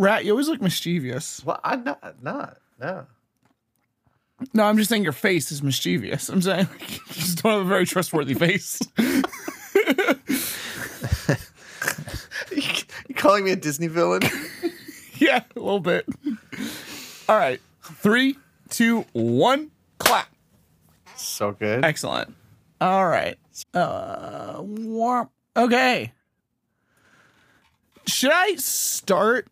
Rat, you always look mischievous. Well, I'm not. Not. No. No, I'm just saying your face is mischievous. I'm saying like, you just don't have a very trustworthy face. You calling me a Disney villain? yeah, a little bit. All right. Three, two, one, clap. so good. Excellent. All right. Uh, warm. Okay. Should I start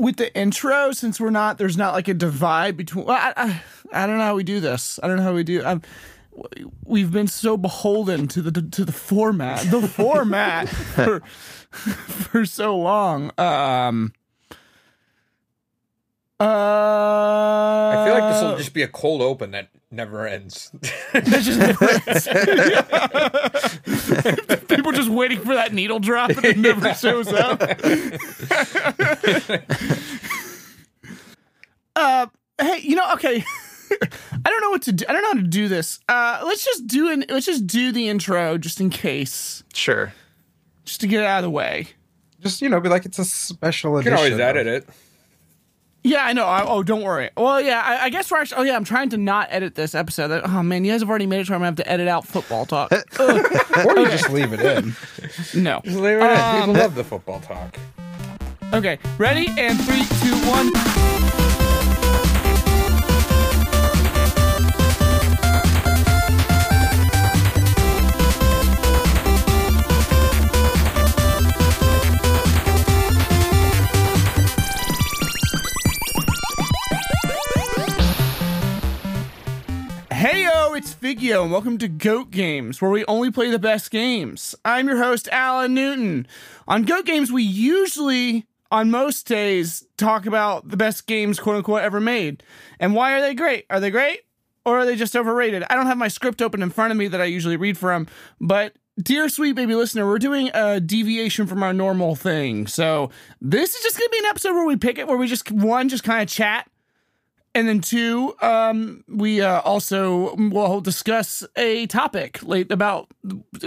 with the intro since we're not? There's not like a divide between. Well, I, I, I don't know how we do this. I don't know how we do. I'm, we've been so beholden to the to the format, the format for for so long. Um. Uh, I feel like this will just be a cold open that never ends. That's just people just waiting for that needle drop and it never shows up. uh, hey, you know, okay. I don't know what to do. I don't know how to do this. Uh, let's just do an. Let's just do the intro just in case, Sure. just to get it out of the way. Just you know, be like it's a special edition. You can edition. always edit it. Yeah, I know. I, oh, don't worry. Well, yeah, I, I guess we're actually. Oh, yeah, I'm trying to not edit this episode. Oh man, you guys have already made it to where I'm gonna have to edit out football talk. Ugh. or you just leave it in. no. Just leave it in. Um, People love the football talk. Okay, ready? And three, two, one. Heyo, it's Figio, and welcome to Goat Games, where we only play the best games. I'm your host, Alan Newton. On Goat Games, we usually, on most days, talk about the best games, quote unquote, ever made. And why are they great? Are they great? Or are they just overrated? I don't have my script open in front of me that I usually read from, but dear sweet baby listener, we're doing a deviation from our normal thing. So this is just gonna be an episode where we pick it, where we just, one, just kind of chat and then two, um, we uh, also will discuss a topic late about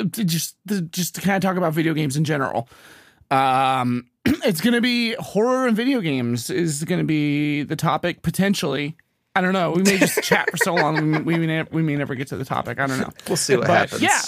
just just to kind of talk about video games in general. Um, it's going to be horror and video games is going to be the topic potentially. I don't know. We may just chat for so long we, we may we may never get to the topic. I don't know. We'll see what But, happens. yeah.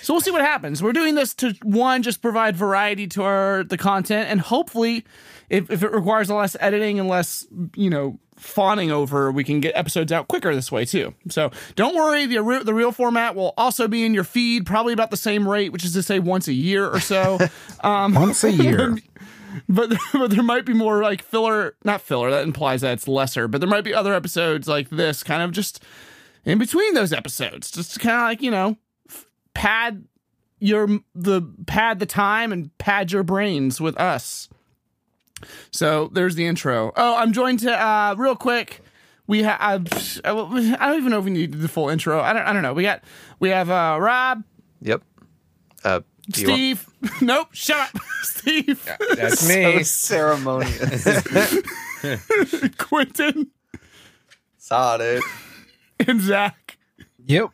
So we'll see what happens. We're doing this to one, just provide variety to our the content, and hopefully, if, if it requires less editing and less, you know, fawning over, we can get episodes out quicker this way too. So don't worry, the re- the real format will also be in your feed, probably about the same rate, which is to say once a year or so. um, Once a year. but but there might be more like filler, not filler. That implies that it's lesser, but there might be other episodes like this, kind of just in between those episodes, just to kind of like you know f- pad your the pad the time and pad your brains with us. So there's the intro. Oh, I'm joined to uh real quick. We have I don't even know if we need the full intro. I don't I don't know. We got we have uh Rob, Yep. Uh, do you want- Steve. nope, shut up, Steve. That's so me. ceremonious. Quentin Saw it. and Zach. Yep.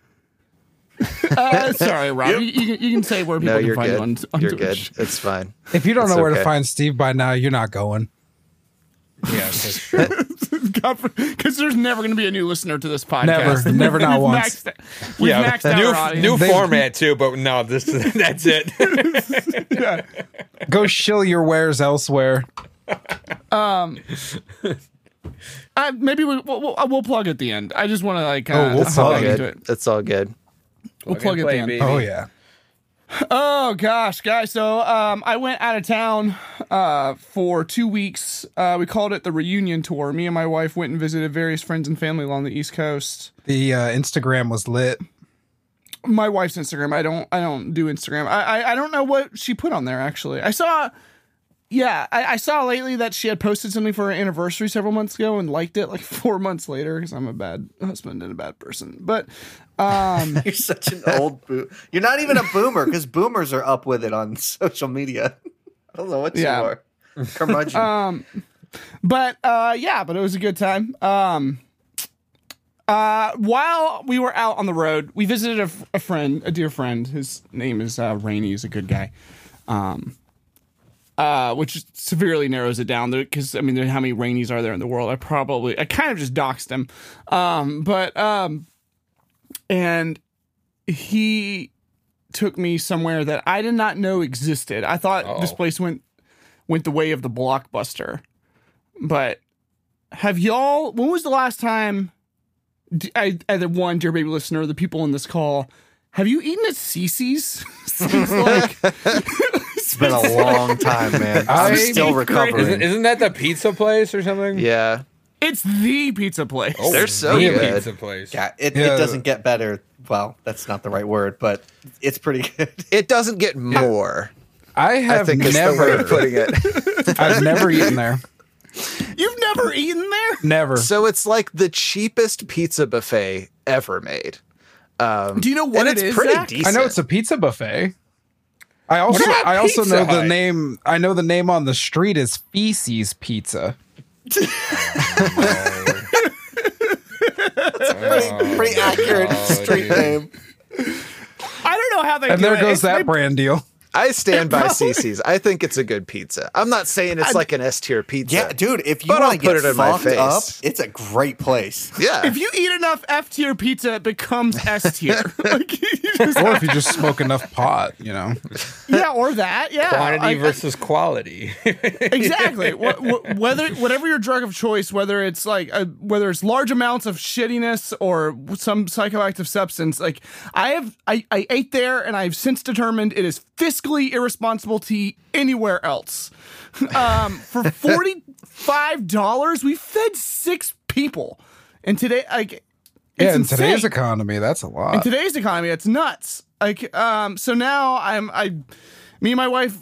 Uh, sorry, Rob. You, you, can, you can say where people No, can you're find good. you on, on you're Twitch. good. It's fine. If you don't It's know where to find Steve by now, you're not going. Yeah, that's true. Because there's never going to be a new listener to this podcast. Never. Never, not We've once. Maxed, we've yeah, maxed out new our audience. new They- format too, but no, this that's it. Yeah. Go shill your wares elsewhere. Uh, maybe we, we'll, we'll, we'll plug at the end. I just want to like. Uh, we'll It's all good. it. It's all good. We'll plug it in. Oh yeah. Oh gosh, guys. So um, I went out of town uh, for two weeks. Uh, we called it the reunion tour. Me and my wife went and visited various friends and family along the East Coast. The uh, Instagram was lit. my wife's Instagram. I don't. I don't do Instagram. I. I, I don't know what she put on there. Actually, I saw. Yeah, I, I saw lately that she had posted something for her anniversary several months ago and liked it like four months later because I'm a bad husband and a bad person. But um, You're such an old boo. You're not even a boomer because boomers are up with it on social media. I don't know what Yeah. you are. Curmudgeon. um, but uh, yeah, but it was a good time. Um, uh, while we were out on the road, we visited a, f- a friend, a dear friend. His name is uh, Rainey. He's a good guy. Um, uh, which severely narrows it down because I mean, how many Rainies are there in the world? I probably I kind of just doxed him, um, but um, and he took me somewhere that I did not know existed. I thought this Uh-oh. place went went the way of the blockbuster, but have y'all? When was the last time? I, either one, dear baby listener, the people in this call, have you eaten at Cicis? Since, like, It's been a long time, man. I'm I- still Eighth grade. recovering. Isn't, isn't that the pizza place or something? Yeah. it's the pizza place. Oh, They're so the good. Pizza place. yeah, it, Yeah. it doesn't get better. Well, that's not the right word, but it's pretty good. It doesn't get more. I I have think is the way never, of putting it. I've never eaten there. You've never eaten there? Never. so it's like the cheapest pizza buffet ever made. Um, Do you know what and it it's is, pretty Zach? decent. I know it's a pizza buffet. I also I also Pizza know the name I know the name on the street is Feces Pizza. pretty, oh, pretty accurate Oh, street dude. name. I don't know how they And do there it. goes It's- that they- brand deal. I stand by Probably- Cicis. I think it's a good pizza. I'm not saying it's like an S tier pizza. Yeah, dude, if you But want to put get it in my fucked face. up, it's a great place. Yeah. If you eat enough F tier pizza, it becomes S tier. like, Or if you just smoke enough pot, you know. yeah, or that. Yeah, Quantity I- I- versus quality. exactly. Wh- wh- whether whatever your drug of choice, whether it's like a, whether it's large amounts of shittiness or some psychoactive substance, like I have, I, I ate there, and I've since determined it is fiscally irresponsible to eat anywhere else. Um, for forty five dollars, we fed six people, and today, like, it's yeah, in insane. today's economy, that's a lot. in today's economy it's nuts like um so now i'm i me and my wife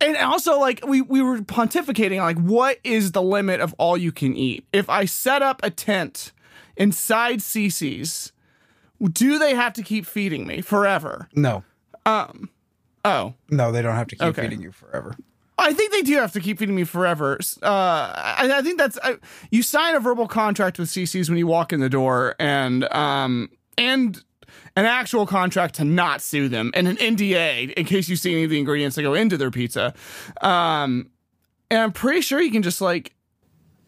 and also like we we were pontificating like what is the limit of all you can eat if i set up a tent inside Cicis do they have to keep feeding me forever no. Oh No, they don't have to keep Okay. feeding you forever. I think they do have to keep feeding me forever. Uh, I, I think that's I, you sign a verbal contract with Cicis when you walk in the door, and um and an actual contract to not sue them, and an NDA in case you see any of the ingredients that go into their pizza. Um, and I'm pretty sure you can just like.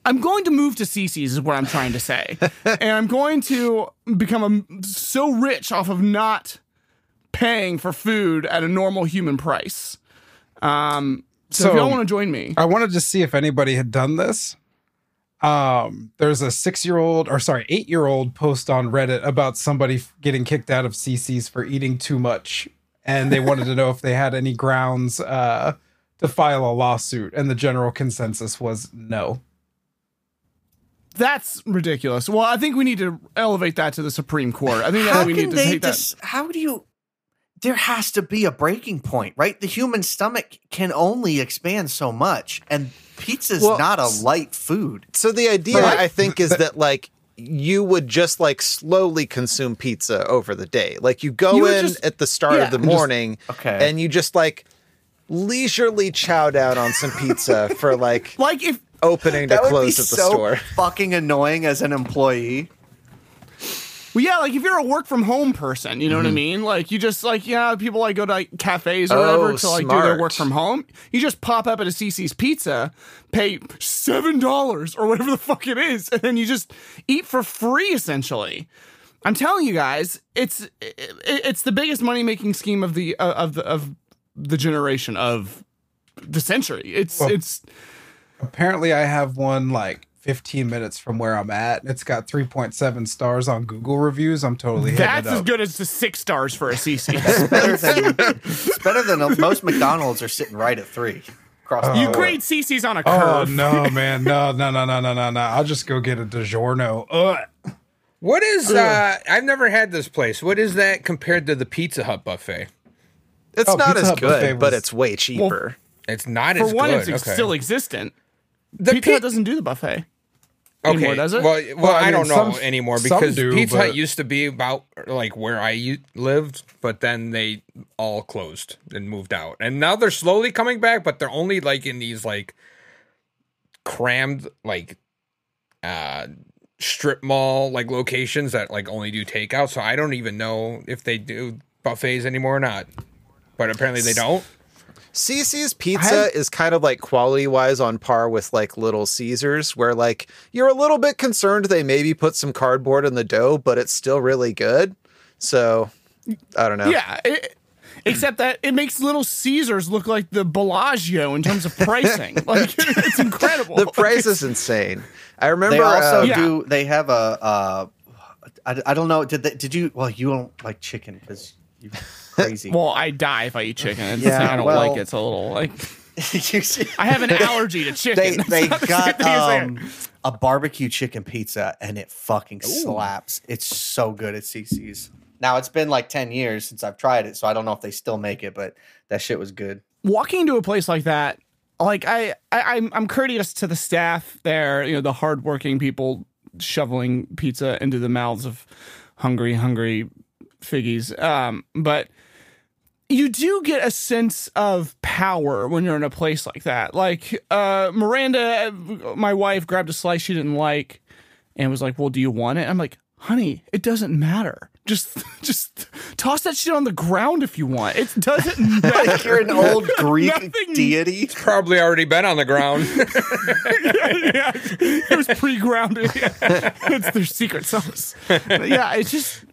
I'm going to move to Cicis is what I'm trying to say, and I'm going to become a, so rich off of not paying for food at a normal human price. Um, so, if y'all want to join me, I wanted to see if anybody had done this. Um, there's a six year old, or sorry, eight year old post on Reddit about somebody getting kicked out of Cicis for eating too much. And they wanted to know if they had any grounds uh, to file a lawsuit. And the general consensus was no. that's ridiculous. Well, I think we need to elevate that to the Supreme Court. I think that How we need to they take that. How do you? There has to be a breaking point, right? The human stomach can only expand so much, and pizza's Well, not a light food. So the idea, Right. I think, is that like you would just like slowly consume pizza over the day. Like you go You in just- at the start yeah. of the And just- morning, Okay. and you just like leisurely chow down on some pizza for like like if opening to That would be close at the so store. fucking annoying as an employee. Well, yeah, like if you're a work from home person, you know what I mean? Like you just like yeah, people like go to like cafes or Oh, whatever to like do their work from home. You just pop up at a Cicis Pizza, pay seven dollars or whatever the fuck it is, and then you just eat for free essentially. I'm telling you guys, it's it, it's the biggest money making scheme of the uh, of the of the generation of the century. It's Well, it's Apparently, I have one like 15 minutes from where I'm at. It's got 3.7 stars on Google reviews. I'm totally that's it as up. good as the six stars for a CC. Better than it's better than most McDonald's are sitting right at three. Across the you grade Cicis on a curve. Oh no, man, no, no, no, no, no, no, no! I'll just go get a DiGiorno. Ugh. what is uh I've never had this place. What is that compared to the Pizza Hut buffet? It's Oh, not Pizza as Hut buffet good, but it's way cheaper. It's not as good. For as one, good. it's okay. still existent. the Pizza pi- Hut doesn't do the buffet. Okay. anymore, does it? Well, well, Well, I I, mean, don't know some- anymore because do, Pizza Hut used to be about like where I u- lived, but then they all closed and moved out, and now they're slowly coming back, but they're only like in these like crammed like uh strip mall like locations that like only do takeout. So I don't even know if they do buffets anymore or not. But apparently they don't. Cicis pizza is kind of like quality wise on par with like Little Caesars, where like you're a little bit concerned they maybe put some cardboard in the dough, but it's still really good. So I don't know. Yeah. It, except that it makes Little Caesars look like the Bellagio in terms of pricing. like it's incredible. The price is insane. I remember They also uh, Yeah. do. They have a. Uh, I, I don't know. Did they, did you? Well, you don't like chicken because you crazy. Well, I die if I eat chicken. It's Yeah, thing I don't well- like it. It's a little like I have an allergy to chicken. they they not the got same thing as um, a barbecue chicken pizza and it fucking slaps. It's so good at Cicis. Now it's been like ten years since I've tried it, so I don't know if they still make it, but that shit was good. walking into a place like that, like I, I I'm I'm courteous to the staff there, you know, the hardworking people shoveling pizza into the mouths of hungry, hungry figgies. Um, but you do get a sense of power when you're in a place like that. Like uh, Miranda, my wife, grabbed a slice she didn't like and was like, "Well, do you want it?" I'm like, "Honey, it doesn't matter. Just, just toss that shit on the ground if you want. It doesn't matter." Like you're an old Greek Nothing- deity. It's probably already been on the ground. yeah, it was pre-grounded. Yeah. It's their secret sauce. But yeah, it's just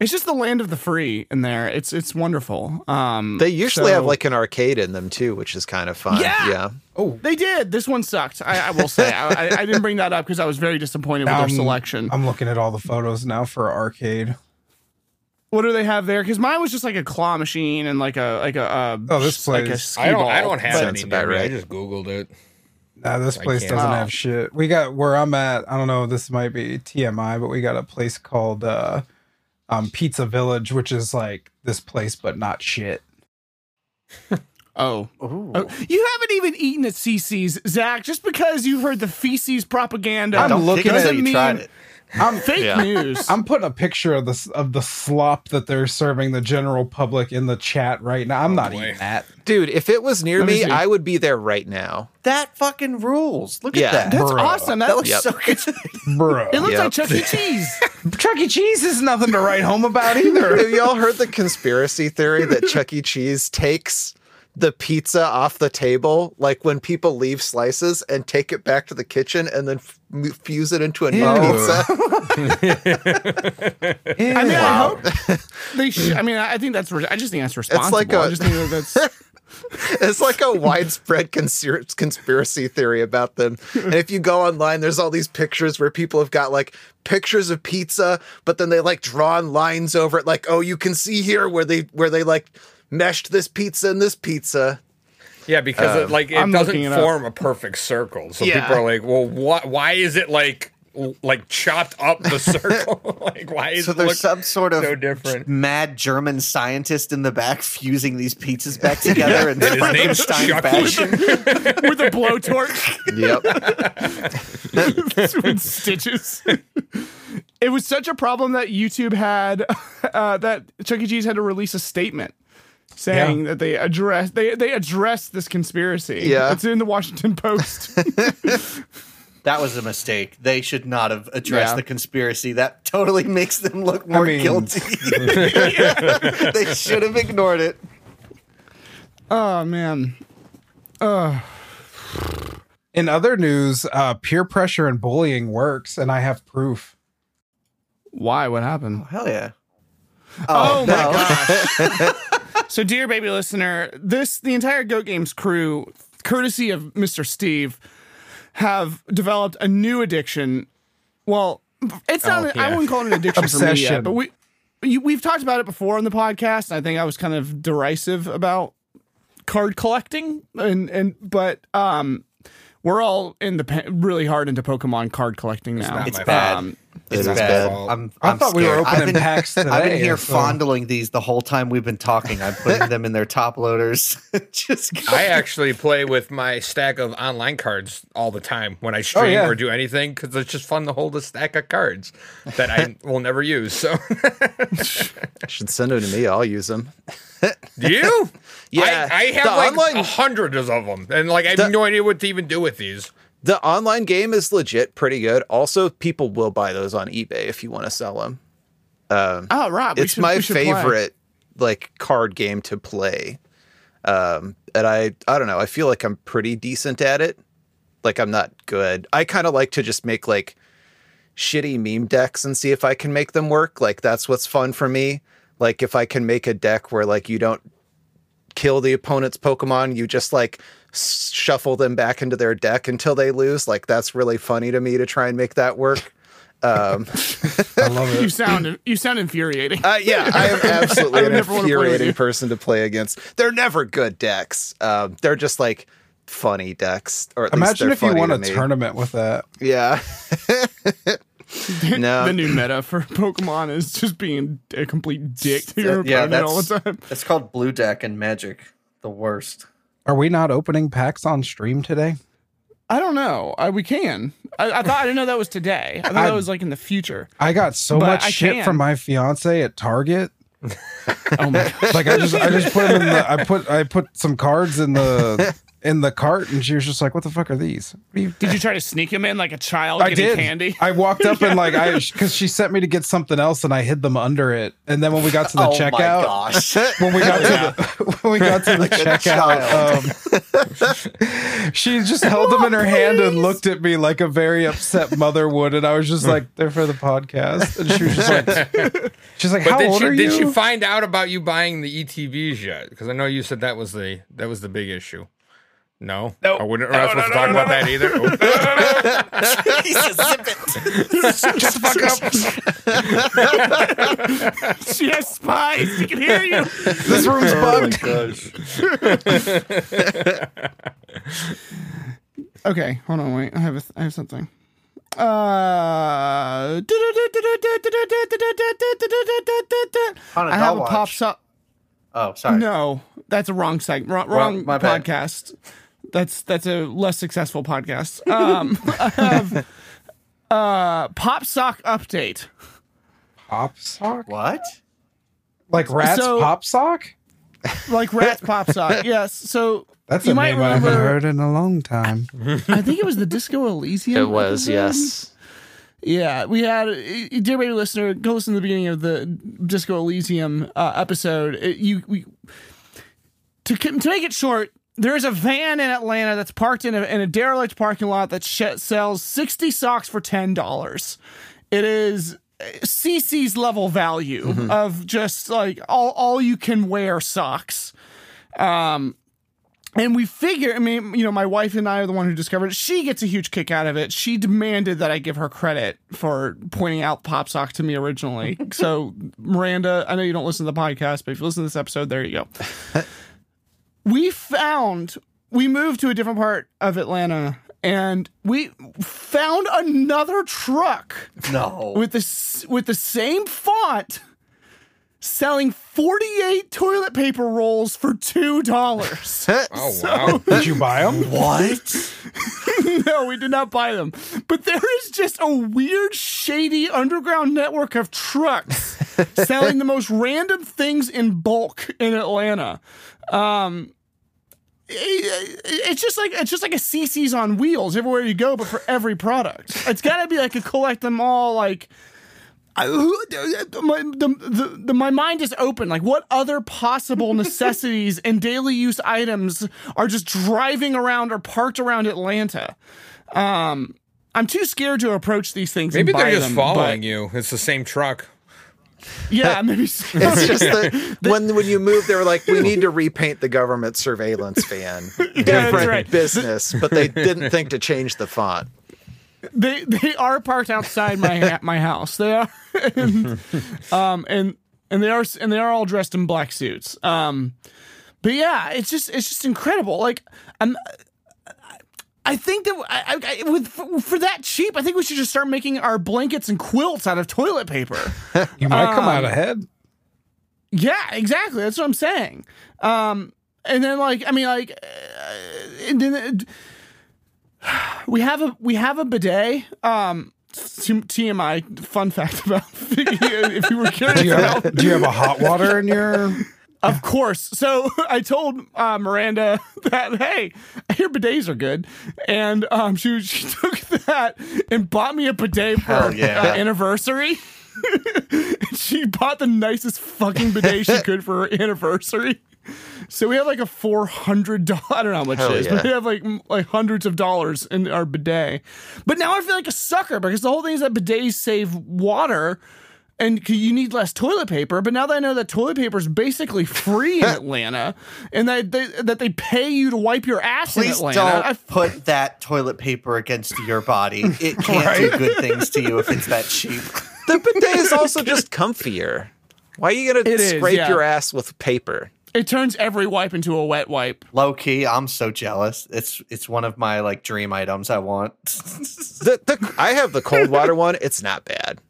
it's just the land of the free in there. It's it's wonderful. Um, they usually so- have like an arcade in them too, which is kind of fun. Yeah. yeah. Oh, they did. This one sucked. I, I will say. I, I, I didn't bring that up because I was very disappointed with their I'm- selection. I'm looking at all the photos now for arcade. what do they have there? Because mine was just like a claw machine and like a like a uh, Oh, this like a place- ski I don't. ball. I don't have Sounds any. about near me. I just googled it. Nah, this place doesn't Oh. have shit. We got where I'm at. I don't know. This might be TMI, but we got a place called uh, um, Pizza Village, which is like this place, but not shit. Oh. Oh, you haven't even eaten at Cicis, Zach. Just because you've heard the feces propaganda, I'm looking kick it at- until doesn't tried mean it. I'm fake Yeah. news. I'm putting a picture of this of the slop that they're serving the general public in the chat right now. I'm oh, not boy. eating that. Dude, if it was near Let me me. I would be there right now. That fucking rules. Look Yeah. at that. That's Bruh. awesome. That, that looks Yep. so good. Bro. it looks Yep. like Chuck E. Cheese. Chuck E. Cheese is nothing to write home about either. Have y'all heard the conspiracy theory that Chuck E. Cheese takes the pizza off the table, like when people leave slices, and take it back to the kitchen and then f- m- fuse it into a new Ew. pizza? I mean, I hope they. Sh- I mean, I think that's. Re- I just think that's responsible. like I a- just think that that's. It's like a widespread conspir- conspiracy theory about them. And if you go online, there's all these pictures where people have got like pictures of pizza, but then they like drawn lines over it, like, oh, you can see here where they where they like meshed this pizza and this pizza. Yeah, because it, like it I'm doesn't looking it up. form a perfect circle. So Yeah. people are like, "Well, what? Why is it like like chopped up the circle? like, why is So it there's look some sort of so different?" mad German scientist in the back fusing these pizzas back together in And his name's Frankenstein Chucky. fashion. with a blowtorch Yep. with stitches. It was such a problem that YouTube had uh, that Chuck E. Cheese had to release a statement saying that they address they they address this conspiracy. Yeah. it's in the Washington Post. That was a mistake. They should not have addressed Yeah. the conspiracy. That totally makes them look more mean- guilty. they should have ignored it. oh man, In other news, uh, peer pressure and bullying works, and I have proof. why? What happened? Hell yeah. Oh, my no. gosh. So, dear baby listener, this the entire Goat Games crew, courtesy of Mr. Steve, have developed a new addiction. Well, it's not. Oh, an- I wouldn't call it an addiction for me yet, Obsession. but we. You, we've talked about it before on the podcast. And I think I was kind of derisive about card collecting, and and but um, we're all in the pa- really hard into Pokemon card collecting now. not It's my bad. Um, It's It is bad. bad. I'm, I I'm thought we were opening I've been, packs I've been here so- fondling these the whole time we've been talking. I'm putting them in their top loaders. Just I actually play with my stack of online cards all the time when I stream yeah. or do anything because it's just fun to hold a stack of cards that I will never use. So, Should send them to me. I'll use them. Do you? Yeah, I, I have the like online- hundreds of them, and like I have The- no idea what to even do with these. The online game is legit pretty good. Also, people will buy those on eBay if you want to sell them. oh, Rob, it's should- my we should play. favorite like card game to play. Um, and I I don't know. I feel like I'm pretty decent at it. Like I'm not good. I kind of like to just make like shitty meme decks and see if I can make them work. Like that's what's fun for me. Like if I can make a deck where like you don't kill the opponent's Pokemon, you just like shuffle them back into their deck until they lose. Like that's really funny to me to try and make that work. Um, I love it. You it. sound you sound infuriating. uh, yeah, I am absolutely I an never wanna infuriating person to play against. They're never good decks. Um, they're just like funny decks, or at Imagine they're if you won a me. tournament with that. Yeah. no. the new meta for Pokemon is just being a complete dick to your yeah, opponent all that's the time. it's called Blue Deck and Magic. The worst. Are we not opening packs on stream today? I don't know. I, we can. I, I thought I didn't know that was today. I thought I- that was like in the future. I got so But much I shit can. from my fiance at Target. Oh my god. Like I just I just put in the I put I put some cards in the in the cart and she was just like, "What the fuck are these?" What are you Did you try to sneak him in like a child I getting did. candy? I walked up and like I because she sent me to get something else and I hid them under it. And then when we got to the oh my checkout, gosh. when we got to the when we got to the checkout, um, she just held them in her hand and looked at me like a very upset mother would, and I was just like, "They're for the podcast," and she was just like, "She's like, But how did old she are did you?" she find out about you buying the ETBs yet? Because I know you said that was the that was the big issue. No, No. I wouldn't. We're not supposed to talk about that either. Oh. Shut the fuck up. she has spies. She can hear you. this room's oh my bugged. gosh. Okay, hold on, wait. I have a th- I have something. Uh, I have a pop up. Oh, sorry. No, that's a wrong segment. Wrong, Wrong- wrong my bad. Podcast. That's that's a less successful podcast. Um, I have uh pop sock update. Pop sock, What? like rats So- pop sock. Like rats pop sock. Yes. So That's you a might name I haven't remember- heard in a long time. I think it was the Disco Elysium. It was, episode? yes. Yeah, we had, uh, dear baby listener, go listen to the beginning of the Disco Elysium uh, episode. It- you, we, to to make it short, there is a van in Atlanta that's parked in a, in a derelict parking lot that sh- sells sixty socks for ten dollars. It is uh, Cicis level value of just like all all you can wear socks. Um, and we figure, I mean, you know, my wife and I are the one who discovered it. She gets a huge kick out of it. She demanded that I give her credit for pointing out Pop Sock to me originally. so, Miranda, I know you don't listen to the podcast, but if you listen to this episode, there you go. we found, we moved to a different part of Atlanta and we found another truck No. with the, with the same font selling 48 toilet paper rolls for $2. Oh wow! Did you buy them? what? no, we did not buy them. But there is just a weird, shady underground network of trucks selling the most random things in bulk in Atlanta. Um, it- it's just like it's just like a Cicis on wheels everywhere you go, but for every product. It's got to be like a collect them all like. I, my, the, the, the, my mind is open. Like, what other possible necessities and daily use items are just driving around or parked around Atlanta? Um, I'm too scared to approach these things. Maybe they're just them, following you. It's the same truck. Yeah, maybe. It's just that when when you move, they were like, we need to repaint the government surveillance van. Different right. business, but they didn't think to change the font. they they are parked outside my my house. They are, and, um, and and they are and they are all dressed in black suits. Um, but yeah, it's just it's just incredible. Like I'm. I think that I, I, with for, for that cheap, I think we should just start making our blankets and quilts out of toilet paper. You might come out Um, ahead. Yeah, exactly. That's what I'm saying. Um, and then like, I mean, like, uh, and then uh, we have a we have a bidet. Um, T- TMI fun fact about if you were curious Do you have, do you have a hot water in your? Of course. So I told uh, Miranda that hey, I hear bidets are good, and um, she she took that and bought me a bidet for yeah. uh, anniversary. she bought the nicest fucking bidet she could for her anniversary. So we have like a four hundred dollar. I don't know how much Hell it is, yeah. but we have like like hundreds of dollars in our bidet. But now I feel like a sucker because the whole thing is that bidets save water. And you need less toilet paper, but now that I know that toilet paper is basically free in Atlanta, and that they, that they pay you to wipe your ass in Atlanta, don't I put that toilet paper against your body. It can't do good things to you if it's that cheap. The bidet is also just comfier. Why are you gonna It is, scrape yeah. your ass with paper? it turns every wipe into a wet wipe. Low key, I'm so jealous. It's it's one of my like dream items I want. The, the I have the cold water one. It's not bad.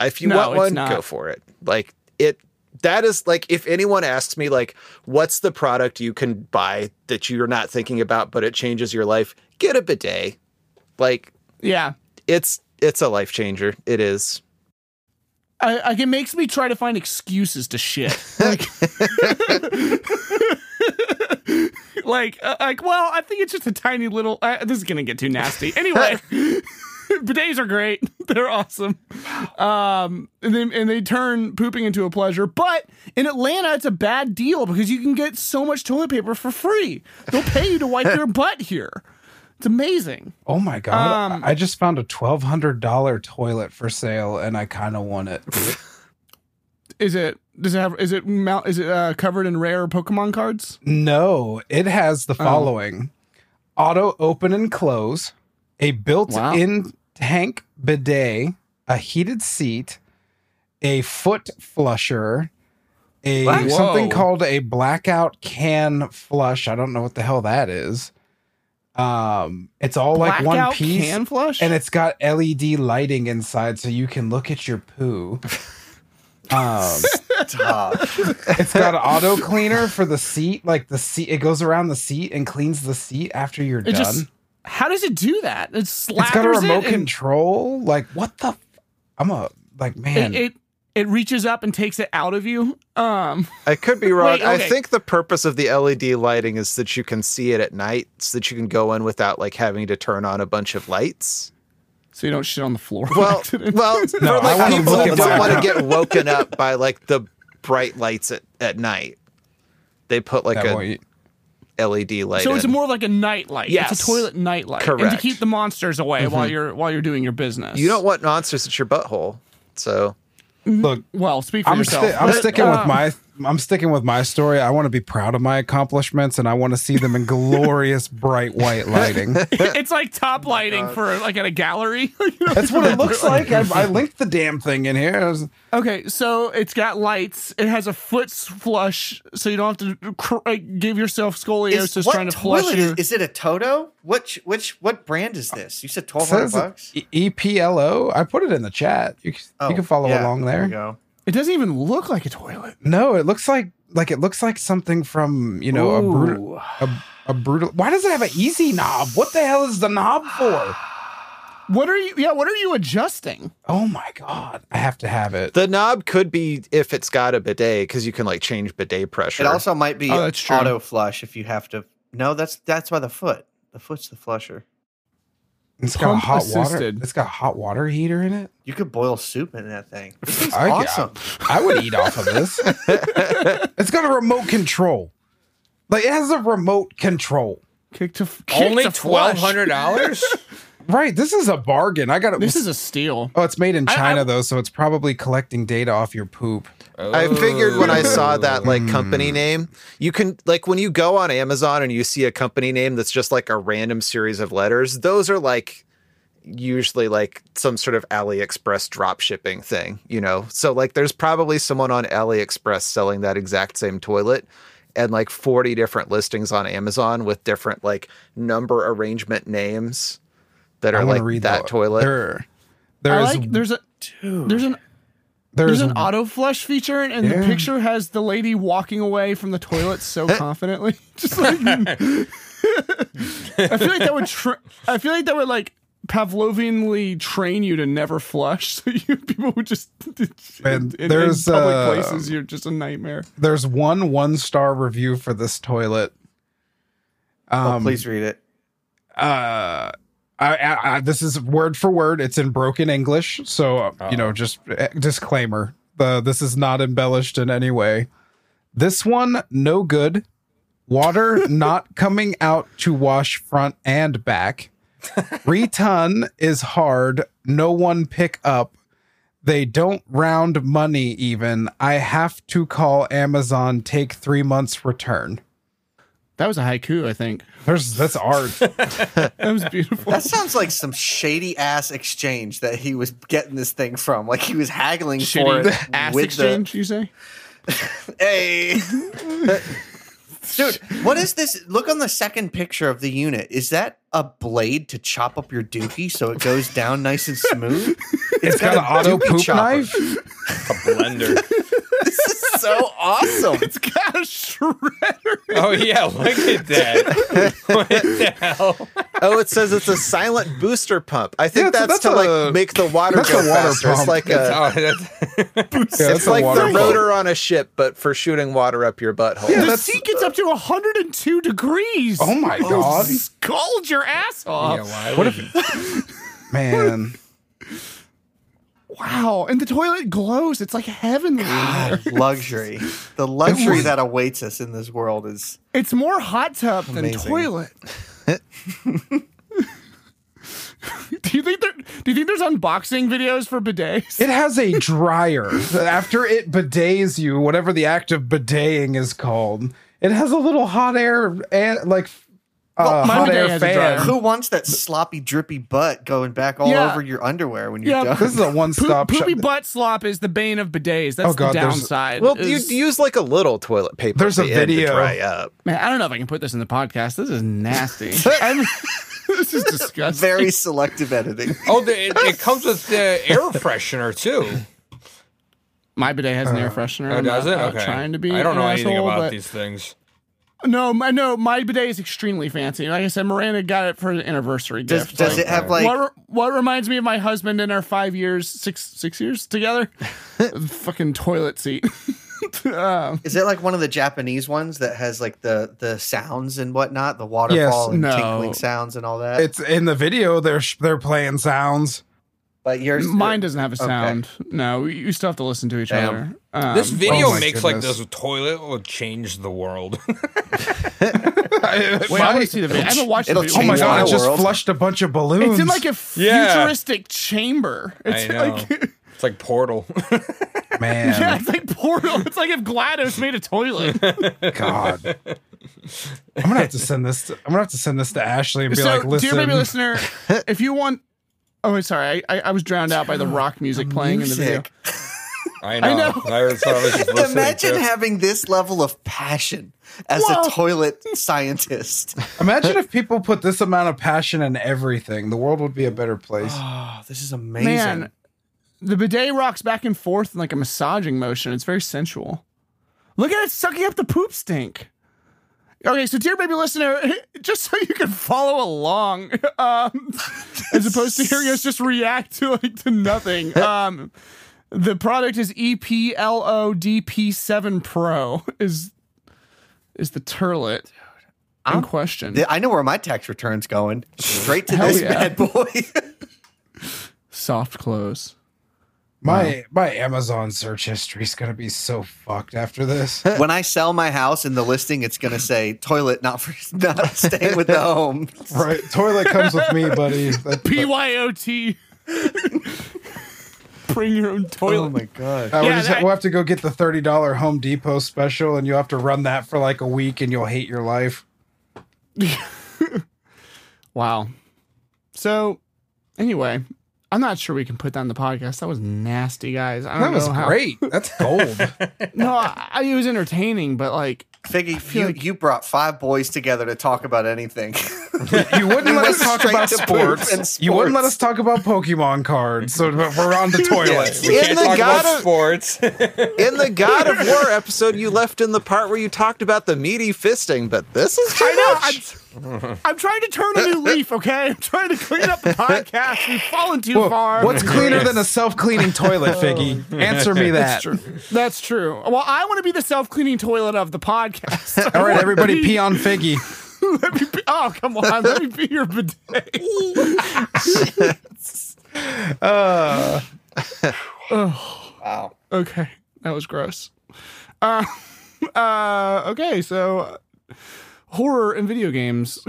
If you No, want one, not. go for it. Like it. That is like if anyone asks me like, what's the product you can buy that you're not thinking about, but it changes your life? Get a bidet. Like Yeah, it's it's a life changer. It is. I, like it makes me try to find excuses to shit. Like, like, uh, like, well, I think it's just a tiny little. Uh, this is gonna get too nasty. Anyway, bidets are great. They're awesome. Um, and they and they turn pooping into a pleasure. But in Atlanta, it's a bad deal because you can get so much toilet paper for free. They'll pay you to wipe your butt here. It's amazing. Oh my god! Um, I just found a twelve hundred dollar toilet for sale, and I kind of want it. Is it? Does it have? Is it mount? Is it uh, covered in rare Pokemon cards? no, it has the following: auto open and close, a built-in tank bidet, a heated seat, a foot flusher, a something called a blackout can flush. I don't know what the hell that is. Um, it's all like one piece. can flush. and it's got LED lighting inside, so you can look at your poo. Um, Stop. it's got an auto cleaner for the seat, like the seat. It goes around the seat and cleans the seat after you're It done. just how does it do that? It slathers it's got a remote it, control. Like what the? F- I'm a like man. it, it it reaches up and takes it out of you. Um, I could be wrong. Wait, I think the purpose of the LED lighting is that you can see it at night, so that you can go in without like having to turn on a bunch of lights. so you don't shit on the floor. Well, well, No, for I like wanna people who don't want to get woken up by like the bright lights at, at night, they put like that a way- LED light. so it's in. more like a night light. Yes. It's a toilet night light. And to keep the monsters away while you're while you're doing your business. You don't want monsters at your butthole. So look. Well, speak for I'm, yourself. sti- I'm sticking with Um, my. I'm sticking with my story. I want to be proud of my accomplishments, and I want to see them in glorious bright white lighting. it's like top oh lighting for like at a gallery. You know? That's what it looks like. I, I linked the damn thing in here. Was- Okay, so it's got lights. It has a foot flush, so you don't have to cr- give yourself scoliosis Is, trying to flush toilet your. is, is it a Toto? Which which what brand is this? You said twelve hundred bucks. E P L O. I put it in the chat. You, c- you oh, can follow Oh, yeah, along we there. Go. It doesn't even look like a toilet. No, it looks like like it looks like something from you know a brutal a, a brutal. Why does it have an easy knob? What the hell is the knob for? What are you? Yeah, what are you adjusting? Oh my god! I have to have it. the knob could be if it's got a bidet because you can like change bidet pressure. It also might be Oh, that's auto flush if you have to. No, that's that's by the foot. The foot's the flusher. It's got Pump hot water. It's got a hot water heater in it. You could boil soup in that thing. This is I- awesome. I would eat off of this. it's got a remote control. Like it has a remote control. Kick to kick Only twelve hundred dollars. Right. This is a bargain. I got it. This is a steal. Oh, it's made in I- China I- though, so it's probably collecting data off your poop. I figured when I saw that like Hmm. company name, you can like when you go on Amazon and you see a company name that's just like a random series of letters, those are like usually like some sort of AliExpress drop shipping thing, you know. So like there's probably someone on AliExpress selling that exact same toilet and like 40 different listings on Amazon with different like number arrangement names that are like read that the- toilet. There, I there's like there's a there's an there's there's an auto flush feature and, and the picture has the lady walking away from the toilet so confidently. Just like I feel like that would tra- I feel like that would like Pavlovianly train you to never flush, so you people would just And in, in there's, public uh, places. You're just a nightmare. there's one one star review for this toilet. oh, Um, please read it. uh I, I, I this is word for word it's in broken english so uh, you know just uh, disclaimer the this is not embellished in any way this one no good Water not coming out to wash front and back. Return is hard. No one pick up. They don't round money even. I have to call Amazon. Take three months return. That was a haiku, I think. There's that's art. That was beautiful. That sounds like some shady ass exchange that he was getting this thing from. Like he was haggling for Shitty it ass with exchange, you say? the hey. Dude, what is this? Look on the second picture of the unit. Is that a blade to chop up your dookie so it goes down nice and smooth? it's got an auto dookie poop chopper. knife. A blender. This is so awesome. It's got a shredder. oh yeah, look at that. what the hell? Oh, it says it's a silent booster pump. I think Yeah, that's, that's to a- like make the water go a water faster. It's like a Oh, that's, Yeah, it's a like water the pump. rotor on a ship, but for shooting water up your butthole. Yeah, The that's- seat gets up to 102 degrees. Oh my god, Scald your ass yeah, off. why What if- man! Wow. And the toilet glows. It's like heavenly in there. luxury. The luxury that awaits us in this world is It's more hot tub than toilet. do you think there, do you think there's unboxing videos for bidets? It has a dryer. After it bidets you, whatever the act of bideting is called, it has a little hot air and like uh, my hot air fan. who wants that sloppy, drippy butt going back all Yeah. over your underwear when you're Yeah, done? This is a one Poop, stop shop. poopy butt slop is the bane of bidets. That's Oh, God, the there's- downside. Well, you use like a little toilet paper. There's a the end to video. dry up. man, I don't know if I can put this in the podcast. This is nasty. I'm- this is disgusting. Very selective editing. Oh, the, it, it comes with the air freshener too. My bidet has an air freshener. Oh, does not, it? not Okay. trying to be. I don't an know anything asshole, about but- these things. No, my, no, my bidet is extremely fancy. Like I said, Miranda got it for an anniversary Does, gift. does Like, it have like what, re- what reminds me of my husband in our five years, six six years together? Fucking toilet seat. um, Is it like one of the Japanese ones that has like the the sounds and whatnot, the waterfall and no. tinkling sounds and all that? It's in the video. They're sh- they're playing sounds. But yours, mine doesn't have a okay. sound. No, you still have to listen to each Damn. other. Um, This video oh my makes like goodness. this toilet will change the world. Wait, I want to see the video. I haven't watched the it'll video. oh my god! my It just world. flushed a bunch of balloons. It's in like a Yeah. futuristic chamber. It's I know. like it's like Portal. man. yeah, it's like Portal. It's like if GLaDOS made a toilet. God. I'm gonna have to send this. To, I'm gonna have to send this to Ashley and be so, like, "Listen, dear baby listener, if you want, oh, sorry, I, I, I was drowned out by the rock music playing in the video. I know. I, know. was, I was just Imagine to. having this level of passion as Whoa. a toilet scientist. imagine if people put this amount of passion in everything. The world would be a better place." Oh, this is amazing. Man, the bidet rocks back and forth in like a massaging motion. It's very sensual. Look at it sucking up the poop stink. Okay, so dear baby listener, just so you can follow along, um, as opposed to hearing us just react to like to nothing. Um, the product is E EPLODP7 Pro is is the turlet in question. Th- I know where my tax return's going. Straight to Hell this yeah. bad boy. Soft close. My my Amazon search history is gonna be so fucked after this. when I sell my house in the listing, it's gonna say toilet not for not staying with the home. right, toilet comes with me, buddy. That- PYOT. Bring your own toilet. Oh my god. Uh, we Yeah, just, that- we'll have to go get the thirty dollar Home Depot special, and you will have to run that for like a week, and you'll hate your life. Wow. So, anyway, I'm not sure we can put that on the podcast. That was nasty, guys. I don't That was how- great. That's gold. No, I, I- it was entertaining, but like, Figgy, you, like- you brought five boys together to talk about anything. You wouldn't let us talk about to poop sports. You wouldn't let us talk about Pokemon cards. So we're on the toilet. We In can't the talk God about of- sports. In the God of War episode, you left in the part where you talked about the meaty fisting, but this is too I know. much. I'm, I'm trying to turn a new leaf, okay? I'm trying to clean up the podcast. We've fallen too Whoa, far. what's cleaner than a self cleaning toilet, Figgy? Oh, Answer me that. That's true. That's true. Well, I want to be the self cleaning toilet of the podcast. All right, everybody, pee on Figgy. Let me be, oh, come on. Let me be your bidet. Uh, wow. Okay, that was gross. Uh, uh, okay, so horror and video games.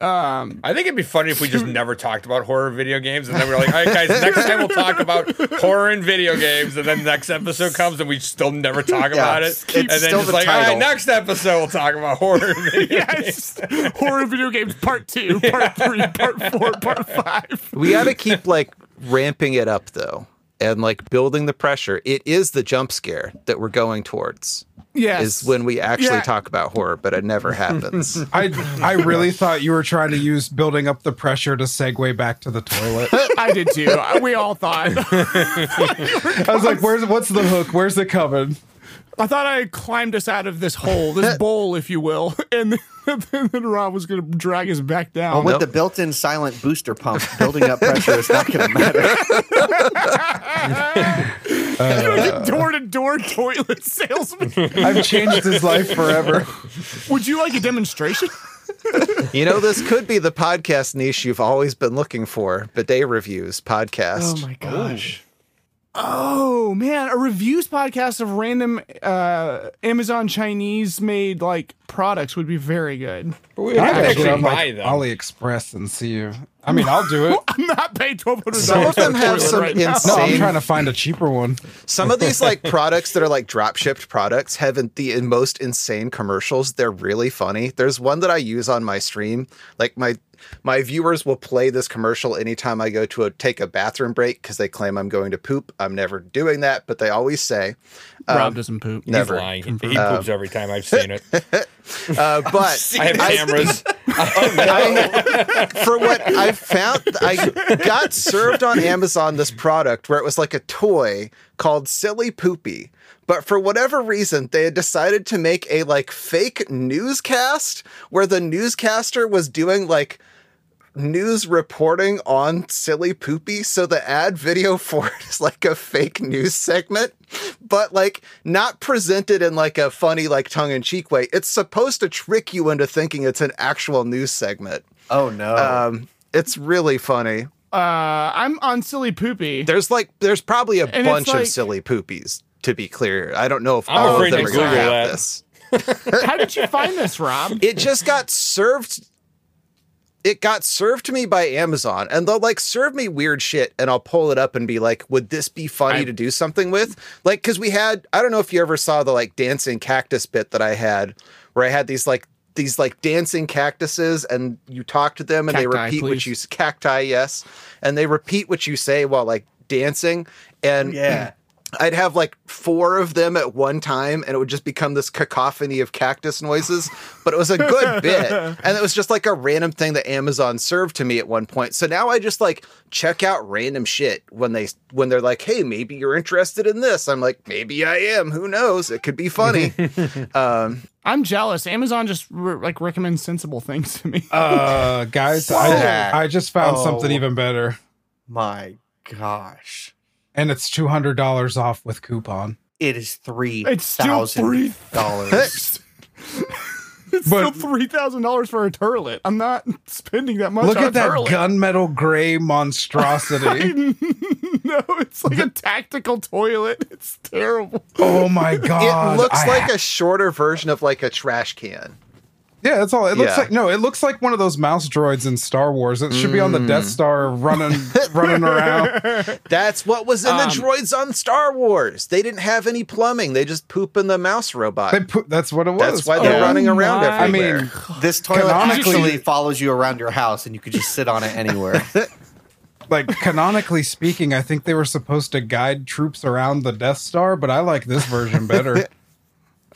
Um, I think it'd be funny if we just never talked about horror video games, and then we're like, "All right, guys, next time we'll talk about horror and video games," and then next episode comes and we still never talk about it, it's and then still just the like, "All right, title." next episode we'll talk about horror and video games." yes, horror video games part two, part three, part four, part five. We got to keep like ramping it up though, and like building the pressure. It is the jump scare that we're going towards. Yes, Is when we actually Yeah. talk about horror, but it never happens. I I really thought you were trying to use building up the pressure to segue back to the toilet. I did too. We all thought. I was like, "Where's what's the hook? Where's it coming?" I thought I climbed us out of this hole, this bowl, if you will, and then, then Rob was going to drag us back down. Oh, with Nope. the built-in silent booster pump, building up pressure is not going to matter. You're like a door-to-door toilet salesman. I've changed his life forever. Would you like a demonstration? you know, this could be the podcast niche you've always been looking for. Bidet reviews podcast. Oh my gosh. Oh man, a reviews podcast of random uh, Amazon Chinese made like products would be very good. We I have to gotta get actually on buy like them. AliExpress and see you. I mean, I'll do it. I'm not paying twelve hundred Some of them have some right now. No, I'm trying to find a cheaper one. Some of these like products that are like drop shipped products have the most insane commercials. They're really funny. There's one that I use on my stream. Like my my viewers will play this commercial anytime I go to a, take a bathroom break because they claim I'm going to poop. I'm never doing that, but they always say. Rob doesn't poop. He's never. lying. He, he poops every time I've seen it. Uh, but I have cameras. I, for what I found, I got served on Amazon this product where it was like a toy called Silly Poopy. But for whatever reason, they had decided to make a like fake newscast where the newscaster was doing like news reporting on Silly Poopy. So the ad video for it is like a fake news segment, but like not presented in like a funny, like tongue in cheek way. It's supposed to trick you into thinking it's an actual news segment. Oh no! Um, it's really funny. Uh, I'm on silly poopy. There's like, there's probably a And bunch like- of Silly Poopies. To be clear, I don't know if I'm all of afraid them to are going to Google have that. this. How did you find this, Rob? it just got served it got served to me by Amazon and they'll like serve me weird shit and I'll pull it up and be like would this be funny I- to do something with like cuz we had I don't know if you ever saw the like dancing cactus bit that I had where I had these like these like dancing cactuses and you talk to them and they Cacti, repeat what you cacti yes and they repeat what you say while like dancing and yeah. I'd have like four of them at one time, and it would just become this cacophony of cactus noises. But it was a good bit, and it was just like a random thing that Amazon served to me at one point. So now I just like check out random shit when they when they're like, "Hey, maybe you're interested in this." I'm like, "Maybe I am. Who knows? It could be funny." um, I'm jealous. Amazon just re- like recommends sensible things to me. Uh, guys, Whoa. I, I just found Oh. something even better, My gosh, and it's two hundred dollars off with coupon. it is three It's still thousand three- dollars. it's but- still three thousand dollars for a turlet. I'm not spending that much. Look on at a that turlet. gunmetal gray monstrosity. no, it's like a tactical toilet. It's terrible. oh my god! it looks I like ha- a shorter version of like a trash can. Yeah. That's all. It looks Yeah. like no. It looks like one of those mouse droids in Star Wars. It should be on the Death Mm. Star running running around. That's what was in the Um, droids on Star Wars. They didn't have any plumbing. They just poop in the mouse robot. They put, that's what it was. That's why they're Oh running around my- I mean, this toilet Canonically- actually follows you around your house, and you could just sit on it anywhere. like canonically speaking, I think they were supposed to guide troops around the Death Star, but I like this version better.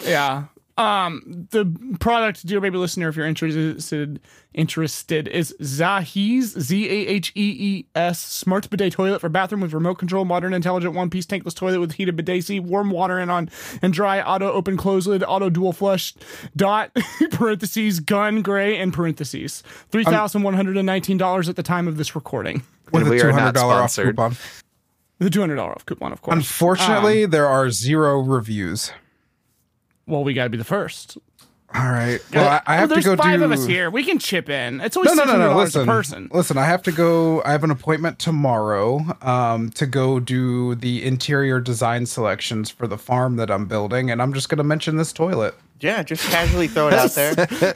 Yeah. Um, the product, dear baby listener, if you're interested, interested is Zahees Z A H E E S smart bidet toilet for bathroom with remote control, modern, intelligent, one piece tankless toilet with heated bidet seat, warm water in on and dry, auto open close lid, auto dual flush, dot parentheses gun gray and parentheses three thousand one hundred and nineteen dollars at the time of this recording. with And a we two are hundred not dollar off coupon. The two hundred dollar off coupon, of course. Unfortunately, Um, there are zero reviews. Well, we got to be the first. All right. Well, I, I have There's to go five do. of us here. We can chip in. It's always No, no, no, no. Listen, a person. listen. I have to go. I have an appointment tomorrow um, to go do the interior design selections for the farm that I'm building, and I'm just going to mention this toilet. Yeah, just casually throw it out there.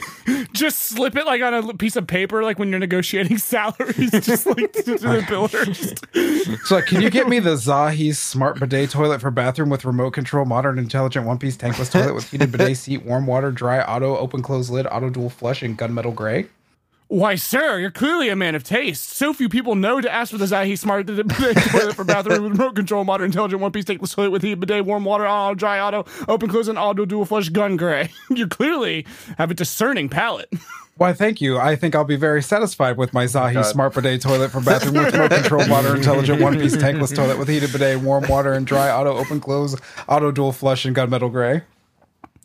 Just slip it like on a piece of paper, like when you're negotiating salaries. Just like to the biller. Just- So, can you get me the Zahi smart bidet toilet for bathroom with remote control, modern, intelligent one piece tankless toilet with heated bidet seat, warm water, dry auto, open close lid, auto dual flush, and gunmetal gray? Why, sir, you're clearly a man of taste. So few people know to ask for the Zahi Smart bidet toilet for bathroom with remote control, modern, intelligent, one-piece tankless toilet with heat bidet, warm water, auto, dry auto, open, close, and auto dual flush gun gray. you clearly have a discerning palate. Why, thank you. I think I'll be very satisfied with my Zahi God. smart bidet toilet for bathroom with remote control, modern, intelligent one piece tankless toilet with heated bidet, warm water, and dry auto, open close, auto dual flush, and gunmetal gray.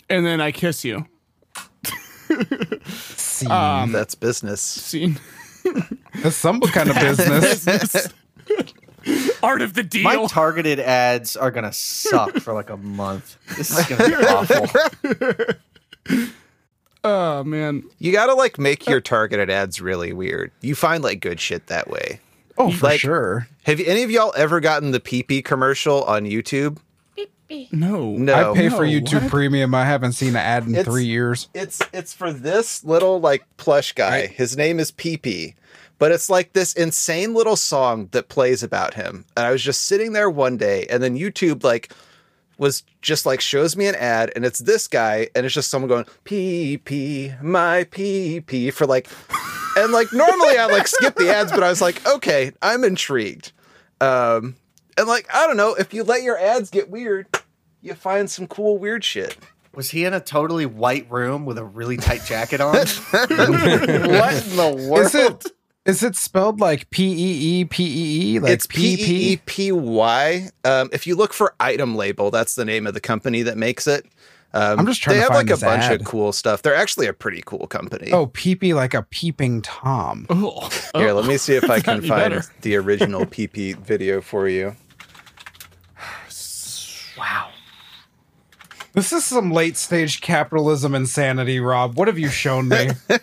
And then I kiss you. See, That's business. Scene. that's some kind of business. Art of the deal. My targeted ads are gonna suck for like a month. This is gonna be awful. oh, man. You gotta like make your targeted ads really weird. You find like good shit that way. Oh, for Like- sure. Have any of y'all ever gotten the PP commercial on YouTube? No. No. I pay for YouTube what? Premium. I haven't seen an ad in It's- three years. It's it's for this little like plush guy. Right. His name is PP. But it's like this insane little song that plays about him. And I was just sitting there one day and then YouTube like was just like shows me an ad and it's this guy and it's just someone going PP my PP for like and like normally I like skip the ads but I was like okay, I'm intrigued. Um and like I don't know, if you let your ads get weird, you find some cool weird shit. Was he in a totally white room with a really tight jacket on? what in the world? Is it is it spelled like P E E P E E? Like it's P E E P Y. Um, if you look for item label, that's the name of the company that makes it. Um, I'm just trying They to have find like a bunch ad. of cool stuff. They're actually a pretty cool company. Oh, peepee like a peeping tom. Oh. Here, let me see if I can find better. the original PP video for you. Wow. This is some late stage capitalism insanity, Rob. What have you shown me?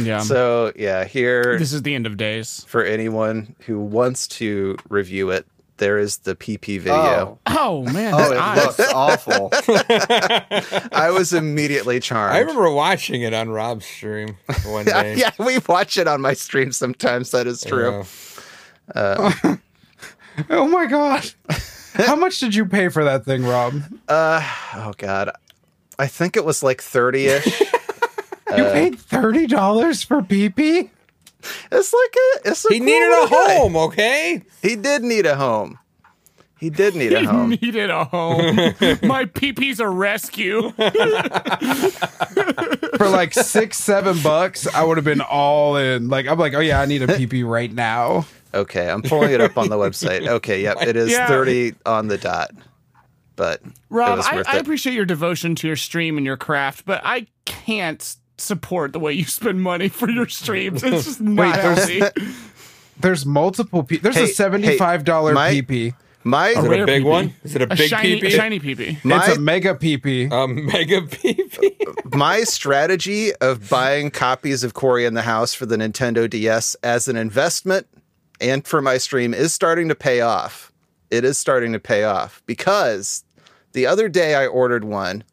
Yeah. So yeah, here this is the end of days. for anyone who wants to review it, there is the PP video. Oh, Oh, man. oh it eyes. looks awful. I was immediately charmed. I remember watching it on Rob's stream one yeah, day. yeah, we watch it on my stream sometimes. That is true. Yeah. Uh, oh my god. How much did you pay for that thing, Rob? Uh, Oh god, I think it was like thirty ish. You paid thirty dollars for peepee? It's like a. It's a He cool needed a guy. home, okay? He did need a home. He did need a home. He home. needed a home. My peepee's a rescue. For like six, seven bucks, I would have been all in. Like I'm like, oh yeah, I need a peepee right now. Okay, I'm pulling it up on the website. Okay, yep, it is Yeah. 30 on the dot. But it Rob, was I, worth I it. appreciate your devotion to your stream and your craft, but I can't support the way you spend money for your streams. It's just not there's- healthy. There's multiple pe- There's Hey, a seventy-five dollar hey, my- peepee. My Is it a big peepee. one? Is it a A big shiny, peepee? shiny peepee. my it's a mega peepee. A mega peepee? my strategy of buying copies of Cory in the House for the Nintendo DS as an investment and for my stream is starting to pay off. It is starting to pay off because the other day I ordered one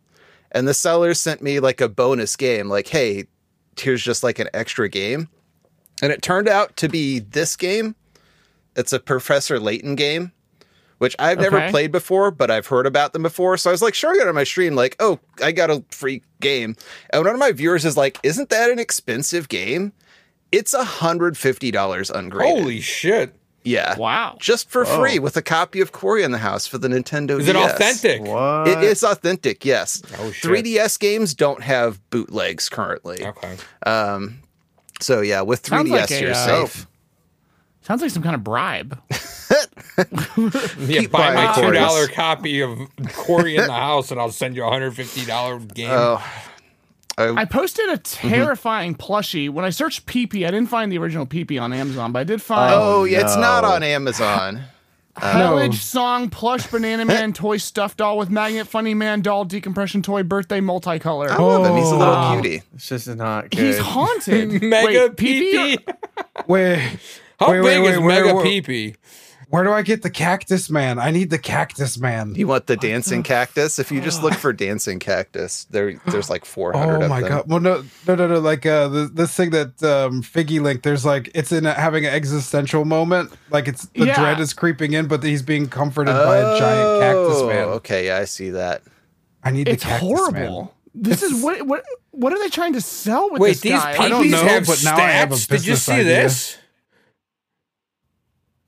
and the seller sent me like a bonus game, like, hey, here's just like an extra game. And it turned out to be this game. It's a Professor Layton game, which I've never played before, but I've heard about them before. So I was like, sure, I got it on my stream, like, oh, I got a free game. And one of my viewers is like, isn't that an expensive game? It's $150 ungraded. Holy shit. Yeah. Wow. Just for free with a copy of Cory in the house for the Nintendo Is it authentic? What? It is authentic, yes. Oh, shit. 3DS games don't have bootlegs currently. Okay. Um, so yeah, with 3DS Sounds like a, you're uh, safe. Sounds like some kind of bribe. Yeah, buy my buying two Corys. dollar copy of Cory in the house, and I'll send you a hundred fifty dollar game. Oh, I posted a Mm-hmm. terrifying plushie. When I searched PP, I didn't find the original PP on Amazon, but I did find oh, yeah, it's not on Amazon. Hellage song plush banana man toy stuffed doll with magnet funny man doll decompression toy birthday multicolor. I love him. He's a little Oh. cutie. This is not good. He's haunted. Mega Wait, PP? Wait, How wait, big wait, is wait, Mega where- Peepee? Where do I get the cactus man? I need the cactus man. You want the dancing cactus? If you just look for dancing cactus, there there's like 400 Oh of my them. god! Well, no, no, no, no. Like uh, the, this thing that um, Figgy Link There's like it's in a, having an existential moment. Like it's the Yeah. dread is creeping in, but he's being comforted by a giant cactus Oh, man. Okay, yeah, I see that. I need It's the cactus horrible. man. This is what what what are they trying to sell with Wait, this these guy? I don't know, have but now I have a stats? Did you see idea. this?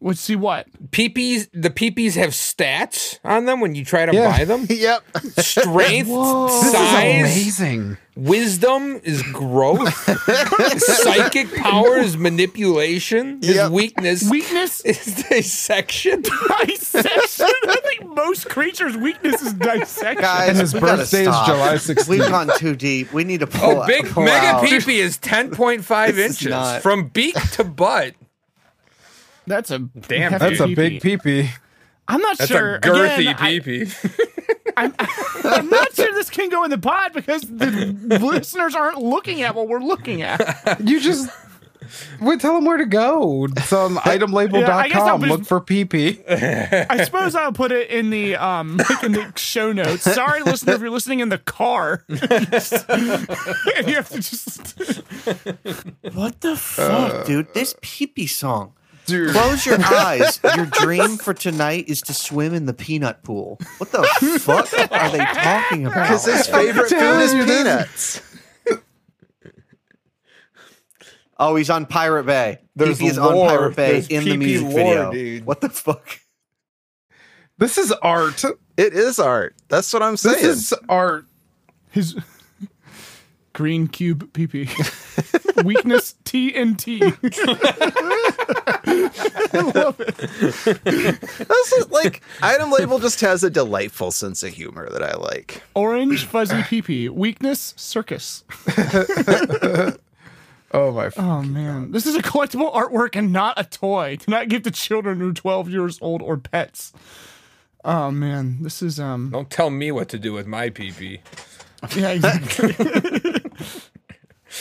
Let's see what. Peepees, the peepees have stats on them when you try to Yeah. buy them. Yep. Strength, This size, is amazing. wisdom is growth, psychic power is manipulation. His Yep. weakness Weakness, is dissection. dissection. I think most creatures' weakness is dissection. Guys, And his we birthday is stop. July We've gone too deep. We need to oh, pull. Oh, big pull mega out. peepee is ten point five This is inches not- from beak to butt. That's a Damn, hefty That's a peepee. big peepee. I'm not That's sure. a girthy Again, I- peepee. I'm, I'm not sure this can go in the pod because the listeners aren't looking at what we're looking at. You just we tell them where to go. It's on Yeah, I guess just- Look for PP. I suppose I'll put it in the um in the show notes. Sorry, listener, if you're listening in the car, and you have to just. What the fuck, dude? This peepee song. Dude. Close your eyes. Your dream for tonight is to swim in the peanut pool. What the fuck are they talking about? Because his favorite food is peanuts. Oh, he's on Pirate Bay. There's Peepee is on. Pirate Bay There's in the music lore, video. dude. What the fuck? This is art. It is art. That's what I'm saying. This is art. His green cube PP. Weakness TNT. This is like item label just has a delightful sense of humor that I like. Orange fuzzy PP. Weakness circus. Oh my! Oh man, this is a collectible artwork and not a toy. Do not give to children who are 12 years old or pets. Oh man, this is um. Don't tell me what to do with my peepee. Yeah, exactly.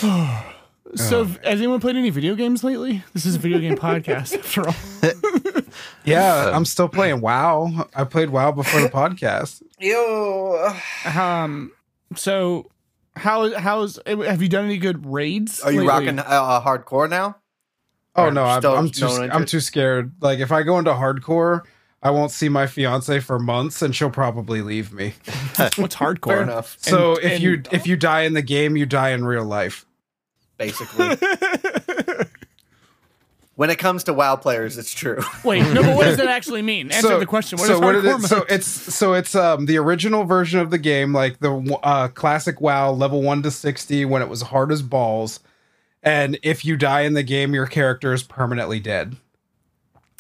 so, has anyone played any video games lately? This is a video game podcast, after all. Yeah, I'm still playing WoW. I played WoW before the podcast. Yo. Um, so how how's have you done any good raids? Are you lately? rocking uh, hardcore now? Oh Or no, I'm, still I'm too no I'm too scared. Like if I go into hardcore, I won't see my fiance for months, and she'll probably leave me. What's hardcore? Fair enough. So And- if you and- if you die in the game, you die in real life. Basically, when it comes to WoW players, it's true. Wait, no, but what does that actually mean? Answer the question. What so is what hardcore it is, so it's so it's um the original version of the game, like the uh, classic WoW level one to sixty when it was hard as balls, and if you die in the game, your character is permanently dead.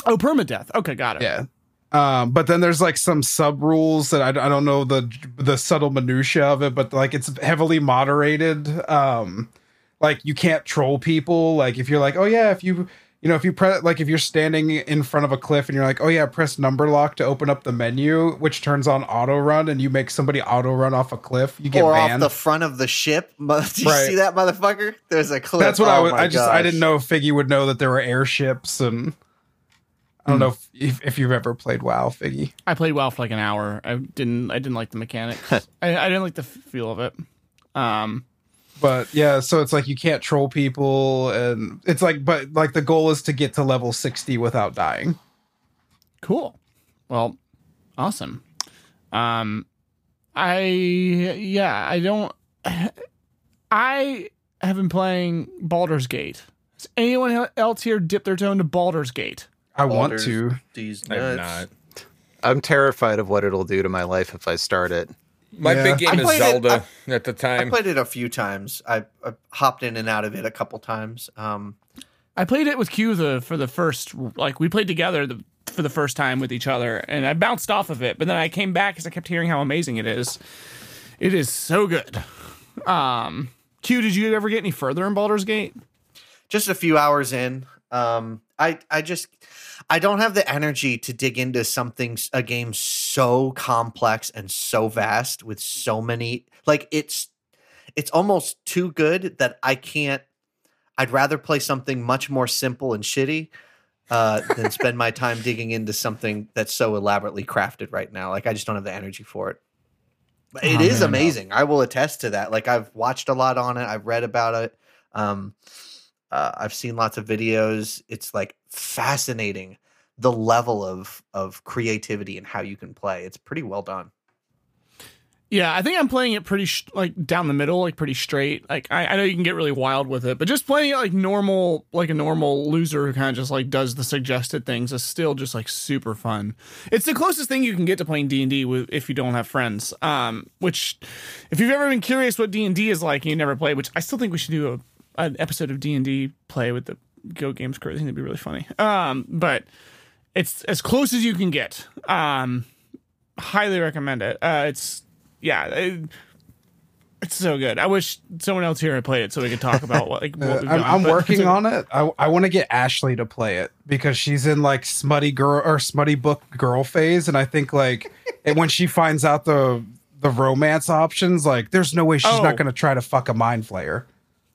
oh, permadeath. Okay, got it. Yeah. Um, but then there's like some sub rules that I, I don't know the the subtle minutia of it, but like it's heavily moderated. Um, like you can't troll people. Like if you're like, oh yeah, if you you know if you press like if you're standing in front of a cliff and you're like, oh yeah, press number lock to open up the menu, which turns on auto run, and you make somebody auto run off a cliff, you get or off the front of the ship. Mo- Did you Right. see that motherfucker? There's a clip. That's what I Oh was. I just I didn't know if Figgy would know that there were airships and. I don't know if, if if you've ever played WoW, Figgy. I played WoW for like an hour. I didn't. I didn't like the mechanics. I, I didn't like the feel of it. Um, but yeah so it's like you can't troll people and it's like but like the goal is to get to level 60 without dying cool. Well, awesome. Um, I yeah. I don't. I have been playing Baldur's Gate. Has anyone else here dip their toe into Baldur's Gate? i want to These I'm not. I'm terrified of what it'll do to my life if I start it. My Yeah. big game I is played it- Zelda at the time. I played it a few times. I, I hopped in and out of it a couple times. Um, I played it with Q the for the first like we played together the, for the first time with each other, and I bounced off of it. But then I came back because I kept hearing how amazing it is. It is so good. Um, Q, did you ever get any further in Baldur's Gate? just a few hours in. Um, I I just I don't have the energy to dig into something a game so complex and so vast with so many like it's it's almost too good that I can't. I'd rather play something much more simple and shitty uh, than spend my time digging into something that's so elaborately crafted right now. Like I just don't have the energy for it. But it Oh, is amazing. I will attest to that. Like I've watched a lot on it. I've read about it. Um, uh, I've seen lots of videos. It's like fascinating the level of of creativity and how you can play. It's pretty well done. Yeah, I think I'm playing it pretty sh- like down the middle, like pretty straight. Like I, I know you can get really wild with it, but just playing it like normal, like a normal loser who kind of just like does the suggested things is still just like super fun. It's the closest thing you can get to playing D and D if you don't have friends. Um, which if you've ever been curious what D and D is like and you never played, which I still think we should do a, an episode of D and D play with the GOAT Games crazy. It'd be really funny. Um, but it's as close as you can get. Um, highly recommend it. Uh, it's yeah, it, it's so good. I wish someone else here had played it so we could talk about what like what Uh, we've I'm, I'm working a- on it. I, I want to get Ashley to play it because she's in like smutty girl or smutty book girl phase, and I think like and when she finds out the the romance options, like there's no way she's Oh. not going to try to fuck a mind flayer.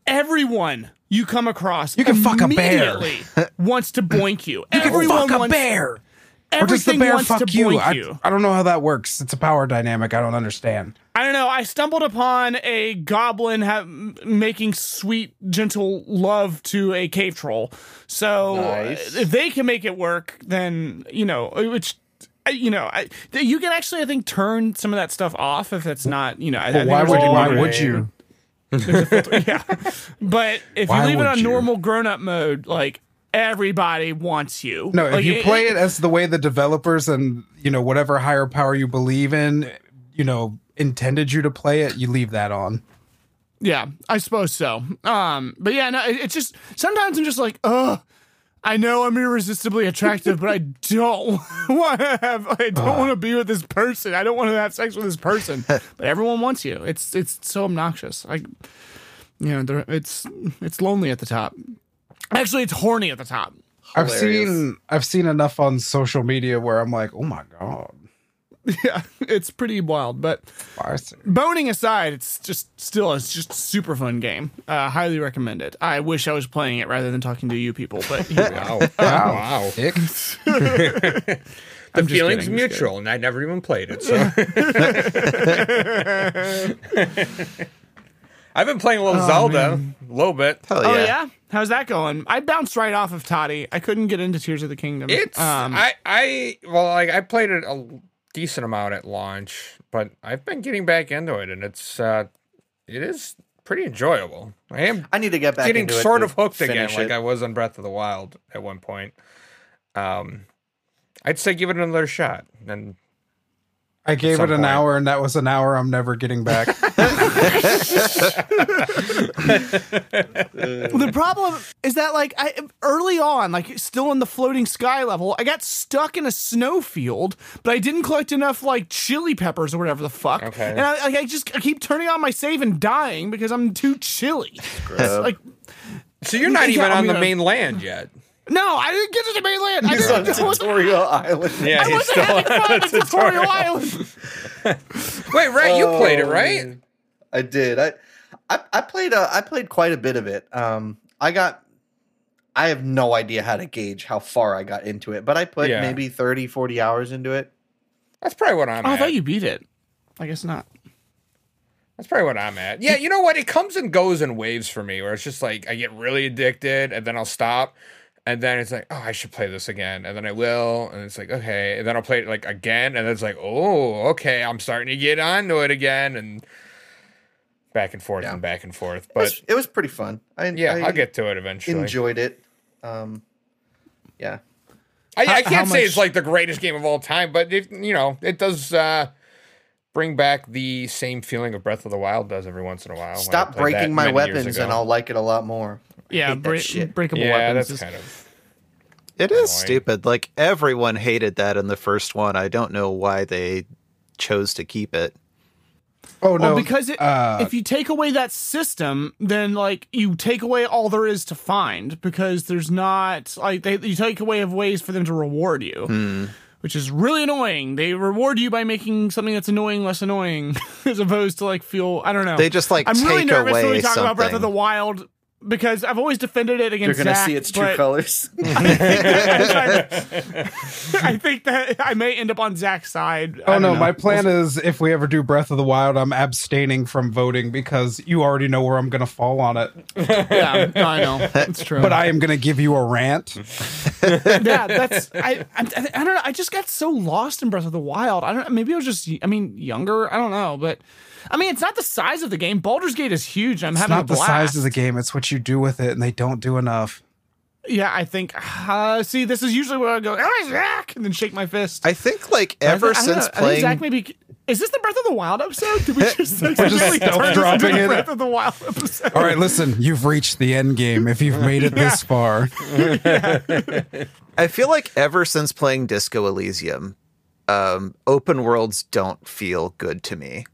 Everyone you come across, You can fuck a bear. immediately wants to boink you. You can Everyone fuck a wants, bear, or does the Everything bear wants fuck to you? boink I, you. I don't know how that works. It's a power dynamic. I don't understand. I don't know. I stumbled upon a goblin ha- m- making sweet, gentle love to a cave troll. So Nice. uh, if they can make it work, then you know, which uh, you know, I, you can actually, I think, turn some of that stuff off if it's not, you know. I, I think why there's would a why limit. would you? yeah. But if Why you leave it would on you? normal grown up mode, like everybody wants you. No, if Like, you play it as the way the developers and you know whatever higher power you believe in, you know, intended you to play it, you leave that on. Yeah, I suppose so. Um, but yeah, no, it, it's just sometimes I'm just like, ugh. I know I'm irresistibly attractive, but I don't want to have. I don't ah. want to be with this person. I don't want to have sex with this person. But everyone wants you. It's it's so obnoxious. Like, you know, there- it's it's lonely at the top. Actually, it's horny at the top. I've seen I've seen enough on social media where I'm like, oh my god, Yeah, it's pretty wild. But I boning aside, it's just still it's just a super fun game. Uh, highly recommend it. I wish I was playing it rather than talking to you people. But here we are. Wow. wow. Dick. The I'm feeling's kidding, mutual, and I never even played it. So I've been playing a little Zelda, a little bit. Hell Oh yeah. yeah. how's that going? I bounced right off of Toddy. I couldn't get into Tears of the Kingdom. It's um, I I well like I played it a decent amount at launch, but I've been getting back into it, and it's uh it is pretty enjoyable. I am I need to get back getting into it sort of hooked again, finish like. I was on Breath of the Wild at one point. Um, I'd say give it another shot, and I gave it an point. hour, and that was an hour I'm never getting back. the problem is that like I early on, like still in the floating sky level, I got stuck in a snowfield, but I didn't collect enough like chili peppers or whatever the fuck. Okay. And I, like, I just I keep turning on my save and dying because I'm too chilly. Like so you're not Yeah, even I on mean, the uh, main land yet. No, I didn't get to the mainland. I He's on didn't. I wasn't, Tutorial Island. Yeah, I he's wasn't still having fun the at Tutorial Island. Wait, right? You played it, right? I did. I, I I played uh, I played quite a bit of it. Um, I got. I have no idea how to gauge how far I got into it, but I put Yeah. maybe 30, 40 hours into it. That's probably what I'm Oh, I thought you beat it. I guess not. That's probably what I'm at. Yeah, you know what? It comes and goes in waves for me, where it's just like I get really addicted, and then I'll stop, and then it's like, oh, I should play this again, and then I will, and it's like, okay, and then I'll play it like again, and then it's like, oh, okay, I'm starting to get onto it again, and back and forth Yeah. and back and forth. It was, But it was pretty fun. I, yeah, I I'll get to it eventually. enjoyed it. Um, yeah. I, I can't say much- it's like the greatest game of all time, but it, you know, it does uh, bring back the same feeling of Breath of the Wild does every once in a while. Stop breaking my weapons, and. I'll like it a lot more. I Yeah, hate that break, breakable yeah, weapons. that's is- kind of. It is Annoying. stupid. Like everyone hated that in the first one. I don't know why they chose to keep it. Oh Well, no, because it, uh, if you take away that system, then like you take away all there is to find because there's not like they you take away of ways for them to reward you, Hmm. which is really annoying. They reward you by making something that's annoying less annoying, as opposed to like feel I don't know. They just like I'm take really nervous away when we talk something. about Breath of the Wild because I've always defended it against. You're gonna Zach, see its true colors. I think that I may end up on Zach's side. Oh no, know. my plan is if we ever do Breath of the Wild, I'm abstaining from voting because you already know where I'm going to fall on it. Yeah, I know it's true. But I am going to give you a rant. yeah, that's I, I. I don't know. I just got so lost in Breath of the Wild. I don't. Maybe I was just. I mean, younger. I don't know, but I mean, it's not the size of the game. Baldur's Gate is huge. I'm It's having not a the size of the game; it's what you do with it, and they don't do enough. Yeah, I think. Uh, see, this is usually where I go, "Oh, Zach," and then shake my fist. I think like ever thi- I don't since know. I think playing Zach maybe. Is this the Breath of the Wild episode? Did we just like, just really turn this into stealth-dropping the it. Breath of the Wild episode? All right, listen, you've reached the end game if you've made it this far. I feel like ever since playing Disco Elysium, um, open worlds don't feel good to me.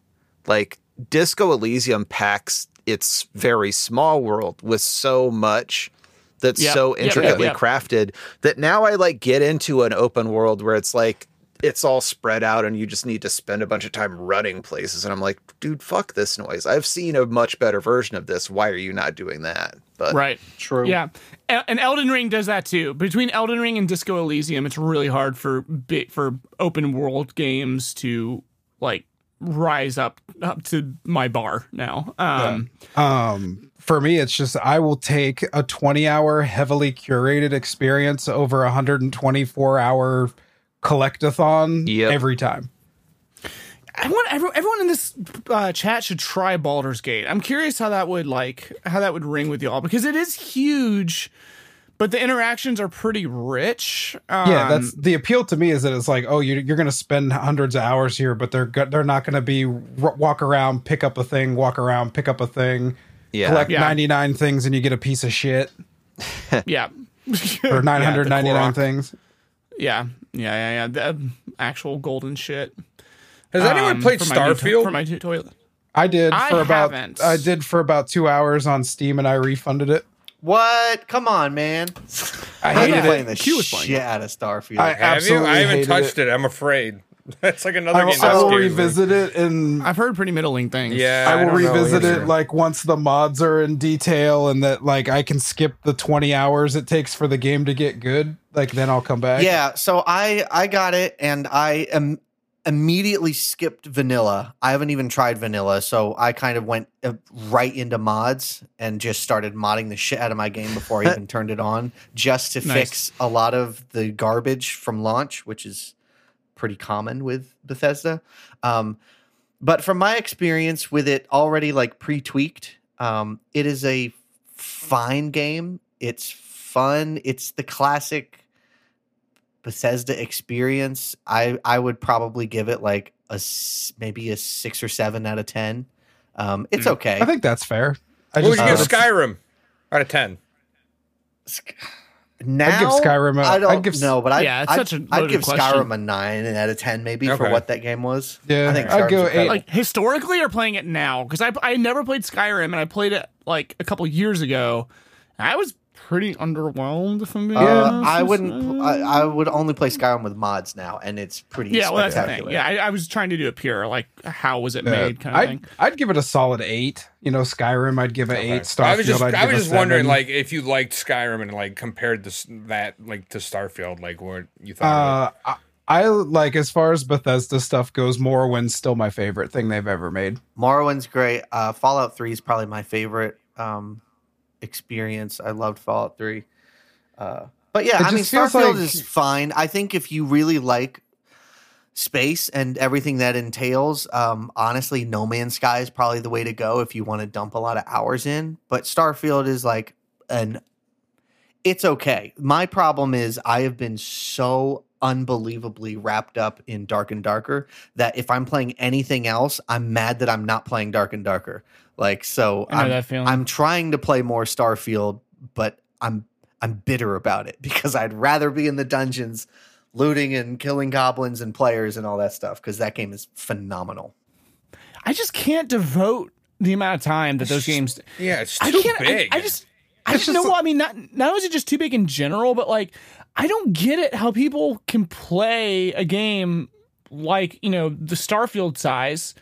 Like Disco Elysium packs its very small world with so much that's Yep, so yep, yep, intricately yep. crafted that now I like get into an open world where it's like it's all spread out and you just need to spend a bunch of time running places and I'm like, dude, fuck this noise. I've seen a much better version of this. Why are you not doing that? But Right. True. Yeah, and Elden Ring does that too. Between Elden Ring and Disco Elysium, it's really hard for bit for open world games to like rise up up to my bar now. Um, Um, for me, it's just I will take a 20 hour heavily curated experience over a 124 hour collectathon Yep. every time. I want every, everyone in this uh, chat should try Baldur's Gate. I'm curious how that would like how that would ring with y'all because it is huge, but the interactions are pretty rich. Um, yeah, that's the appeal to me is that it's like, oh, you're, you're going to spend hundreds of hours here, but they're they're not going to be r- walk around, pick up a thing, walk around, pick up a thing, Yeah. collect Yeah. 99 things, and you get a piece of shit yeah, or 999 yeah, things. Yeah, yeah, yeah, yeah. The um, actual golden shit. Has anyone Um, played for my new to- Starfield? for my to- toilet? I did I for about haven't. I did for about two hours on Steam, and I refunded it. What? Come on, man. I I'm hated playing it. the Q was playing shit out of Starfield. I- Have you? absolutely I haven't hated touched it. it. I'm afraid. That's like another I will, game. I that will scares me. revisit it and I've heard pretty middling things. Yeah, I will don't know revisit either. it like once the mods are in detail and that like I can skip the 20 hours it takes for the game to get good. Like then I'll come back. Yeah, so I I got it and I am immediately skipped vanilla. I haven't even tried vanilla, so I kind of went uh, right into mods and just started modding the shit out of my game before I even turned it on, just to Nice. fix a lot of the garbage from launch, which is pretty common with Bethesda. Um, but from my experience with it already like pre-tweaked, um, it is a fine game. It's fun. It's the classic Bethesda experience. I I would probably give it like a s- maybe a six or seven out of ten. Um, it's okay. I think that's fair. I What would you give Skyrim out of ten? now I'd give Skyrim a- I don't I'd give s- know, but I Yeah, it's I'd, such a I'd give question. Skyrim a nine out of ten maybe for what that game was. Yeah, I think I'd Skyrim's go eight. Like historically, or playing it now? Because I I never played Skyrim, and I played it like a couple years ago. I was pretty underwhelmed. If I'm being Uh, honest. I wouldn't. I, I would only play Skyrim with mods now, and it's pretty. Yeah, well, that's the thing. spectacular. Yeah, I, I was trying to do a pure, like how was it Yeah. made, kind of I'd, thing. I'd give it a solid eight. You know, Skyrim, I'd give it eight. Starfield, I was just, I'd I was just wondering, like, if you liked Skyrim and like compared this that like to Starfield, like what you thought. of uh, I, I like as far as Bethesda stuff goes. Morrowind's still my favorite thing they've ever made. Morrowind's great. Uh, Fallout Three is probably my favorite um, experience. I loved Fallout Three. Uh, but yeah, It I mean, Starfield like- is fine. I think if you really like space and everything that entails, um, honestly, No Man's Sky is probably the way to go if you want to dump a lot of hours in. But Starfield is like an it's okay. My problem is I have been so unbelievably wrapped up in Dark and Darker that if I'm playing anything else, I'm mad that I'm not playing Dark and Darker. Like so I know I'm, that. I'm trying to play more Starfield, but I'm I'm bitter about it because I'd rather be in the dungeons looting and killing goblins and players and all that stuff because that game is phenomenal. I just can't devote the amount of time that those games. Yeah, it's I too can't. I- big. I, just. I It's just know. just- Well, I mean, not not only is it just too big in general, but like, I don't get it how people can play a game like you know the Starfield size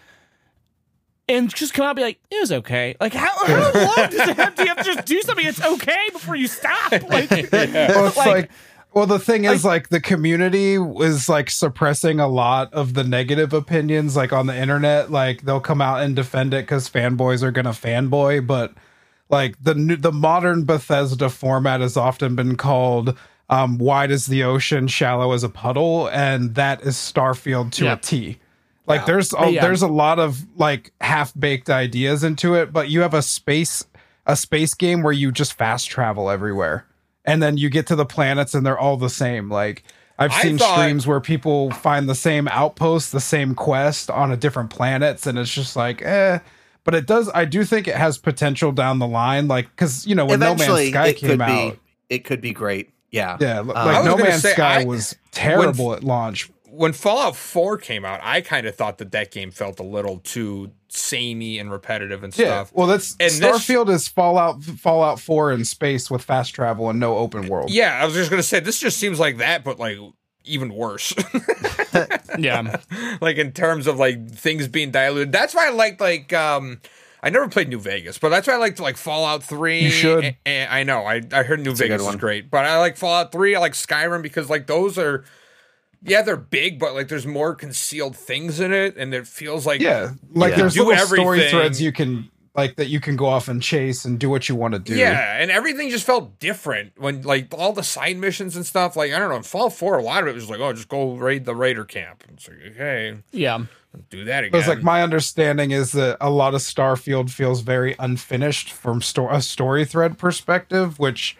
and just come out and be like, it was okay. Like how, how long does it have, you have to just do something that's okay before you stop? Like, well, it's Like- like, well, the thing is, like, the community was like suppressing a lot of the negative opinions, like on the internet. Like, they'll come out and defend it because fanboys are gonna fanboy, but like the new, the modern Bethesda format has often been called um, "wide as the ocean, shallow as a puddle," and that is Starfield to Yeah. a T. Like, there's a, Yeah. there's a lot of like half baked ideas into it, but you have a space a space game where you just fast travel everywhere and then you get to the planets and they're all the same like i've seen thought- streams where people find the same outpost the same quest on a different planets and it's just like eh but it does i do think it has potential down the line like because you know when no Eventually, man's sky it came could out be. It could be great. Yeah. yeah Um, like I was no gonna man's say, sky I- was terrible at launch when Fallout 4 came out, I kind of thought that that game felt a little too samey and repetitive and stuff. yeah stuff. well that's And this- starfield is fallout fallout 4 in space with fast travel and no open world yeah, I was just gonna say this just seems like that, but like even worse. yeah. like in terms of like things being diluted. That's why I liked like um I never played New Vegas, but that's why I liked like Fallout 3. You should. A- a- I know. I, I heard New a good Vegas is great, but I like Fallout 3. I like Skyrim because like those are yeah, they're big, but like there's more concealed things in it and it feels like Yeah, like Yeah. there's Do little story threads you can like that you can go off and chase and do what you want to do. Yeah, and everything just felt different when like all the side missions and stuff. Like I don't know, in Fallout 4, a lot of it was like, oh, just go raid the raider camp. It's like, okay, Yeah. do that again. Because like my understanding is that a lot of Starfield feels very unfinished from sto- a story thread perspective, which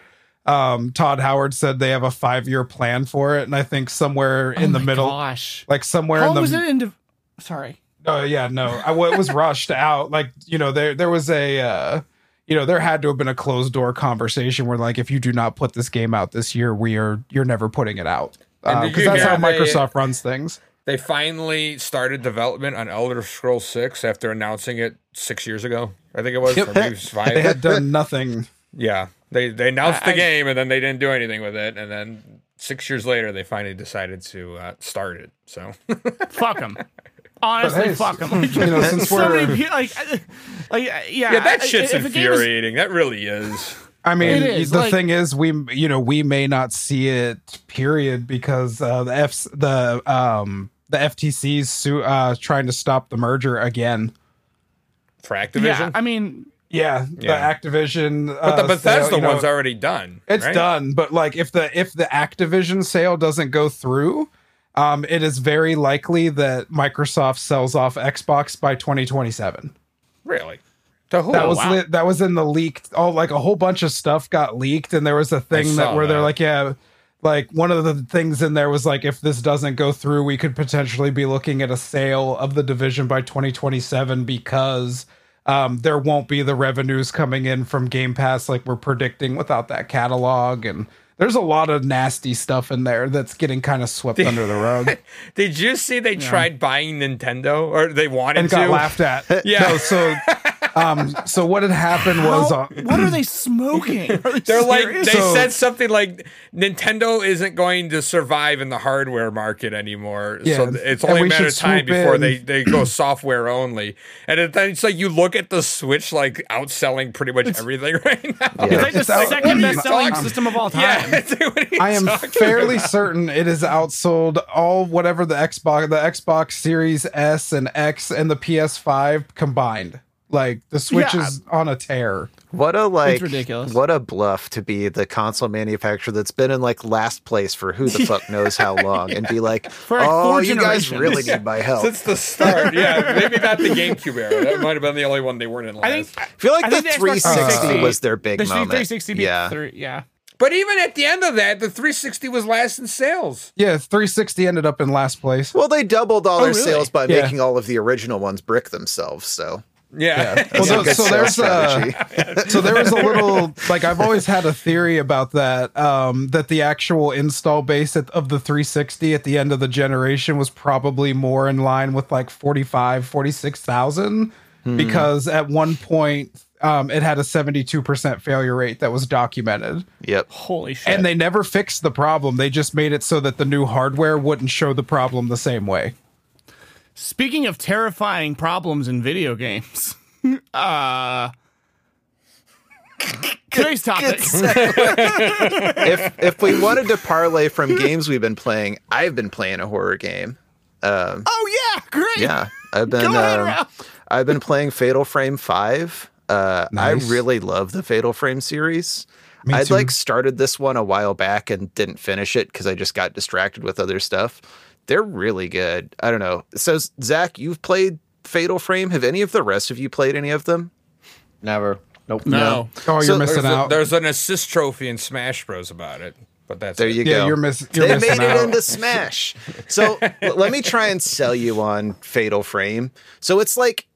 um, Todd Howard said they have a five year plan for it, and I think somewhere in the Oh my middle, Gosh. like somewhere How in the was it into? Sorry. Oh yeah, no. I, it was rushed out. Like you know, there there was a, uh, you know, there had to have been a closed door conversation where like, if you do not put this game out this year, we are you're never putting it out because you that's hear how they- Microsoft runs things. They finally started development on Elder Scrolls 6 after announcing it six years ago. I think it was, or maybe it five. They had done nothing. yeah, they they announced I- the game and then they didn't do anything with it, and then six years later they finally decided to uh, start it. So Fuck them. Honestly, hey, fuck them. You know, since so we're, many people, like, like, uh, yeah, yeah, that I- shit's if a game is- infuriating. that really is. I mean, It is, the like- thing is, we you know we may not see it. Period, because uh, the F the um the FTC's su- uh, trying to stop the merger again. For Activision, Yeah, I mean, Yeah, Yeah. the Activision. but uh, the Bethesda sale, you know, one's already done. It's right? done, but like if the if the Activision sale doesn't go through, um, it is very likely that Microsoft sells off Xbox by 2027. Really? To who? That was wow. li- that was in the leaked. Oh, like a whole bunch of stuff got leaked, and there was a thing that where they're like, yeah, like one of the things in there was like, if this doesn't go through, we could potentially be looking at a sale of the division by 2027 because. Um, there won't be the revenues coming in from Game Pass like we're predicting without that catalog, and there's a lot of nasty stuff in there that's getting kind of swept under the rug Did you see they tried buying Nintendo or they wanted and to? got laughed at. Yeah. No, so, um, so what had happened was, how- uh, what are they smoking? Are they They're like they So- said something like Nintendo isn't going to survive in the hardware market anymore. Yeah, so it's only a matter of time before in. they, they go software only. And it- then it's like you look at the Switch like outselling pretty much everything right now. it's like the It's out- second what best selling talking- system of all time. Yeah, it's like, what are you I am fairly about? certain it is outsold all whatever the Xbox, the Xbox Series S and X and the PS5 combined. Like the Switch Yeah. is on a tear. What a like ridiculous. What a bluff to be the console manufacturer that's been in like last place for who the fuck knows how long and be like, For, like, oh, four you guys really need my help. Since the start, yeah, maybe not the GameCube era. That might have been the only one they weren't in last. I think I feel like I the think Xbox 360 360 was their big the moment. 360 beat yeah. three, yeah. but even at the end of that, the 360 was last in sales. Yeah, 360 ended up in last place. Well, they doubled all Oh, their really? sales by Yeah. making all of the original ones brick themselves. So Yeah. Well, so, so there's a so there was a little like I've always had a theory about that um that the actual install base at, of the 360 at the end of the generation was probably more in line with like 45 46,000 Hmm. because at one point um it had a 72% failure rate that was documented yep. Holy shit. and they never fixed the problem they just made it so that the new hardware wouldn't show the problem the same way Speaking of terrifying problems in video games, uh, today's topic. if if we wanted to parlay from games we've been playing, I've been playing a horror game. Um, Oh yeah, great. yeah, I've been Go ahead, um, Ralph. I've been playing Fatal Frame Five. Uh, Nice. I really love the Fatal Frame series. Me I'd too. like started this one a while back and didn't finish it because I just got distracted with other stuff. They're really good. I don't know. So Zach, you've played Fatal Frame. Have any of the rest of you played any of them? Never. Nope. No. Oh, you're So missing There's, a- out. there's an assist trophy in Smash Bros about it, but that's There it. you yeah, go. you're, miss- you're they missing made it out. into Smash. So let me try and sell you on Fatal Frame. So it's like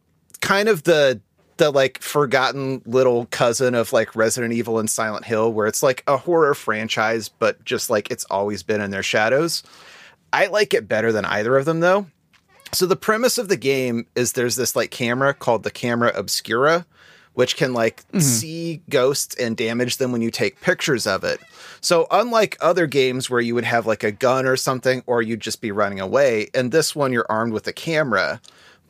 kind of the the like forgotten little cousin of like Resident Evil and Silent Hill, where it's like a horror franchise, but just like it's always been in their shadows. I like it better than either of them though. So the premise of the game is there's this like camera called the camera obscura, which can like mm-hmm. see ghosts and damage them when you take pictures of it. So unlike other games where you would have like a gun or something, or you'd just be running away, in this one you're armed with a camera.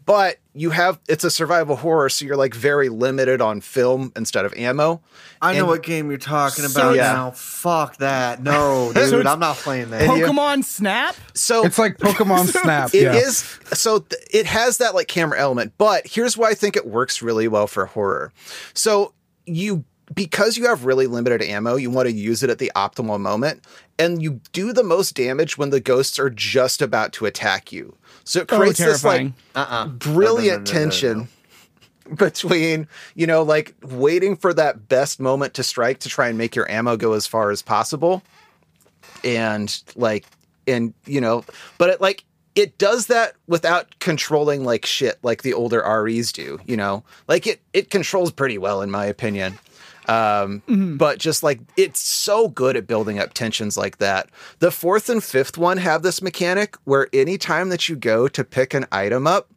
But you have it's a survival horror, so you're like very limited on film instead of ammo. I know what game you're talking So about Yeah. now. Fuck that. No, dude, it's- I'm not playing that. And you- Pokemon Snap. So It's like Pokemon Snap. It yeah. is so th- it has that like camera element, but here's why I think it works really well for horror. So you because you have really limited ammo, you want to use it at the optimal moment, and you do the most damage when the ghosts are just about to attack you. So it Oh, creates this like uh-uh. brilliant No, no, no, no, no, tension between you know like waiting for that best moment to strike to try and make your ammo go as far as possible and like and you know but it like it does that without controlling like shit like the older REs do you know? Like it it controls pretty well in my opinion um but just like it's so good at building up tensions like that. The fourth and fifth one have this mechanic where anytime that you go to pick an item up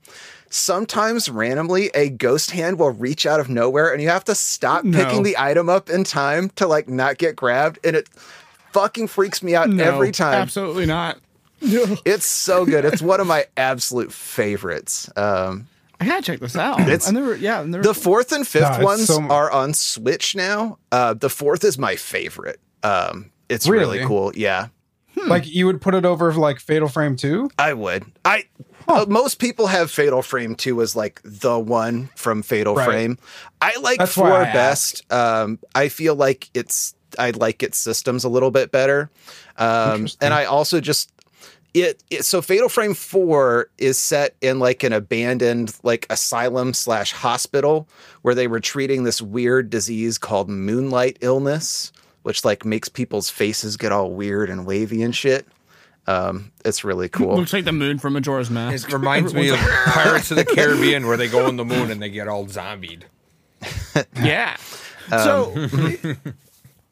sometimes randomly a ghost hand will reach out of nowhere and you have to stop No. picking the item up in time to like not get grabbed and it fucking freaks me out No, every time. Absolutely not. it's so good. It's one of my absolute favorites. Um I gotta check this out. It's- I never. Yeah, I never. the fourth and fifth No, it's ones so- are on switch now uh the fourth is my favorite um it's really, Really? cool yeah Like you would put it over like Fatal Frame 2? I would. I uh, most people have Fatal Frame 2 as like the one from Fatal Right. Frame. I like That's 4 I best. Um I feel like it's I like its systems a little bit better. Um and I also just it, it so Fatal Frame 4 is set in like an abandoned like asylum slash hospital where they were treating this weird disease called moonlight illness, which like makes people's faces get all weird and wavy and shit. Um, it's really cool. Looks like the moon from Majora's Mask. It reminds me of Pirates of the Caribbean where they go on the moon and they get all zombied. Yeah. So,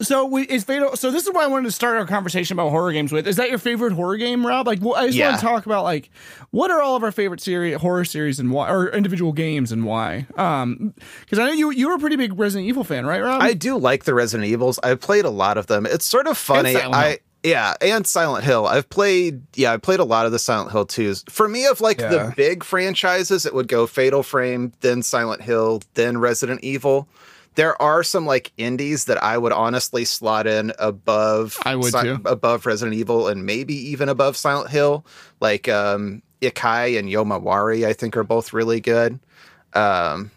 so we, is Fatal. So this is why I wanted to start our conversation about horror games with. Is that your favorite horror game, Rob? Like, well, I just Yeah. want to talk about like what are all of our favorite series, horror series, and why, or individual games and why? Um, because I know you you were a pretty big Resident Evil fan, right, Rob? I do like the Resident Evils. I've played a lot of them. It's sort of funny. I yeah, and Silent Hill. I've played yeah, I played a lot of the Silent Hill 2s. For me of like Yeah. the big franchises, it would go Fatal Frame, then Silent Hill, then Resident Evil. There are some like indies that I would honestly slot in above I would Si- too. above Resident Evil and maybe even above Silent Hill. Like um Ikai and Yomawari, I think are both really good. Um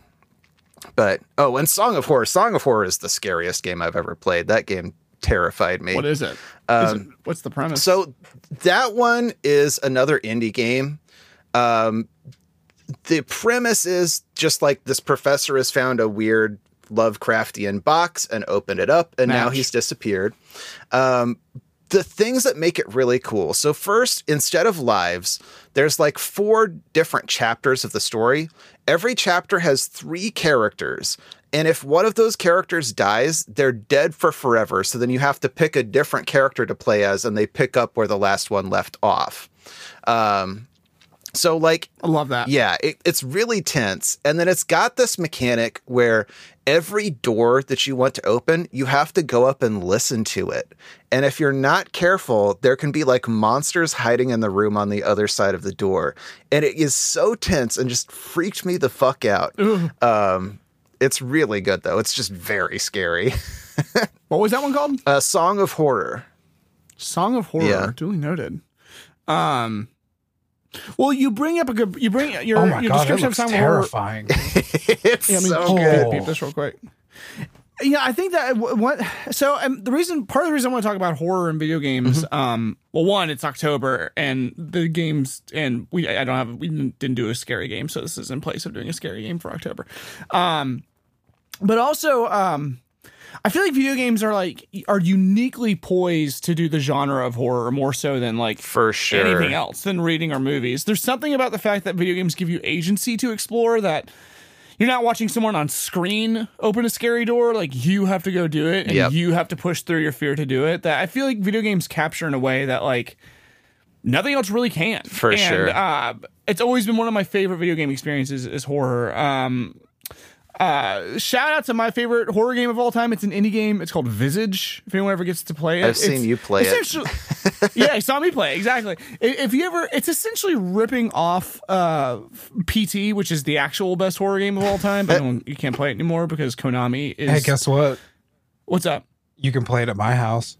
but oh, and Song of Horror. Song of Horror is the scariest game I've ever played. That game terrified me. what is it? Is it- what's the premise? So that one is another indie game. Um, the premise is just like this professor has found a weird Lovecraftian box and opened it up, and now he's disappeared. Um, the things that make it really cool. So first, instead of lives, there's like four different chapters of the story. Every chapter has three characters. And if one of those characters dies, they're dead for forever. So then you have to pick a different character to play as, and they pick up where the last one left off. Um, So like I love that. yeah, it, it's really tense. And then it's got this mechanic where every door that you want to open, you have to go up and listen to it. And if you're not careful, there can be like monsters hiding in the room on the other side of the door. And it is so tense and just freaked me the fuck out. Um, it's really good though. It's just very scary. What was that one called? A Song of Horror. Song of Horror. Yeah. Duly noted. Um. Well, you bring up a good. You bring your Oh my your god, description of looks Song of Horror. terrifying. it's Yeah, I mean, so oh, good. peep this real quick. Yeah, I think that what so um, the reason part of the reason I want to talk about horror in video games, Mm-hmm. um, well, one, it's October and the games, and we I don't have we didn't didn't do a scary game, so this is in place of doing a scary game for October, um, but also um, I feel like video games are like are uniquely poised to do the genre of horror more so than like For sure. anything else than reading or movies. There's something about the fact that video games give you agency to explore that you're not watching someone on screen open a scary door. Like you have to go do it and Yep. you have to push through your fear to do it. That I feel like video games capture in a way that like nothing else really can. For and, sure. Uh, it's always been one of my favorite video game experiences is horror. Um, uh, shout out to my favorite horror game of all time. It's an indie game. It's called Visage. If anyone ever gets to play it, I've seen you play it. yeah, you saw me play exactly. If you ever, it's essentially ripping off uh, PT, which is the actual best horror game of all time, but no you can't play it anymore because Konami is. hey, guess what? what's up? You can play it at my house.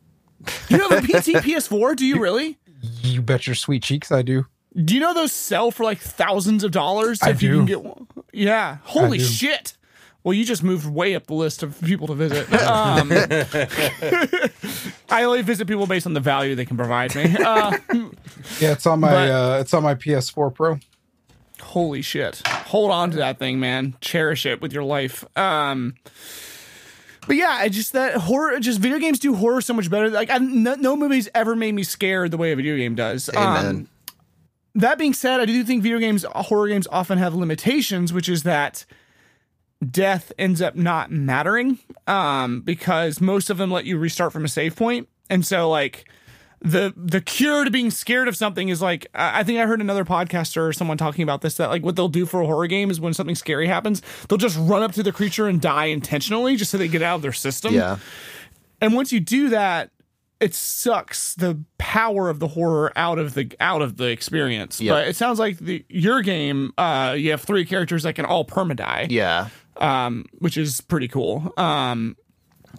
You have a PT PS4? Do you really? You bet your sweet cheeks I do. Do you know those sell for like thousands of dollars? I if you do. can get one? Yeah. Holy do. shit. Well, you just moved way up the list of people to visit. Um, I only visit people based on the value they can provide me. Uh, Yeah, it's on my But- uh it's on my PS4 Pro. holy shit. Hold on to that thing, man. Cherish it with your life. Um, but yeah, I just that horror, just video games do horror so much better. Like, I, no, no movie's ever made me scared the way a video game does. Amen. Um, that being said, I do think video games, horror games often have limitations, which is that death ends up not mattering um, because most of them let you restart from a save point. And so, like, the the cure to being scared of something is like I think I heard another podcaster or someone talking about this that like what they'll do for a horror game is when something scary happens, they'll just run up to the creature and die intentionally just so they get out of their system. Yeah. And once you do that, it sucks the power of the horror out of the out of the experience. Yep. But it sounds like the your game, uh, you have three characters that can all permadie, Yeah. Um, which is pretty cool. Um,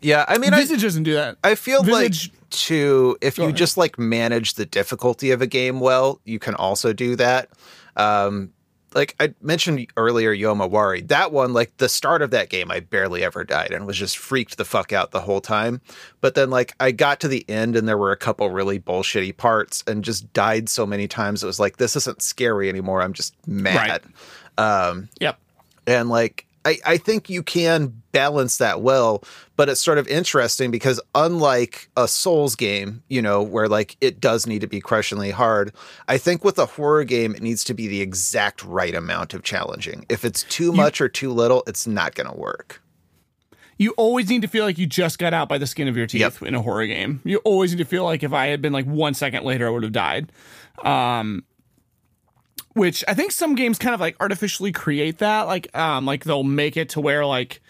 Yeah. I mean, I, Visage doesn't do that. I feel Visage- like too, if you ahead. just like manage the difficulty of a game well, you can also do that. Um, like I mentioned earlier, Yomawari, that one, like the start of that game, I barely ever died and was just freaked the fuck out the whole time. But then, like, I got to the end and there were a couple really bullshitty parts and just died so many times. It was like, this isn't scary anymore. I'm just mad. Um, Yep. and like I, I think you can balance that well but it's sort of interesting because unlike a souls game you know where like it does need to be crushingly hard i think with a horror game it needs to be the exact right amount of challenging if it's too much or too little it's not going to work you always need to feel like you just got out by the skin of your teeth Yep. in a horror game. You always need to feel like if I had been like one second later, I would have died. Um, which I think some games kind of like artificially create that. Like, um, like they'll make it to where like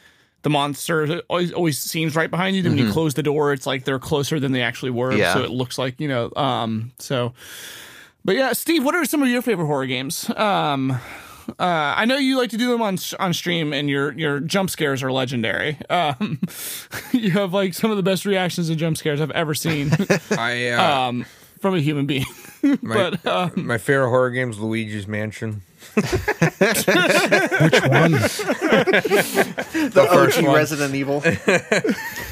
the monster always always seems right behind you. Then when you close the door, it's like they're closer than they actually were. Mm-hmm. Yeah. So it looks like you know. Um, so. But yeah, Steve, what are some of your favorite horror games? Um, uh, I know you like to do them on on stream, and your your jump scares are legendary. Um, you have like some of the best reactions to jump scares I've ever seen I uh, um, from a human being. my, but uh, my favorite horror game is Luigi's Mansion. Which one? The, first OG one. Resident Evil.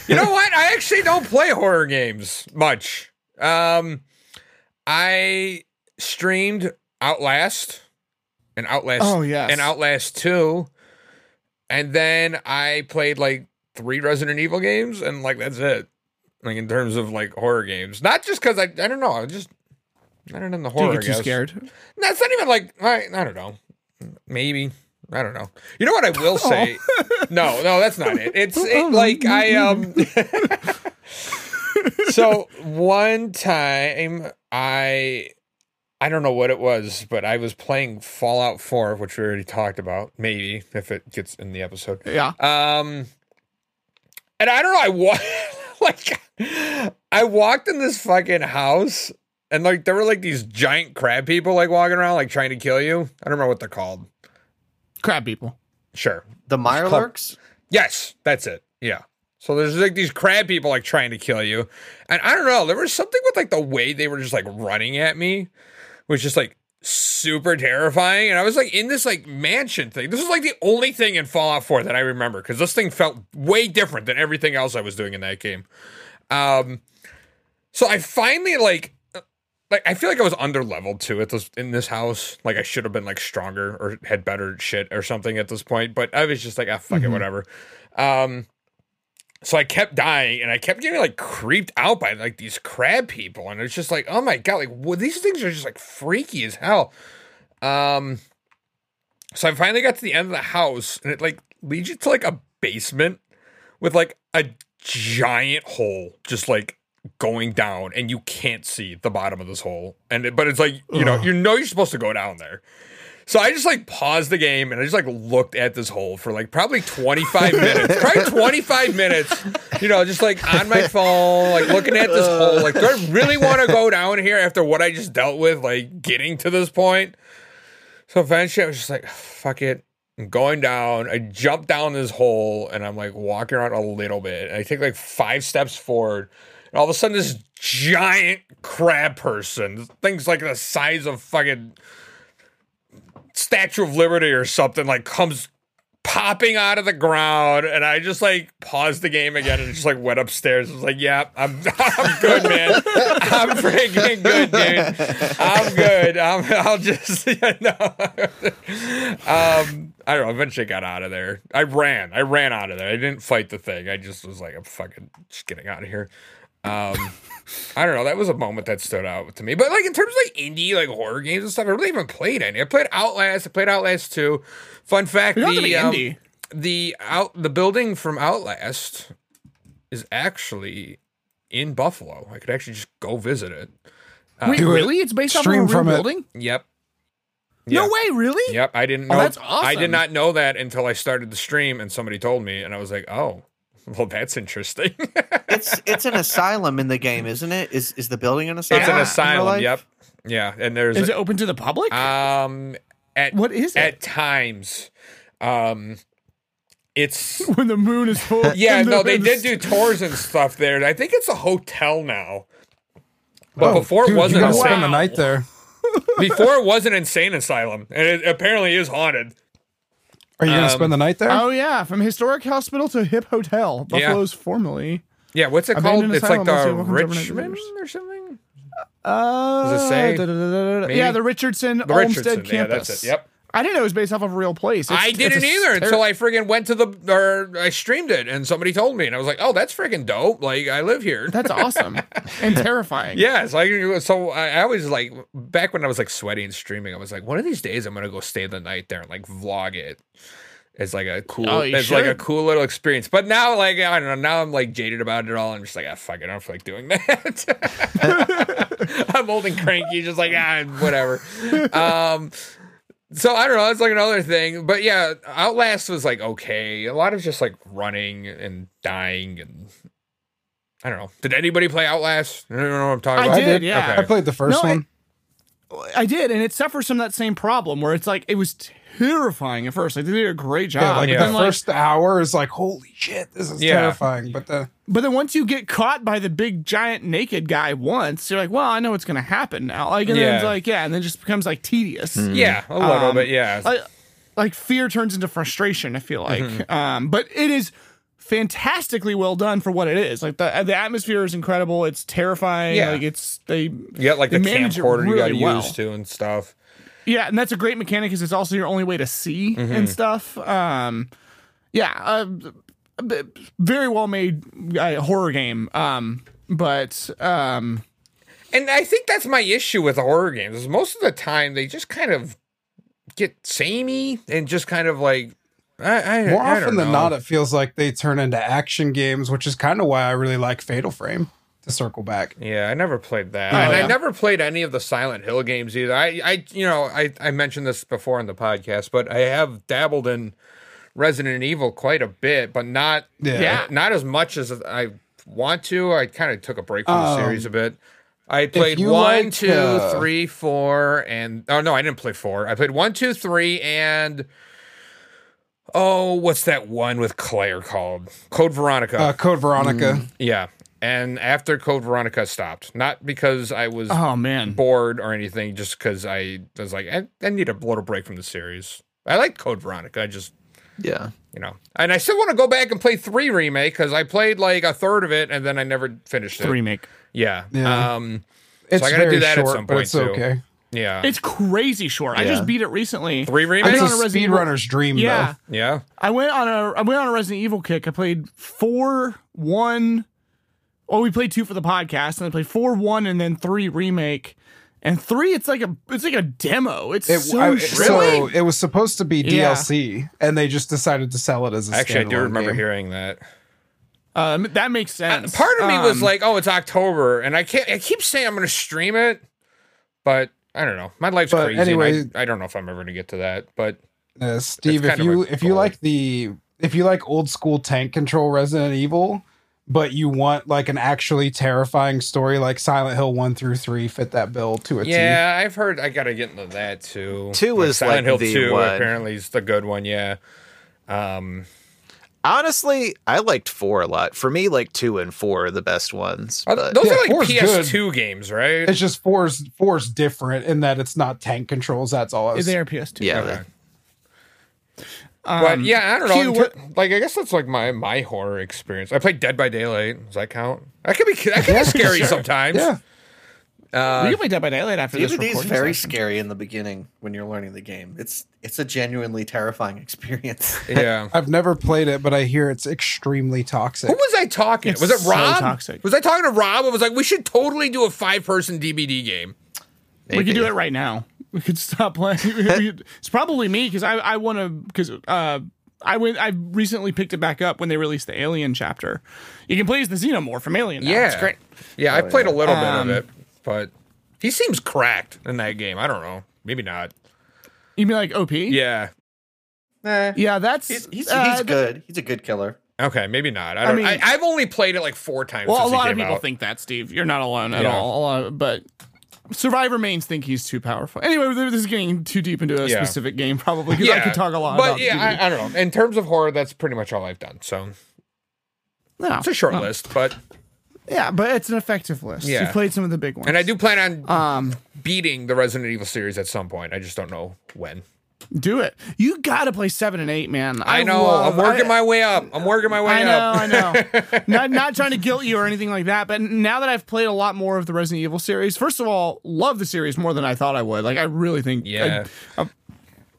You know what? I actually don't play horror games much. Um, I streamed Outlast and Outlast. Oh, yes. and Outlast Two, and then I played like three Resident Evil games, and like that's it. Like in terms of like horror games, not just because I I don't know, I just I don't know the do horror. you get too scared? No, it's not even like I, I don't know. Maybe I don't know. You know what I will say? No, no, that's not it. It's it, like I um. so one time I I don't know what it was, but I was playing Fallout 4, which we already talked about, maybe if it gets in the episode. Yeah. Um, and I don't know. I wa- like I walked in this fucking house, and like there were like these giant crab people like walking around, like trying to kill you. I don't remember what they're called. Crab people. Sure. The Mirelurks? Yes, that's it. Yeah. So there's like these crab people like trying to kill you, and I don't know. There was something with like the way they were just like running at me, was just like super terrifying. And I was like in this like mansion thing. This was like the only thing in Fallout 4 that I remember because this thing felt way different than everything else I was doing in that game. Um, so I finally like. Like I feel like I was under leveled too at this in this house. Like I should have been like stronger or had better shit or something at this point. But I was just like, ah, fuck it, whatever. Um, so I kept dying and I kept getting like creeped out by like these crab people. And it's just like, oh my God, like well, these things are just like freaky as hell. Um, so I finally got to the end of the house and it like leads you to like a basement with like a giant hole just like going down and you can't see the bottom of this hole. And it, but it's like, you know, you know you're supposed to go down there. So I just like paused the game and I just like looked at this hole for like probably 25 minutes. Probably 25 minutes. You know, just like on my phone, like looking at this hole. Like, do I really want to go down here after what I just dealt with, like getting to this point? So eventually I was just like, fuck it. I'm going down. I jump down this hole and I'm like walking around a little bit. And I take like five steps forward. And all of a sudden, this giant crab person, thing's like the size of fucking Statue of Liberty or something, like comes popping out of the ground. And I just like paused the game again and just like went upstairs. I was like, yeah, I'm, I'm good, man. I'm freaking good, dude. I'm good. I'm, I'll just, you know. um, I don't know. Eventually got out of there. I ran. I ran out of there. I didn't fight the thing. I just was like, I'm fucking just getting out of here. Um, I don't know. That was a moment that stood out to me. But like in terms of like indie like horror games and stuff, I really haven't played any. I played Outlast. I played Outlast 2. Fun fact: You don't the be um, indie. the out the building from Outlast is actually in Buffalo. I could actually just go visit it. Wait, really? It's based off of a real from it. building? Yep. No Yep. way, really? Yep, I didn't Oh, know. that's I did not know that until I started the stream and somebody told me, and I was like, "Oh, well, that's interesting." It's it's an asylum in the game, isn't it? Is is the building an asylum? it's an Yeah, in real asylum. Yep. Yeah, and there's Is it open to the public? um at what is it? at times, um, it's when the moon is full. yeah. the- No, they did do tours and stuff there. I think it's a hotel now. But Oh, before dude, it wasn't you spend the night there. before it was an insane asylum, and it apparently is haunted. Are you gonna Um, spend the night there? Oh yeah, from historic hospital to hip hotel. Yeah. Buffalo's formerly. Yeah, what's it called? It's like the mostly welcome to overnight Richmond or something. Uh, Does it say? da-da-da-da-da. Yeah, the Richardson The Olmsted Richardson. Yeah, that's it. Yep. I didn't know it was based off of a real place. It's- I didn't either ter- until I friggin' went to the or I streamed it and somebody told me and I was like, oh, that's friggin' dope. Like I live here. That's awesome and terrifying. Yeah, so I so I, always like back when I was like sweaty and streaming, I was like, one of these days I'm gonna go stay the night there and like vlog it. It's like a cool, Oh, as like a cool little experience. But now, like I don't know, now I'm like jaded about it all. I'm just like, ah, fuck it, I don't feel like doing that. I'm old and cranky, just like ah, whatever. Um, so I don't know. It's like another thing, but yeah, Outlast was like okay. A lot of just like running and dying and I don't know. Did anybody play Outlast? I don't know what I'm talking about. I about. did, yeah. I played the first No, one. I did, and it suffers from that same problem where it's like it was terrifying at first. Like they did a great job. yeah, like yeah. the then, like, first hour is like, holy shit, this is Yeah. terrifying. But the But then once you get caught by the big giant naked guy once, you're like, well, I know what's gonna happen now. Like, and then it's like, yeah, and then it just becomes like tedious. Yeah, a little Um, bit. Yeah. Like, like fear turns into frustration. I feel like, Mm-hmm. um, but it is fantastically well done for what it is. Like the the atmosphere is incredible. It's terrifying. Yeah. Like it's they you got like the manage it camcorder you got to well. use to and stuff. Yeah, and that's a great mechanic because it's also your only way to see Mm-hmm. and stuff. Um, yeah, uh, very well made uh, horror game. Um, but um, And I think that's my issue with horror games. Is most of the time they just kind of get samey and just kind of like I, I more I often don't than know. not, it feels like they turn into action games, which is kind of why I really like Fatal Frame. To circle back. Yeah, I never played that, Oh, and yeah. I never played any of the Silent Hill games either. I, I, you know, I, I mentioned this before in the podcast, but I have dabbled in Resident Evil quite a bit, but not, Yeah. Yeah. not as much as I want to. I kind of took a break from the Um, series a bit. I played you one, like, two, uh, three, four, and oh no, I didn't play four. I played one, two, three, and oh, what's that one with Claire called Code Veronica? Uh, Code Veronica. Yeah. And after Code Veronica stopped, not because I was Oh man. bored or anything, just because I was like, I, I need a little break from the series. I like Code Veronica. I just, Yeah. you know, and I still want to go back and play three remake because I played like a third of it and then I never finished it. The remake. Yeah. Yeah. Um, It's I gotta do very that at short, some but point, it's too. okay. yeah. It's crazy short. I just beat it recently. three I remakes. went It's on a a speedrunner's dream, Yeah. yeah. I went on a I went on a Resident Evil kick. I played four, one. Oh, we played two for the podcast, and I played four, one, and then three remake. And three, it's like a it's like a demo. It's. It, so I- so it was supposed to be Yeah. DLC, and they just decided to sell it as a Actually, I do standalone remember game. hearing that. Um, that makes Uh, sense. Part of me was Um, like, "Oh, it's October," and I can't. I keep saying I'm going to stream it, but I don't know. My life's But crazy. and anyway- I, I don't know if I'm ever going to get to that. But Uh, Steve, if you a if you like the if you like old school tank control Resident Evil, but you want like an actually terrifying story like Silent Hill one through three fit that bill to a T. yeah, I've heard I got to get into that too. Two is Silent like Hill the Two. one. Apparently, is the good one. Yeah. Um. Honestly, I liked four a lot. For me, like two and four are the best ones. But those Yeah, are like PS2 games, right? It's just four's four's different in that it's not tank controls. That's all. It's, they are PS2. yeah, Okay. Um, but yeah, I don't know. Q, in what- ter- like, I guess that's like my my horror experience. I played Dead by Daylight. Does that count? That could be that could Yeah, be scary sure. sometimes. yeah. Uh, we can play Dead by Daylight after this DBD is recording very session. scary in the beginning when you're learning the game. It's it's a genuinely terrifying experience. yeah. I've never played it, but I hear it's extremely toxic. Who was I talking? It's was it so Rob? toxic. Was I talking to Rob? I was like, we should totally do a five person DBD game. We could do it right now. We could stop playing. We it's probably me because I I want to because uh I went I recently picked it back up when they released the Alien chapter. You can play as the Xenomorph from Alien. Now. Yeah, it's great. Yeah, I played a little Um, bit of it, but he seems cracked in that game. I don't know. Maybe not. You mean like OP? Yeah. Nah, yeah. That's he's he's, uh, he's good. He's a good killer. Okay, maybe not. I don't. I mean- I, have only played it like four times. Well, a since he lot of people out. think that, Steve. You're not alone at Yeah. all. Uh, but Survivor mains think he's too powerful. Anyway, this is getting too deep into a Yeah. specific game, probably because I could talk a lot But about. yeah, I, I don't know. In terms of horror, that's pretty much all I've done. So No. it's a short No. list, but Yeah, but it's an effective list. Yeah. You've played some of the big ones. and I do plan on Um, beating the Resident Evil series at some point. I just don't know when. Do it. You got to play seven and eight, man. I, know. love- I'm working I- my way up. I'm working my way up. I know, up. I know. not not trying to guilt you or anything like that, but now that I've played a lot more of the Resident Evil series, first of all, love the series more than I thought I would. Like I really think Yeah. I,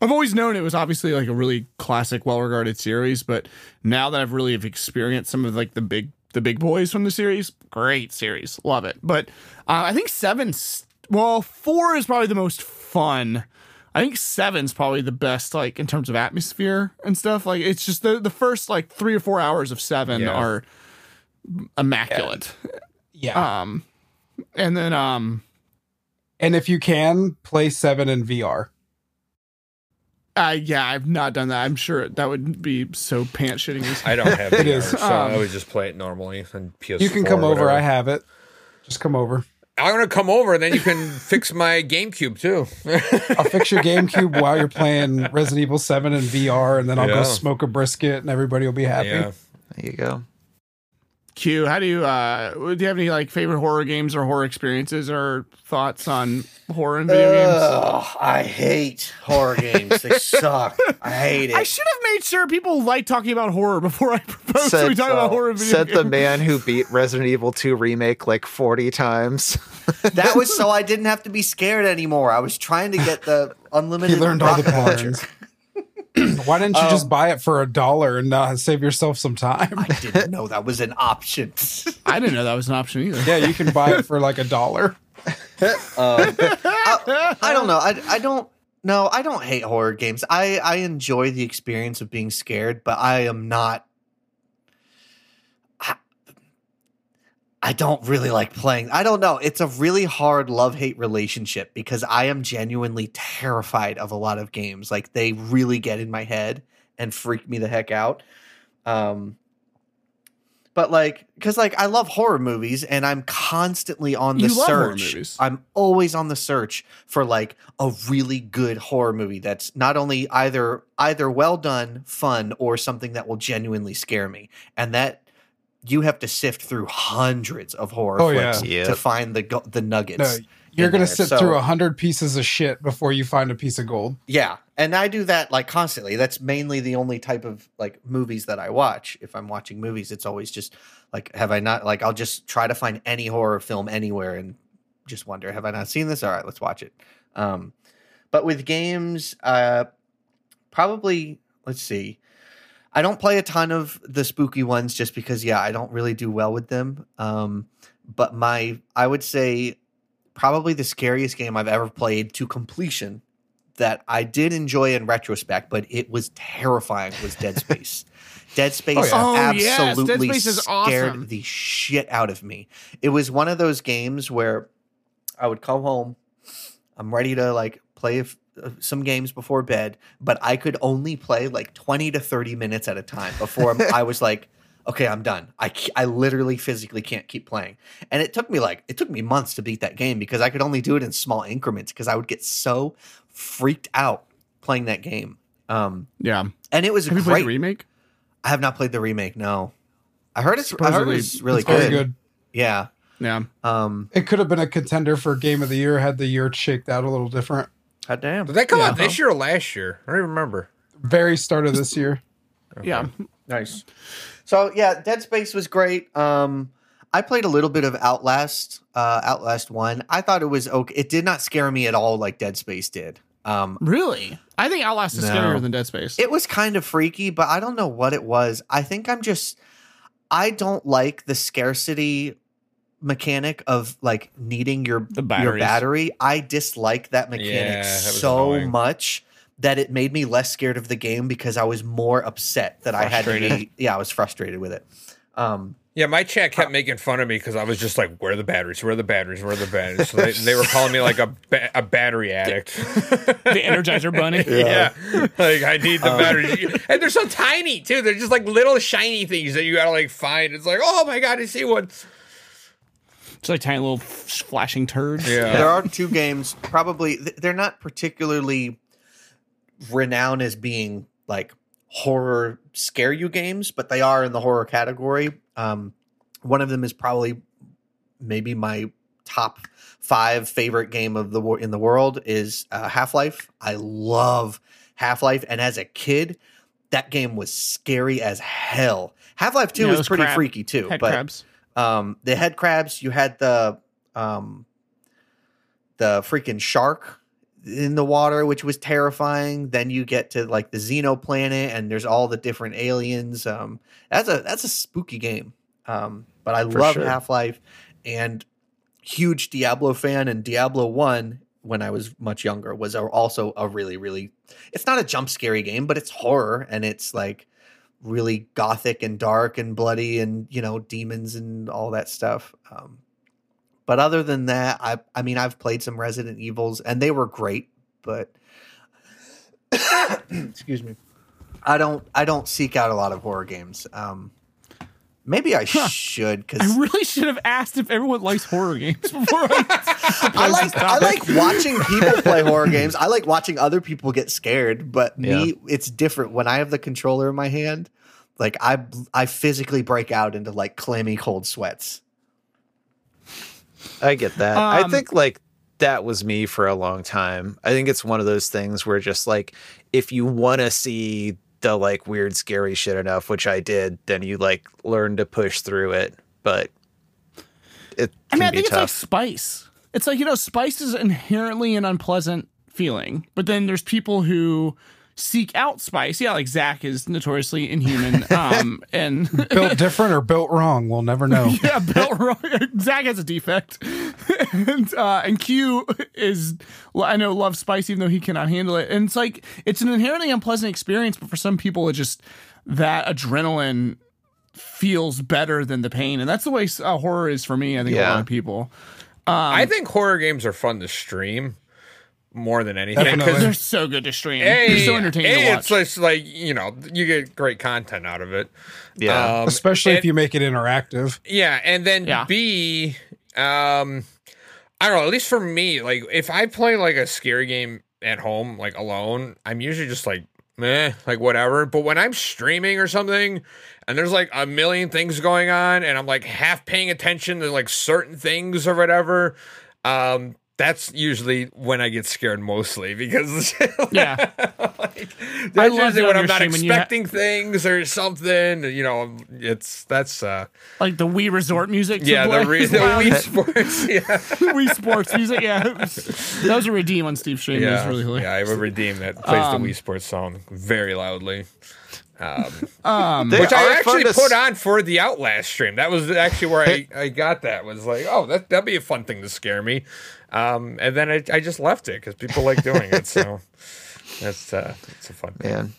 I've, always known it was obviously like a really classic, well-regarded series, but now that I've really experienced some of like the big the big boys from the series, great series, love it. But uh, I think seven, well, four is probably the most fun. I think seven's probably the best, like in terms of atmosphere and stuff. Like it's just the the first like three or four hours of seven Yeah. are immaculate. Yeah. Um, and then um, and if you can, play seven in VR. uh, yeah, I've not done that. I'm sure that would be so pants shitting. as- I don't have It VR, is. so I Um, would just play it normally and PS. You can come over. I have it. Just come over. I'm gonna come over, and then you can fix my GameCube too. I'll fix your GameCube while you're playing Resident Evil 7 in VR, and then I'll Yeah. go smoke a brisket, and everybody will be happy. yeah. There you go. Q, how do you uh, do you have any like favorite horror games or horror experiences or thoughts on horror in video games? Ugh, I hate horror games. They suck. I hate it. I should have made sure people like talking about horror before I proposed Said- we talk about horror in video Said games. the man who beat Resident Evil 2 remake like 40 times. that was so I didn't have to be scared anymore. I was trying to get the unlimited. He unlimited. learned all the patterns. Why didn't you Um, just buy it for a dollar and uh, save yourself some time? I didn't know that was an option. I didn't know that was an option either. yeah, you can buy it for like a dollar. I, I don't know. I, I don't. No, I don't hate horror games. I, I enjoy the experience of being scared, but I am not. I, don't really like playing. I don't know. It's a really hard love hate relationship because I am genuinely terrified of a lot of games. Like they really get in my head and freak me the heck out. Um, but like, because like I love horror movies and I'm constantly on the search. I'm always on the search for like a really good horror movie that's not only either either well done, fun, or something that will genuinely scare me. And that you have to sift through hundreds of horror Oh, yeah. flicks Yep. to find the go- the nuggets. No, you're gonna there. sit So- through a hundred pieces of shit before you find a piece of gold. Yeah, and I do that like constantly. That's mainly the only type of like movies that I watch. If I'm watching movies, it's always just like, have I not like I'll just try to find any horror film anywhere and just wonder, have I not seen this? All right, let's watch it. Um, but with games, uh, probably let's see. I don't play a ton of the spooky ones just because, yeah, I don't really do well with them. Um, but my, I would say, probably the scariest game I've ever played to completion that I did enjoy in retrospect, but it was terrifying was Dead Space. Dead Space yeah. Oh, yes, Dead absolutely Space is scared awesome. the shit out of me. It was one of those games where I would come home, I'm ready to like play some games before bed, but I could only play like 20 to 30 minutes at a time before I was like, okay, I'm done. I, I literally physically can't keep playing. And it took me like, it took me months to beat that game because I could only do it in small increments because I would get so freaked out playing that game. Um, Yeah. and it was Have you played great. the remake? I have not played the remake. No, I heard it's. I heard Supposedly, it's really It's good. good. Yeah. Yeah. Um. It could have been a contender for game of the year had the year shaked out a little different. God damn. Did that come Yeah. out this year or last year? I don't even remember. Very start of this year. Yeah. Nice. So yeah, Dead Space was great. Um, I played a little bit of Outlast. Uh, Outlast One. I thought it was okay. It did not scare me at all like Dead Space did. Um, Really? I think Outlast is No. scarier than Dead Space. it was kind of freaky, but I don't know what it was. I think I'm just. I don't like the scarcity mechanic of like needing your your battery. I dislike that mechanic Yeah, that so annoying. much that it made me less scared of the game because I was more upset that I had to be. Yeah, I was frustrated with it. Um, Yeah, my chat kept making fun of me because I was just like, "Where are the batteries? Where are the batteries? Where are the batteries?" So they, they were calling me like a ba- a battery addict. the Energizer Bunny. yeah. like I need the batteries, and they're so tiny too. They're just like little shiny things that you gotta like find. It's like, oh my god, I see one. It's like tiny little flashing turds. Yeah. there are two games. Probably they're not particularly renowned as being like horror scare you games, but they are in the horror category. Um, one of them is probably maybe my top five favorite game of the wor- in the world is uh, Half Life. I love Half Life, and as a kid, that game was scary as hell. Half Life Two Yeah, was those pretty crab- freaky too, Head but crabs. Um the head crabs. You had the um the freaking shark in the water which was terrifying. Then you get to like the xeno planet and there's all the different aliens. Um that's a that's a spooky game. Um but i For love sure. half-life and huge diablo fan. And diablo 1 when i was much younger was also a really really it's not a jump scary game but it's horror. And it's like really gothic and dark and bloody and you know demons and all that stuff um, but other than that i i mean i've played some resident evils and they were great but excuse me. I don't i don't seek out a lot of horror games um maybe i should because I really should have asked if everyone likes horror games before I. I like I like watching people play horror games. I like watching other people get scared, but me, it's different when I have the controller in my hand. Like I, I physically break out into like clammy cold sweats. I get that. I Um, think like that was me for a long time. I think it's one of those things where just like if you want to see the like weird scary shit enough, which I did, then you like learn to push through it, but it I mean, I think it's like spice. It's like you know, spice is inherently an unpleasant feeling, but then there's people who seek out spice. Yeah, like Zach is notoriously inhuman. Um, and Built different or built wrong, we'll never know. yeah, built wrong. Zach has a defect, and uh, and Q is well, I know loves spice even though he cannot handle it. And it's like it's an inherently unpleasant experience, but for some people, it just that adrenaline feels better than the pain, and that's the way uh, horror is for me. I think a lot of people. I think horror games are fun to stream more than anything because They're so good to stream. A, They're so entertaining A, to watch. it's just like you know you get great content out of it. Yeah. Um, Especially if you make it interactive. Yeah, and then Yeah. B, um, I don't know. At least for me, like if I play like a scary game at home, like alone, I'm usually just like, meh, like whatever. But when I'm streaming or something, and there's like a million things going on, and I'm like half paying attention to like certain things or whatever, um, that's usually when I get scared mostly because Yeah. like, I that's love usually it when when I'm not streaming, you ha- expecting things or something. You know, it's that's uh like the Wii Resort music. yeah, the, re- the. Wii Sports. Yeah, Wii Sports music. Yeah, that was a redeem on Steve Stream. It yeah, really hilarious. yeah. I have a redeem that plays Um, the Wii Sports song very loudly, Um, They which I actually to put s- on for the Outlast stream. That was actually where I, I got that. Was like, oh, that that'd be a fun thing to scare me. Um, and then I, I just left it because people like doing it. So that's uh, it's a fun. thing. man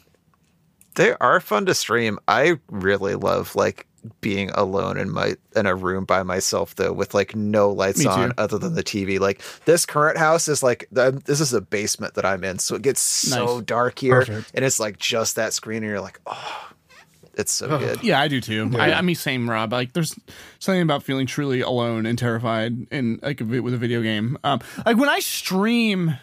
they are fun to stream i really love like being alone in my in a room by myself though with like no lights Me too. on other than the tv like this current house is like the, this is a basement that i'm in so it gets so Nice. dark here Perfect. and it's like just that screen and you're like oh it's so good Yeah, I do too. I, I mean, same, Rob. Like, there's something about feeling truly alone and terrified in like a, with a video game. Um, like when I stream.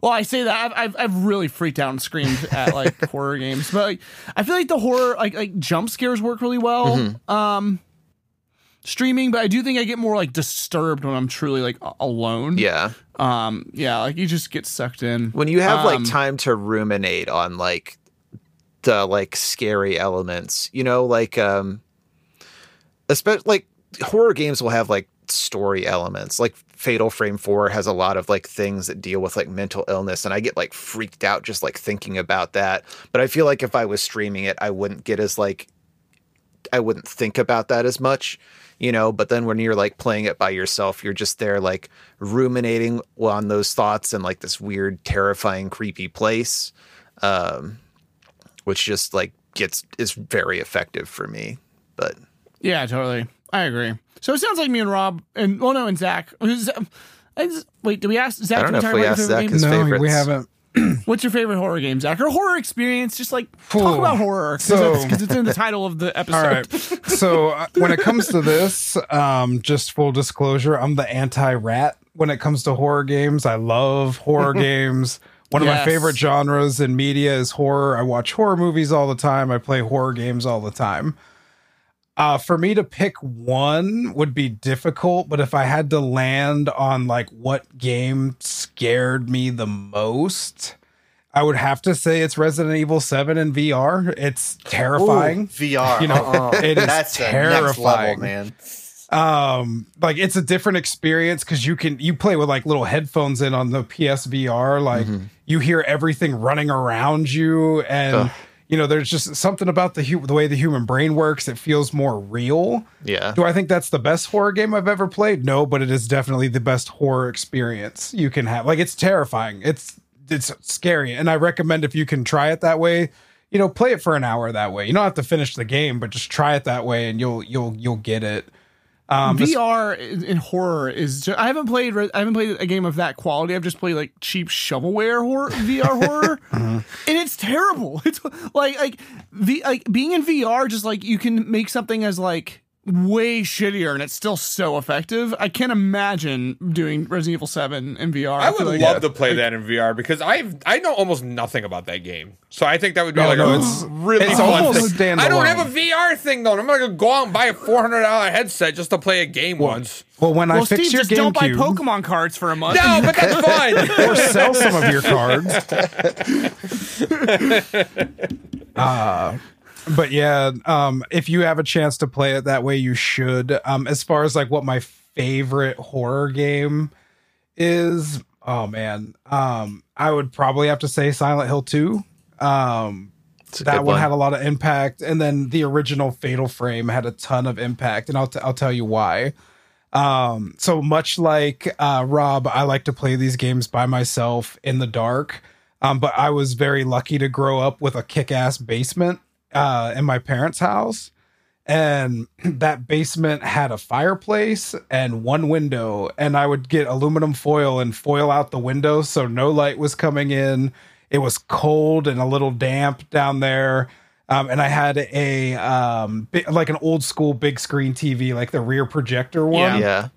Well, I say that I've, I've I've really freaked out and screamed at like horror games, but like I feel like the horror like like jump scares work really well. Um, streaming, but I do think I get more like disturbed when I'm truly like alone. yeah Um. Yeah. Like you just get sucked in. when you have Um, like time to ruminate on like the like scary elements you know like um especially like horror games will have like story elements. Like fatal frame 4 has a lot of like things that deal with like mental illness and i get like freaked out just like thinking about that. But i feel like if i was streaming it i wouldn't get as like i wouldn't think about that as much you know? But then when you're like playing it by yourself you're just there like ruminating on those thoughts in like this weird terrifying creepy place. Um which just like gets is very effective for me but Yeah, totally. I agree. So it sounds like me and Rob and well, no, and Zach. Is- is- Wait, did we ask Zach? I don't did know if we asked Zach his no, we haven't. What's your favorite horror game, Zach? Or horror experience? Just like talk about horror So- because it's in the title of the episode. All right. So uh, when it comes to this, um, just full disclosure, I'm the anti-rat when it comes to horror games. I love horror games. One of my favorite genres in media is horror. I watch horror movies all the time. I play horror games all the time. Uh, for me to pick one would be difficult, but if I had to land on like what game scared me the most, I would have to say it's Resident Evil 7 in VR. It's terrifying. Ooh, VR. You know, uh-uh. it is That's the next level, terrifying. man. Um like it's a different experience because you can you play with like little headphones in on the psvr like you hear everything running around you and Ugh. you know there's just something about the hu- the way the human brain works it feels more real. Yeah. Do i think that's the best horror game i've ever played? No but it is definitely the best horror experience you can have. Like it's terrifying. It's it's scary and i recommend if you can try it that way you know play it for an hour that way. You don't have to finish the game but just try it that way and you'll you'll you'll get it um VR in horror is. Just, I haven't played. I haven't played a game of that quality. I've just played like cheap shovelware horror, VR horror, and it's terrible. It's like like the like being in VR. Just like you can make something as like way shittier, and it's still so effective. I can't imagine doing Resident Evil Seven in VR. I would like- love to play that in VR because I I know almost nothing about that game, so I think that would be No, like no, a it's- really it's fun almost thing. I don't have a VR thing though. and I'm gonna go out and buy a four hundred dollar headset just to play a game once. Well, when Well, I fix Steve, your just don't buy GameCube Pokemon cards for a month. No, but that's fine. or sell some of your cards. uh, but yeah, um, if you have a chance to play it that way, you should. Um, as far as like what my favorite horror game is, oh man, um, I would probably have to say Silent Hill Two. Um, that good one had a lot of impact, and then the original Fatal Frame had a ton of impact, and I'll t- I'll tell you why. Um, so much like uh, Rob, I like to play these games by myself in the dark. Um, but I was very lucky to grow up with a kick-ass basement uh, in my parents' house, and that basement had a fireplace and one window and i would get aluminum foil and foil out the window so no light was coming in. It was cold and a little damp down there um, and i had a um, bi- like an old school big screen tv like the rear projector one. Yeah.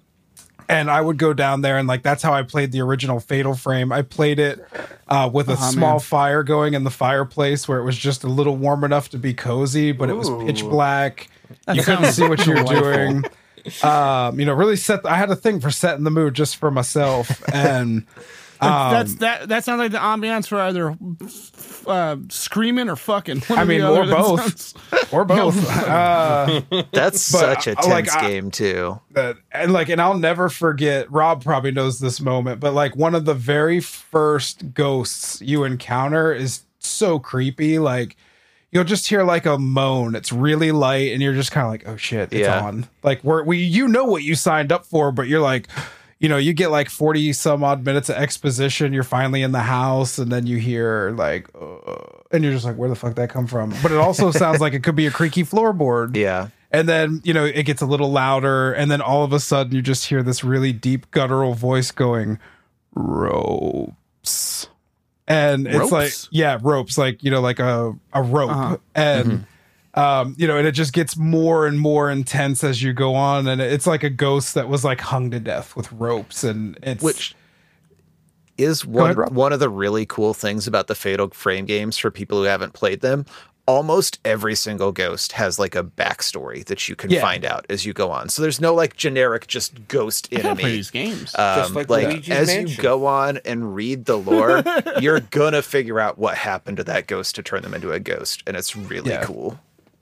And I would go down there and like that's how I played the original Fatal Frame. I played it uh, with a Uh-huh, small man. fire going in the fireplace where it was just a little warm enough to be cozy, but it was pitch black. That you couldn't see what you were doing. Um, you know, really set. I had a thing for setting the mood just for myself, and um, That's that. That sounds like the ambiance for either uh, screaming or fucking. One I mean, or both. sounds- or both. uh, That's But, such a uh, tense like, I- game too. that and like and I'll never forget Rob probably knows this moment but like one of the very first ghosts you encounter is so creepy like you'll just hear like a moan it's really light and you're just kind of like oh shit it's Yeah. on like we're we you know what you signed up for but you're like you know you get like 40 some odd minutes of exposition you're finally in the house and then you hear like uh, and you're just like where the fuck that come from? But it also sounds like it could be a creaky floorboard. Yeah. and then you know it gets a little louder and then all of a sudden you just hear this really deep guttural voice going ropes. And it's like yeah ropes like you know like a a rope. Uh-huh. and um you know and it just gets more and more intense as you go on and it's like a ghost that was like hung to death with ropes and it's Which is one ahead, one of the really cool things about the Fatal Frame games for people who haven't played them. Almost every single ghost has like a backstory that you can Yeah. find out as you go on. So there's no like generic just ghost I enemy. these games. Um, Just like like Luigi's as you go on and read the lore, you're gonna figure out what happened to that ghost to turn them into a ghost, and it's really Yeah. cool.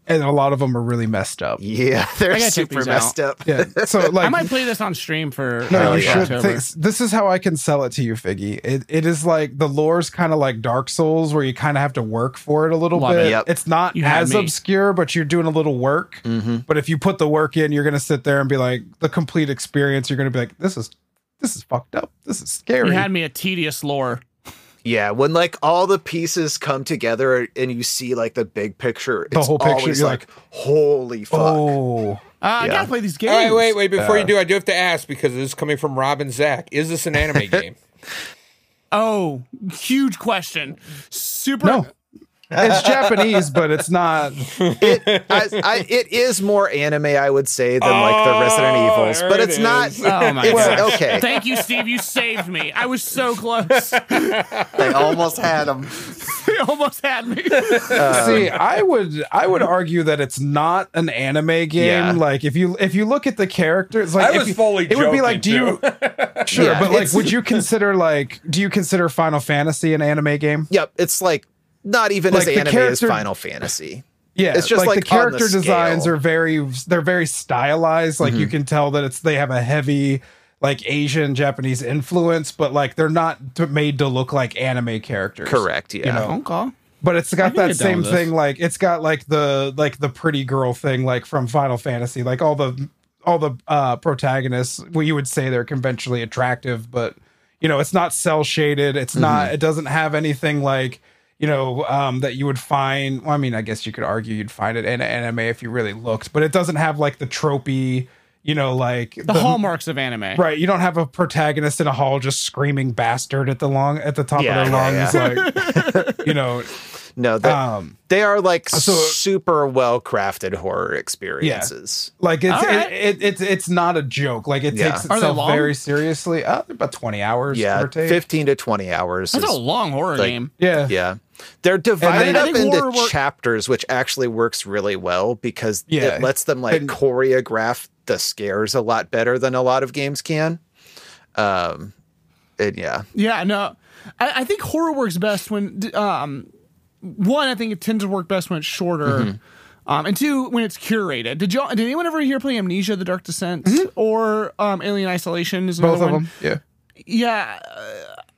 And a lot of them are really messed up Yeah, they're I gotta check super messed out. up. yeah so like I might play this on stream for. No, you yeah. should. October. Think, this is how I can sell it to you, Figgy. It, it is like the lore's kind of like Dark Souls, where you kind of have to work for it a little Love bit. it. Yep. It's not You as obscure, but you're doing a little work. Mm-hmm. But if you put the work in, you're gonna sit there and be like the complete experience. You're gonna be like, this is this is fucked up. This is scary. You had me a tedious lore. Yeah, when like all the pieces come together and you see like the big picture, The whole picture, always you're like, holy fuck. oh, Uh, I gotta play these games. All right, wait, wait. Before you do, I do have to ask because this is coming from Rob and Zach. Is this an anime game? Oh, huge question. Super. no. It's Japanese, but it's not. It, I, I, it is more anime, I would say, than like the Resident Oh, Evils, there but it it's not. Oh my god. okay. Thank you, Steve. You saved me. I was so close. They almost had him. they almost had me. See, I would I would argue that it's not an anime game. Yeah. Like if you if you look at the characters, like I was you- fully it would be like, do joking, you sure? Yeah, but like, would you consider like do you consider Final Fantasy an anime game? Yep, it's like not even Like, as the anime as Final Fantasy. Yeah, It's just, like, like, the on the character designs scale. are very they're very stylized. Like Mm-hmm. you can tell that it's they have a heavy like Asian Japanese influence, but like they're not made to look like anime characters. Correct. Yeah. You know, Okay. but it's got that same thing like it's got like the like the pretty girl thing like from final fantasy like all the all the uh protagonists well you would say they're conventionally attractive but you know it's not cell shaded it's not Mm-hmm. it doesn't have anything like you know um that you would find well, i mean i guess you could argue you'd find it in anime if you really looked but it doesn't have like the tropey you know like The, hallmarks of anime. Right, you don't have a protagonist in a hall just screaming bastard at the long at the top Yeah, of their yeah, lungs, like you know. No, they, Um, they are like so- super well crafted horror experiences. Yeah. Like it's All right. it, it, it's it's not a joke. Like it Yeah. takes Are they itself very seriously. Uh, about twenty hours. Yeah, give take. 15 to 20 hours. That's is- a long horror like- game. Yeah, Yeah. They're divided I up into horror work- chapters, which actually works really well because Yeah. it lets them like And- choreograph the scares a lot better than a lot of games can. Um, and yeah, Yeah, no. I, I think horror works best when um one, I think it tends to work best when it's shorter. Mm-hmm. Um, and two, when it's curated. Did y'all did anyone ever here play Amnesia the Dark Descent or um Alien Isolation is another both of one? them. Yeah, Yeah.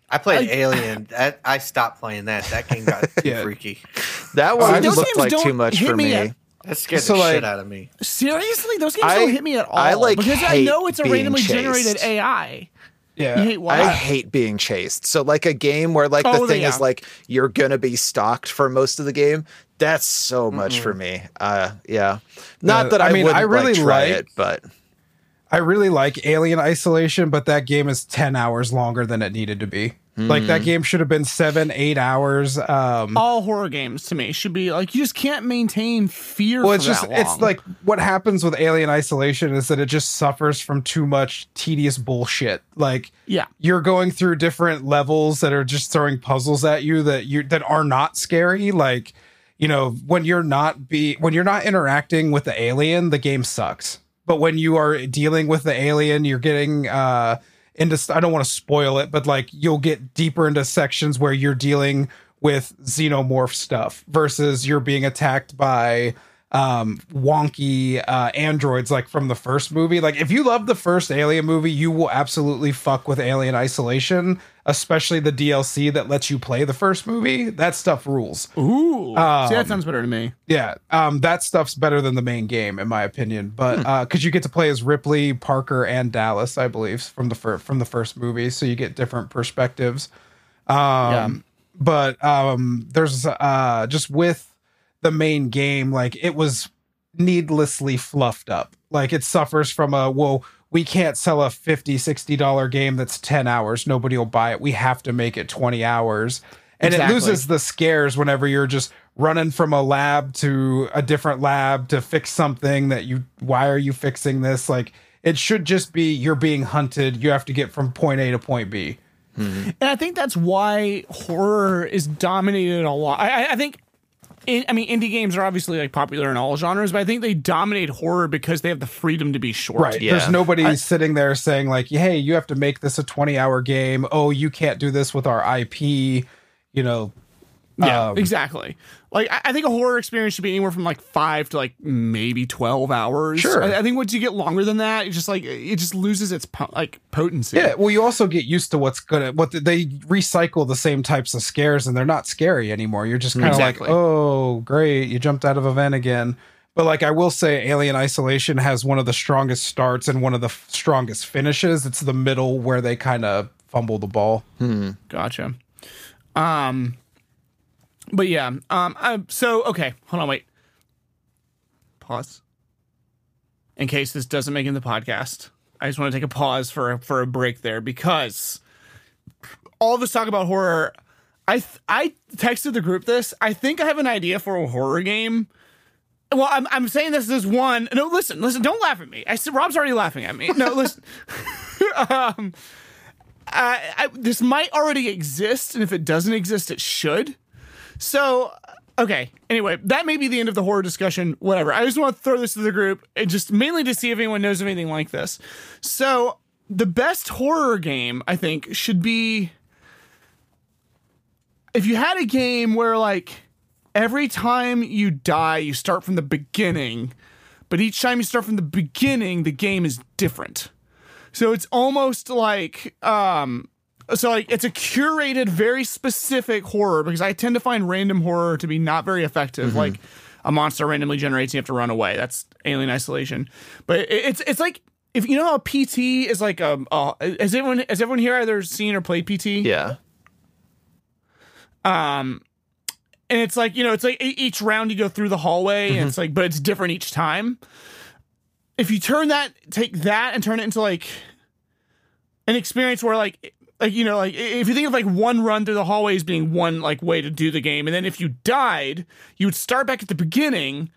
I played Alien. That I stopped playing that. That game got too Yeah. freaky. that one those looked games like don't too much hit for me me. at- That scared So, the like- shit out of me. Seriously? Those games I- don't hit me at all. I, like, because I know it's a randomly chased. generated AI. Yeah. You hate what? I hate being chased. So like a game where like Oh, the thing yeah. is like you're gonna be stalked for most of the game. That's so much for me. Uh, yeah. Not Yeah, that I, I mean, wouldn't I really like try like- it, but I really like Alien Isolation, but that game is 10 hours longer than it needed to be. Like Hmm. that game should have been seven, eight hours. Um, All horror games to me should be like you just can't maintain fear. well, for it's just, that it's like what happens with Alien Isolation is that it just suffers from too much tedious bullshit. Like, yeah, you're going through different levels that are just throwing puzzles at you that you that are not scary like you know when you're not be when you're not interacting with the alien the game sucks but when you are dealing with the alien you're getting uh into I don't want to spoil it but like you'll get deeper into sections where you're dealing with xenomorph stuff versus you're being attacked by um wonky uh androids like from the first movie. Like if you love the first alien movie you will absolutely fuck with alien isolation especially the dlc that lets you play the first movie that stuff rules ooh, see Um, that sounds better to me. yeah um that stuff's better than the main game in my opinion but Hmm. uh because you get to play as ripley parker and dallas i believe from the fir- from the first movie so you get different perspectives um Yeah. but um there's uh just with the main game like it was needlessly fluffed up like it suffers from a well we can't sell a 50 60 dollar game that's 10 hours. Nobody will buy it. We have to make it 20 hours. And Exactly. it loses the scares whenever you're just running from a lab to a different lab to fix something that you why are you fixing this? Like it should just be you're being hunted. You have to get from point a to point b. Mm-hmm. And I think that's why horror is dominated a lot. I, I- I think, in, I mean, indie games are obviously like popular in all genres, but I think they dominate horror because they have the freedom to be short. Right. Yeah. There's nobody sitting there saying like, "Hey, you have to make this a 20 hour game. Oh, you can't do this with our IP." You know. Yeah, Um, exactly. Like I, I think a horror experience should be anywhere from like five to like maybe twelve hours. Sure. I, I think once you get longer than that, it just like it just loses its po- like potency. Yeah. Well, you also get used to what's gonna what the, they recycle the same types of scares, and they're not scary anymore. You're just kind of Exactly. like, "Oh, great, you jumped out of a vent again." But like I will say, Alien Isolation has one of the strongest starts and one of the f- strongest finishes. It's the middle where they kind of fumble the ball. Gotcha. Um, but yeah. Um. I, so okay, hold on, wait. Pause. In case this doesn't make it in the podcast, I just want to take a pause for a, for a break there because all us talk about horror. I th- I texted the group this. I think I have an idea for a horror game. Well, I'm I'm saying this is one. No, listen, listen. Don't laugh at me. I said Rob's already laughing at me. No, listen. um, I, I, this might already exist, and if it doesn't exist, it should. So, okay. Anyway, that may be the end of the horror discussion. Whatever. I just want to throw this to the group, and just mainly to see if anyone knows of anything like this. So, the best horror game I think should be if you had a game where like every time you die, you start from the beginning, but each time you start from the beginning, the game is different. So it's almost like um so like it's a curated very specific horror because I tend to find random horror to be not very effective like a monster randomly generates and you have to run away. That's alien isolation. But it- it's it's like if you know how PT is like um uh, has everyone has everyone here either seen or played PT? Yeah. Um, and it's like you know, it's like each round you go through the hallway, and it's like, but it's different each time. If you turn that, take that, and turn it into like an experience where like. Like you know, like if you think of like one run through the hallways being one like way to do the game, and then if you died, you would start back at the beginning,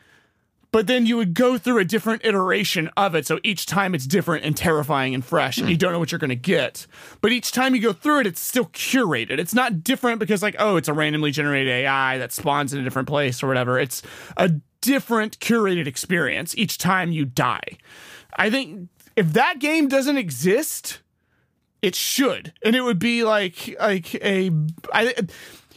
but then you would go through a different iteration of it. So each time it's different and terrifying and fresh, and you hmm. don't know what you're going to get. But each time you go through it, it's still curated. It's not different because, like, oh, it's a randomly generated AI that spawns in a different place or whatever. It's a different curated experience each time you die. I think if that game doesn't exist, it should, and it would be like like a. I,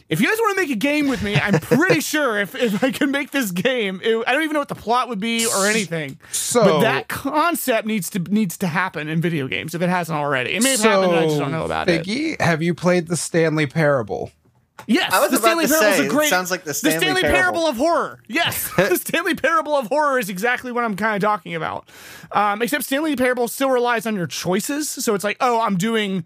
if you guys want to make a game with me, I'm pretty sure if, if I can make this game, it, I don't even know what the plot would be or anything. So but that concept needs to needs to happen in video games if it hasn't already. It may have happened, I just don't know about it. Figgy, have you played the Stanley Parable? Yes, I was the Stanley to Parable's say, a it great. sounds like the Stanley Parable. Parable. of horror. Yes, the Stanley Parable of horror is exactly what I'm kind of talking about. Um, except Stanley Parable still relies on your choices, so it's like, oh, I'm doing.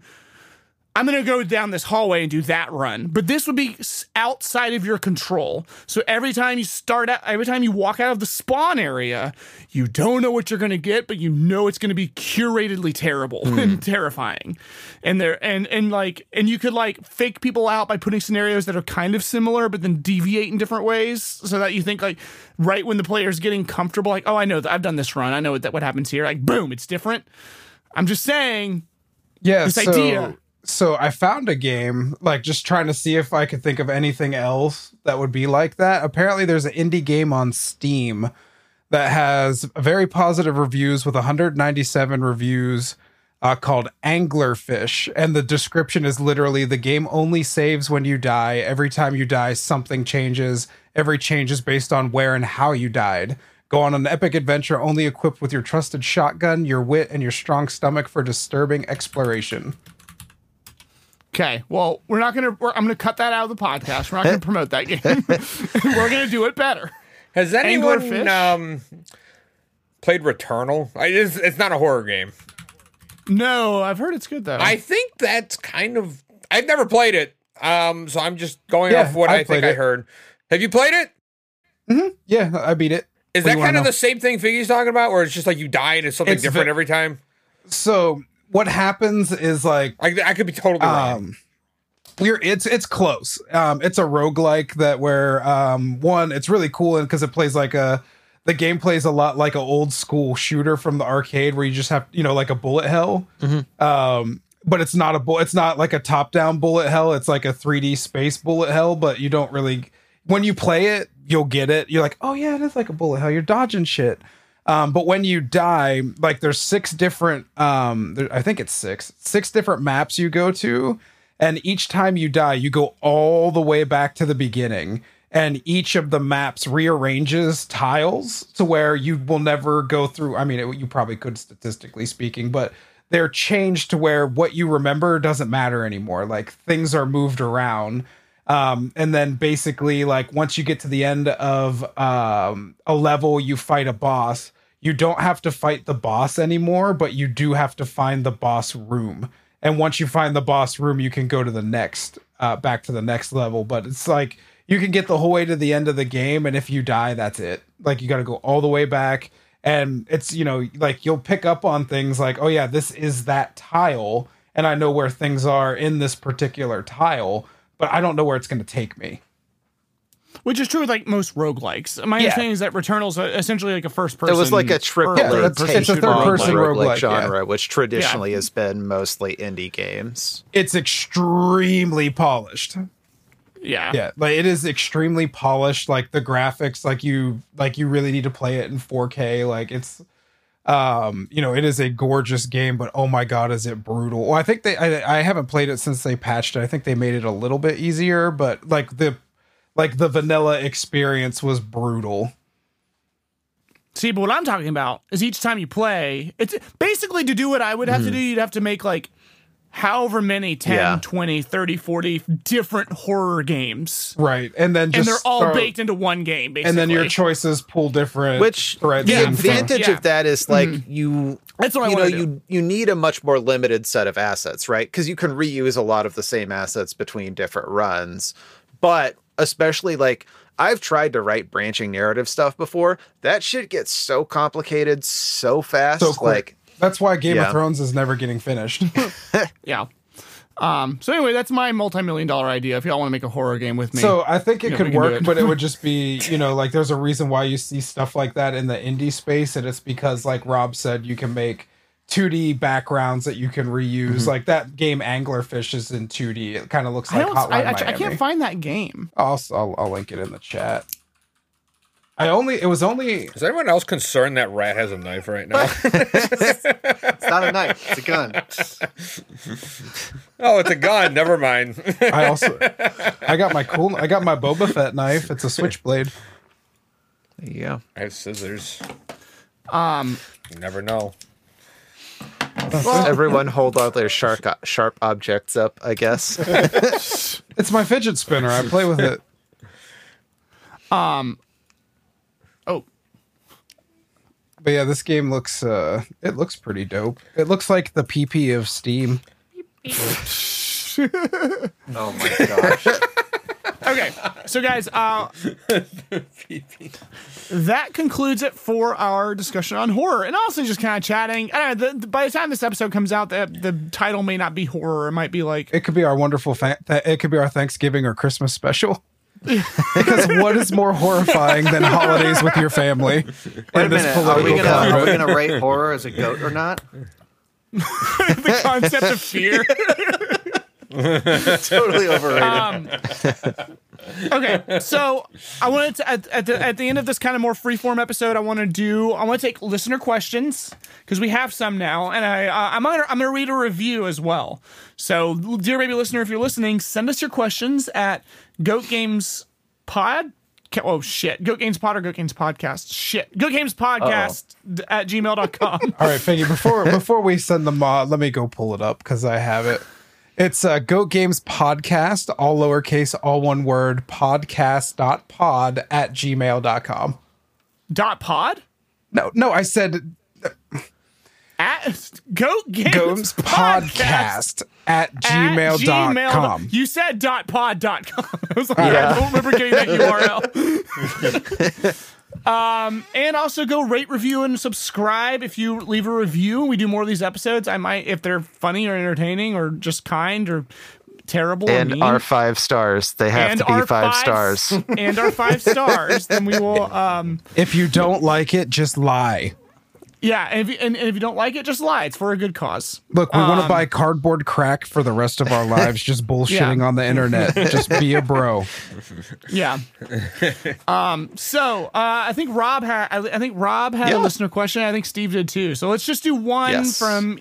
I'm going to go down this hallway and do that run. But this would be outside of your control. So every time you start out, every time you walk out of the spawn area, you don't know what you're going to get, but you know it's going to be curatedly terrible and hmm. terrifying. And there, and, and like, and you could like fake people out by putting scenarios that are kind of similar, but then deviate in different ways so that you think like right when the player's getting comfortable, like, oh, I know that I've done this run. I know what, that what happens here. Like, boom, it's different. I'm just saying, Yeah, This so, idea. So I found a game, like just trying to see if I could think of anything else that would be like that. Apparently, there's an indie game on Steam that has very positive reviews with 197 reviews uh, called Anglerfish. And the description is literally the game only saves when you die. Every time you die, something changes. Every change is based on where and how you died. Go on an epic adventure only equipped with your trusted shotgun, your wit, and your strong stomach for disturbing exploration. Okay, well, we're not gonna. We're, I'm gonna cut that out of the podcast. We're not gonna promote that game. we're gonna do it better. Has anyone um, played Returnal? I, it's, it's not a horror game. No, I've heard it's good though. I think that's kind of. I've never played it, um, so I'm just going Yeah, off what I've I think played I heard. Have you played it? Yeah, I beat it. Is What that kind of know? the same thing Figgy's talking about, or it's just like you die and it's something It's different ve- every time? So what happens is like Like I could be totally wrong. um we're it's it's close. Um it's a roguelike that where um one it's really cool because it plays like a the game plays a lot like an old school shooter from the arcade where you just have you know like a bullet hell. Um but it's not a bull it's not like a top down bullet hell, it's like a 3D space bullet hell, but you don't really when you play it, you'll get it. You're like, "Oh yeah, it is like a bullet hell. You're dodging shit." Um, but when you die, like there's six different, um, there, I think it's six, six different maps you go to, and each time you die, you go all the way back to the beginning, and each of the maps rearranges tiles to where you will never go through. I mean, it, you probably could statistically speaking, but they're changed to where what you remember doesn't matter anymore. Like things are moved around um and then basically like once you get to the end of um a level you fight a boss you don't have to fight the boss anymore but you do have to find the boss room. And once you find the boss room you can go to the next uh back to the next level. But it's like you can get the whole way to the end of the game and if you die that's it. Like you got to go all the way back. And it's you know like you'll pick up on things like oh yeah this is that tile and i know where things are in this particular tile but i don't know where it's going to take me which is true with like most roguelikes. My Yeah. understanding is that Returnal's a- essentially like a first person. It was like a triple Yeah, A it's- take it's a on third-person the roguelike, yeah. genre, which traditionally has been mostly indie games. it's extremely polished Yeah. yeah like it is extremely polished like the graphics like you like you really need to play it in 4k like it's um you know it is a gorgeous game but oh my god is it brutal well i think they I, I haven't played it since they patched it i think they made it a little bit easier but like the like the vanilla experience was brutal See, but what I'm talking about is each time you play, it's basically to do what I would have to mm-hmm. do, you'd have to make like however many 10, Yeah. 20, 30, 40 different horror games. right and then just and they're all start- baked into one game, basically. and then your choices pull different Which threads the Yeah, advantage Yeah. of that is like mm-hmm. you That's what I know wanna do. you you need a much more limited set of assets, right? Because you can reuse a lot of the same assets between different runs. But especially like I've tried to write branching narrative stuff before. That shit gets so complicated so fast. so quick. Like That's why Game Yeah. of Thrones is never getting finished. Yeah. Um, so anyway, that's my multi-million dollar idea. If y'all want to make a horror game with me, so I think it Yeah, we could work, it. but it would just be, you know, like there's a reason why you see stuff like that in the indie space, and it's because, like Rob said, you can make 2D backgrounds that you can reuse. Mm-hmm. Like that game Anglerfish is in 2D. It kind of looks like don't. Hotline I, I, Miami. I can't find that game. I'll, I'll I'll link it in the chat. I only it was only Is anyone else concerned that Rat has a knife right now? It's not a knife. It's a gun. oh, it's a gun. Never mind. I also I got my cool I got my Boba Fett knife. It's a switchblade. yeah. I have scissors. Um, You never know. Everyone hold all their sharp sharp objects up, I guess. It's my fidget spinner. I play with it. Um. Oh, But yeah, this game looks uh it looks pretty dope. It looks like the PP of Steam. Oh my gosh. Okay. So, guys, uh, that concludes it for our discussion on horror, and also just kind of chatting. I don't know. The, the- by the time this episode comes out, the the title may not be horror. It might be like It could be our wonderful fa- th- it could be our Thanksgiving or Christmas special. because what is more horrifying than holidays with your family Wait a in this minute. Are we political gonna are we gonna rate horror as a goat or not? the concept of fear. Totally overrated. Um, okay, so I wanted to at, at the at the end of this kind of more freeform episode, I want to do I want to take listener questions because we have some now, and I uh, I'm gonna I'm gonna read a review as well. So, dear baby listener, if you're listening, send us your questions at Goat Games Pod. Oh shit, Goat Games Pod or Goat Games Podcast. Shit, Goat Games Podcast at gmail.com. All right, Figgy, before before we send them uh, let me go pull it up because I have it. It's uh, Goat Games Podcast, all lowercase, all one word, podcast.pod at gmail.com. Dot pod No, no, I said at Goat Games, Games Podcast at at gmail.com. gmail. You said dot pod dot com. I was like, Yeah. I don't remember getting that URL. um, and also go rate, review, and subscribe. If you leave a review, we do more of these episodes. I might, if they're funny or entertaining or just kind or terrible or And mean, our five stars. They have and to be five, five fives- stars. and our five stars, then we will. Um, If you don't like it, just lie. Yeah, and if, you, and, and if you don't like it, just lie. It's for a good cause. Look, we want Um, to buy cardboard crack for the rest of our lives, just bullshitting Yeah. on the internet. Just be a bro. Yeah. um. So uh, I think Rob had. I I think Rob had a listener question. I think Steve did too. So let's just do one Yes. from.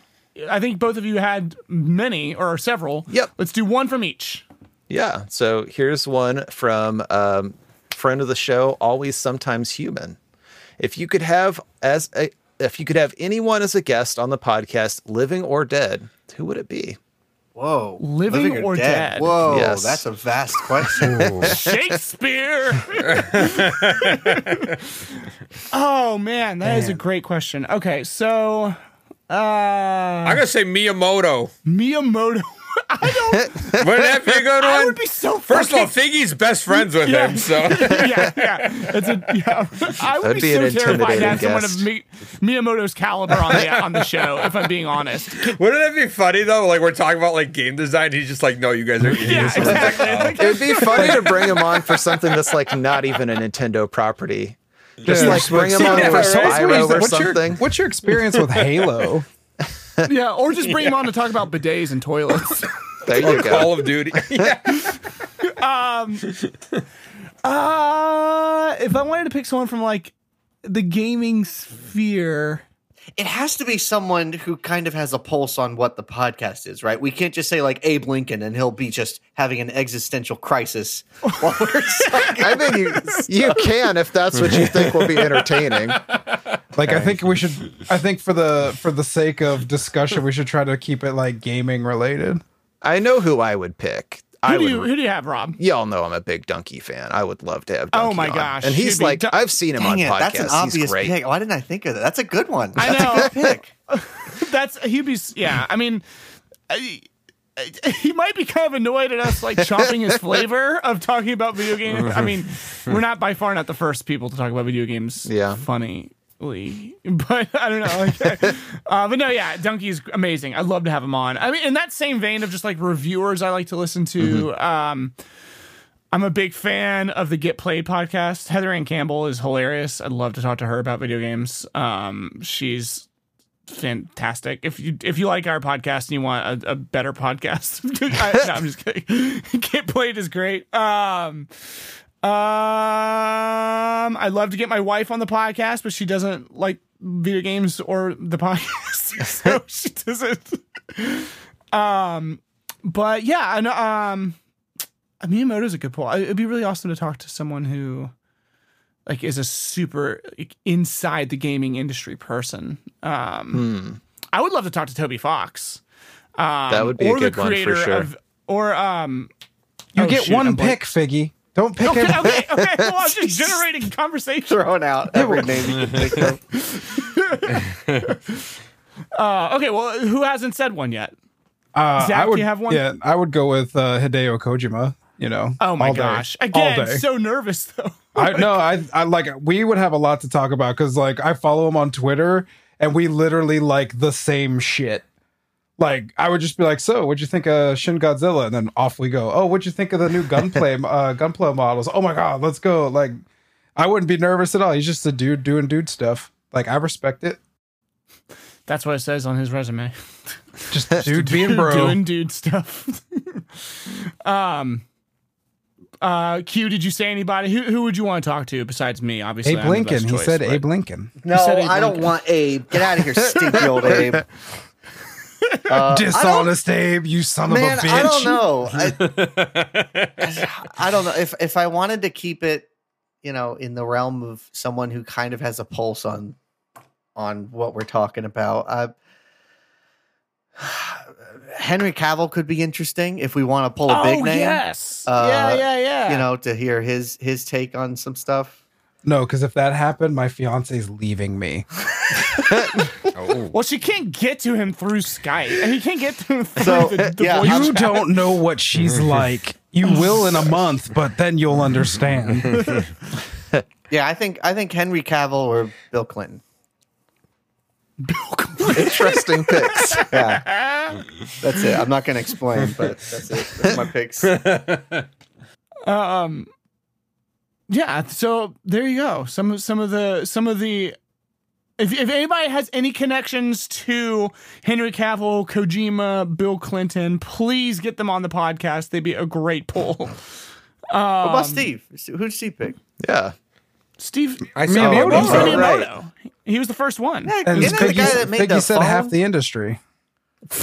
I think both of you had many or several. Yep. Let's do one from each. Yeah. So here's one from um, friend of the show, always sometimes human. If you could have as a if you could have anyone as a guest on the podcast, living or dead, who would it be? Whoa. Living or dead? Whoa, Yes. that's a vast question. Shakespeare. oh man, that is a great question. Okay, so uh I'm gonna say Miyamoto. Miyamoto. I don't. Wouldn't that be a good I one? would be so. First of all, fucking- Figgy's best friends with Yeah. him, so yeah, yeah. It's a yeah. I would That'd be, be an so terrified to have someone of Mi- Miyamoto's caliber on the on the show. If I'm being honest, wouldn't it be funny though? Like we're talking about like game design, he's just like, no, you guys are yeah, idiots. Like, exactly. oh. Like, It would be funny to bring him on for something that's like not even a Nintendo property. Just Yeah. like bring him on Yeah, for right. Spyro or what's something. Your, what's your experience with Halo? yeah, or just bring him on to talk about bidets and toilets. there you go. Call of Duty. yeah. Uh, if I wanted to pick someone from like the gaming sphere, it has to be someone who kind of has a pulse on what the podcast is, right? We can't just say like Abe Lincoln and he'll be just having an existential crisis while we're. I think you you can if that's what you think will be entertaining. Like I think we should I think for the for the sake of discussion we should try to keep it like gaming related. I know who I would pick. Who I do would. you who do you have, Rob? Y'all know I'm a big Dunkey fan. I would love to have. Oh my on. gosh, And he's like, Don- I've seen him on Dang it, podcasts. that's an he's obvious great. pick. Why didn't I think of that? That's a good one. I That's know. a good pick. That's he'd be yeah. I mean, I, I- he might be kind of annoyed at us like chopping his flavor of talking about video games. I mean, we're not by far not the first people to talk about video games. Yeah. funnily, but I don't know. Like, uh, but no, yeah, Dunkey's amazing. I'd love to have him on. I mean, in that same vein of just like reviewers, I like to listen to. Um, I'm a big fan of the Get Played podcast. Heather Ann Campbell is hilarious. I'd love to talk to her about video games. Um, she's fantastic. If you if you like our podcast and you want a, a better podcast, I, no, I'm just kidding. Get Played is great. Um, um, I'd love to get my wife on the podcast, but she doesn't like video games or the podcast, so she doesn't. Um, but yeah, and um. Miyamoto's a good pull. It'd be really awesome to talk to someone who, like, is a super like, inside the gaming industry person. Um, I would love to talk to Toby Fox. Um, That would be a good the one for sure. Of, or um, You Oh, get shoot, one I'm blank- pick, Figgy. Don't pick Okay, it. okay, okay. Well, I'm just generating conversation. Throwing out every name you can think of. Uh, okay, well, who hasn't said one yet? Uh, Zach, I would, you have one? Yeah, I would go with uh, Hideo Kojima. You know. Oh my all day. gosh! All Again, day. so nervous though. I know. I I like we would have a lot to talk about because like I follow him on Twitter and we literally like the same shit. Like I would just be like, "So, what'd you think of Shin Godzilla?" And then off we go. Oh, what'd you think of the new gunplay uh, gunplay models? Oh my god, let's go! Like, I wouldn't be nervous at all. He's just a dude doing dude stuff. Like I respect it. That's what it says on his resume. Just dude being bro. doing dude stuff. um. Uh, Q, did you say anybody? Who who would you want to talk to besides me? Obviously, Abe I'm Lincoln. best He said but- Abe Lincoln. No, said Abe I don't want Abe. Get out of here, stinky old Abe. Uh, I don't- Dishonest Abe, you son Man, of a bitch. I don't know. I, I don't know if if I wanted to keep it, you know, in the realm of someone who kind of has a pulse on on what we're talking about. Uh, Henry Cavill could be interesting if we want to pull a Oh big name. yes, Uh, yeah, yeah, yeah. You know, to hear his his take on some stuff. No, because if that happened, my fiance's leaving me. Oh. well, she can't get to him through Skype, and he can't get to him through So, the, the yeah, voice You chat. don't know what she's like. You will in a month, but then you'll understand. Yeah, I think I think Henry Cavill or Bill Clinton. Interesting picks. Yeah, that's it. I'm not going to explain, but that's it. That's my picks. Um. Yeah. So there you go. Some of some of the some of the. If, if anybody has any connections to Henry Cavill, Kojima, Bill Clinton, please get them on the podcast. They'd be a great pull. What Um, about Steve? Who'd Steve pick? Yeah. Steve I said Miyamoto. He said Oh, right. He was the first one. Yeah, And isn't the guy that Piggy, made Piggy the said phone? half the industry.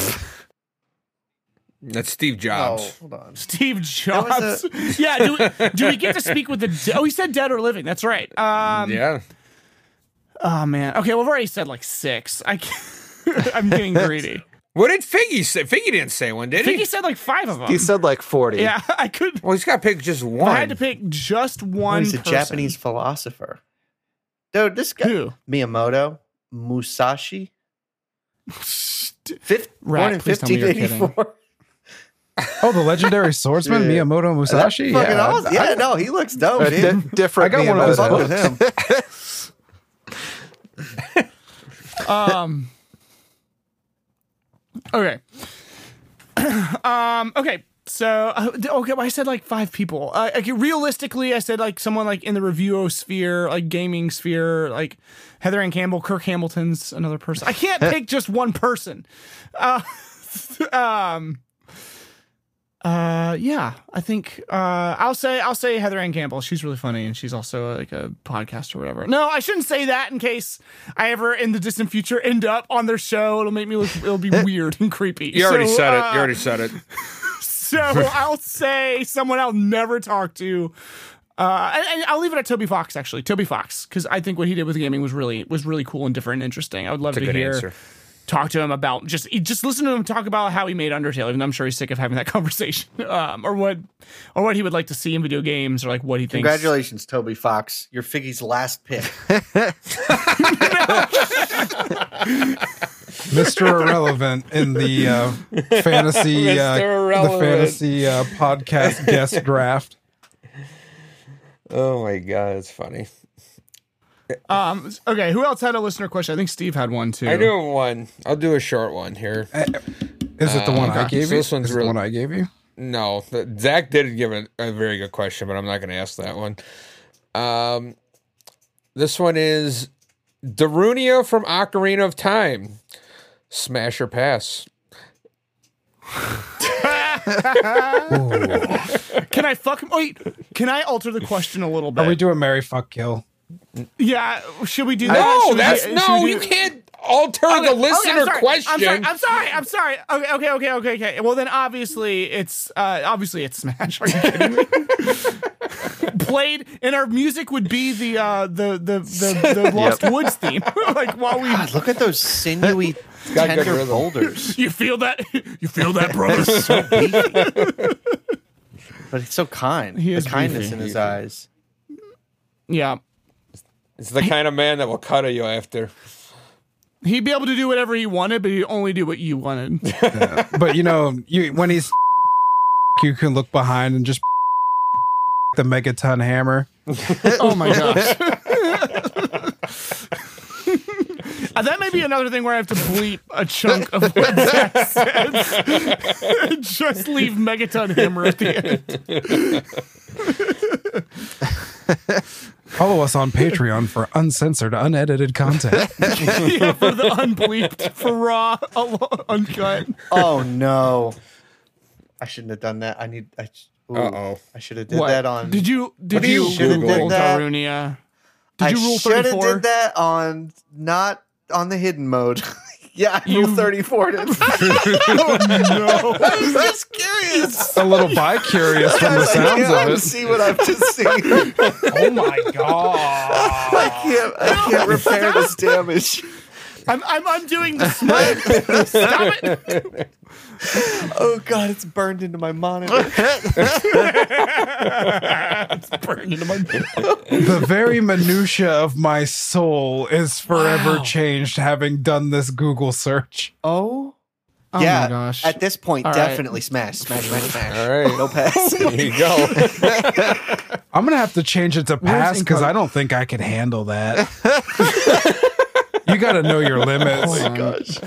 That's Steve Oh, Jobs. hold on. Steve That was Jobs. yeah. Do we, do we get to speak with the? de- Oh, he said dead or living. That's right. Um, yeah. Oh man. Okay. Well, I've already said like six. I can't, I'm getting greedy. What did Figgy say? Figgy didn't say one, did I he? Figgy said like five of them. He said like 40. yeah, I could. well, he's got to pick just one. I had to pick just one. He's a person. Japanese philosopher. Dude, this guy Who? Miyamoto Musashi, fifth, Rat, born in please tell me you're kidding. 1584. Oh, the legendary swordsman Yeah. Miyamoto Musashi. Yeah, awesome. I- yeah, no, he looks dope, A dude. di- different I got one of Miyamoto. those Fuck with him. Um. Okay. um. Okay. So uh, okay, well, I said like five people. Uh, okay, realistically, I said like someone like in the review sphere, like gaming sphere, like Heather Ann Campbell, Kirk Hamilton's another person. I can't pick just one person. Uh, um. Uh yeah, I think uh I'll say I'll say Heather Ann Campbell. She's really funny and she's also like a podcast or whatever. No, I shouldn't say that in case I ever in the distant future end up on their show. It'll make me look it'll be weird and creepy. you already So, said it. uh, You already said it. so I'll say someone I'll never talk to. Uh, and, and I'll leave it at Toby Fox actually. Toby Fox because I think what he did with gaming was really was really cool and different and interesting. I would love That's a to good hear answer. Talk to him about just just listen to him talk about how he made Undertale. Even though I'm sure he's sick of having that conversation, um, or what or what he would like to see in video games, or like what he thinks. Congratulations, Toby Fox. You're Figgy's last pick. Mr. Irrelevant in the uh, fantasy uh, the fantasy uh, podcast guest draft. Oh my god, it's funny. Um, okay, who else had a listener question? I think Steve had one too. I do one. I'll do a short one here. Is it the one I gave So you? this one's Is it real- the one I gave you? No, th- Zach did give a, a very good question, but I'm not going to ask that one. Um, this one is Darunia from Ocarina of Time. Smash or pass? Can I fuck? Wait, can I alter the question a little bit? Are we doing Marry Fuck Kill? Yeah, should we do that? No, Should that's do- should no. we You can't alter Okay, the okay, listener I'm sorry, question. I'm sorry. I'm sorry. I'm sorry. Okay, okay, okay, okay, okay. Well, then obviously it's uh obviously it's Smash. Are you kidding me? Played and our music would be the uh the the the, the Lost Woods theme. like while we God, look at those sinewy, got tender boulders. you feel that you feel that brother. So beefy. But he's so kind. He the kindness beefy. in his eyes. Yeah. It's the kind of man that will cut at you after. He'd be able to do whatever he wanted, but he'd only do what you wanted. But you know, you when he's you can look behind and just the megaton hammer. oh my gosh. Uh, that may be another thing where I have to bleep a chunk of what Zach says. Just leave Megaton Hammer at the end. Follow us on Patreon for uncensored, unedited content. yeah, for the unbleeped, for raw, uncut. Oh no. I shouldn't have done that. I need I ooh, Uh-oh. I should have did What? that on Did you did do you you Google? Google Did that? Darunia? Did I you rule should have 34? did that on not on the hidden mode. yeah, I You- rule 34 it. no. I was just curious. A little bi curious from the I sounds can't of it. see what I've just seen. Oh my god! I can't I can't repair this damage. I'm, I'm undoing the smite. Stop it. Oh god, it's burned into my monitor. It's burned into my The very minutia of my soul is forever Wow. changed having done this Google search. Oh. Oh yeah, my gosh. at this point, All right. definitely smash, smash, smash, smash. All right. No pass. There you go. I'm gonna have to change it to pass because I don't think I can handle that. you got to know your limits. Oh my gosh.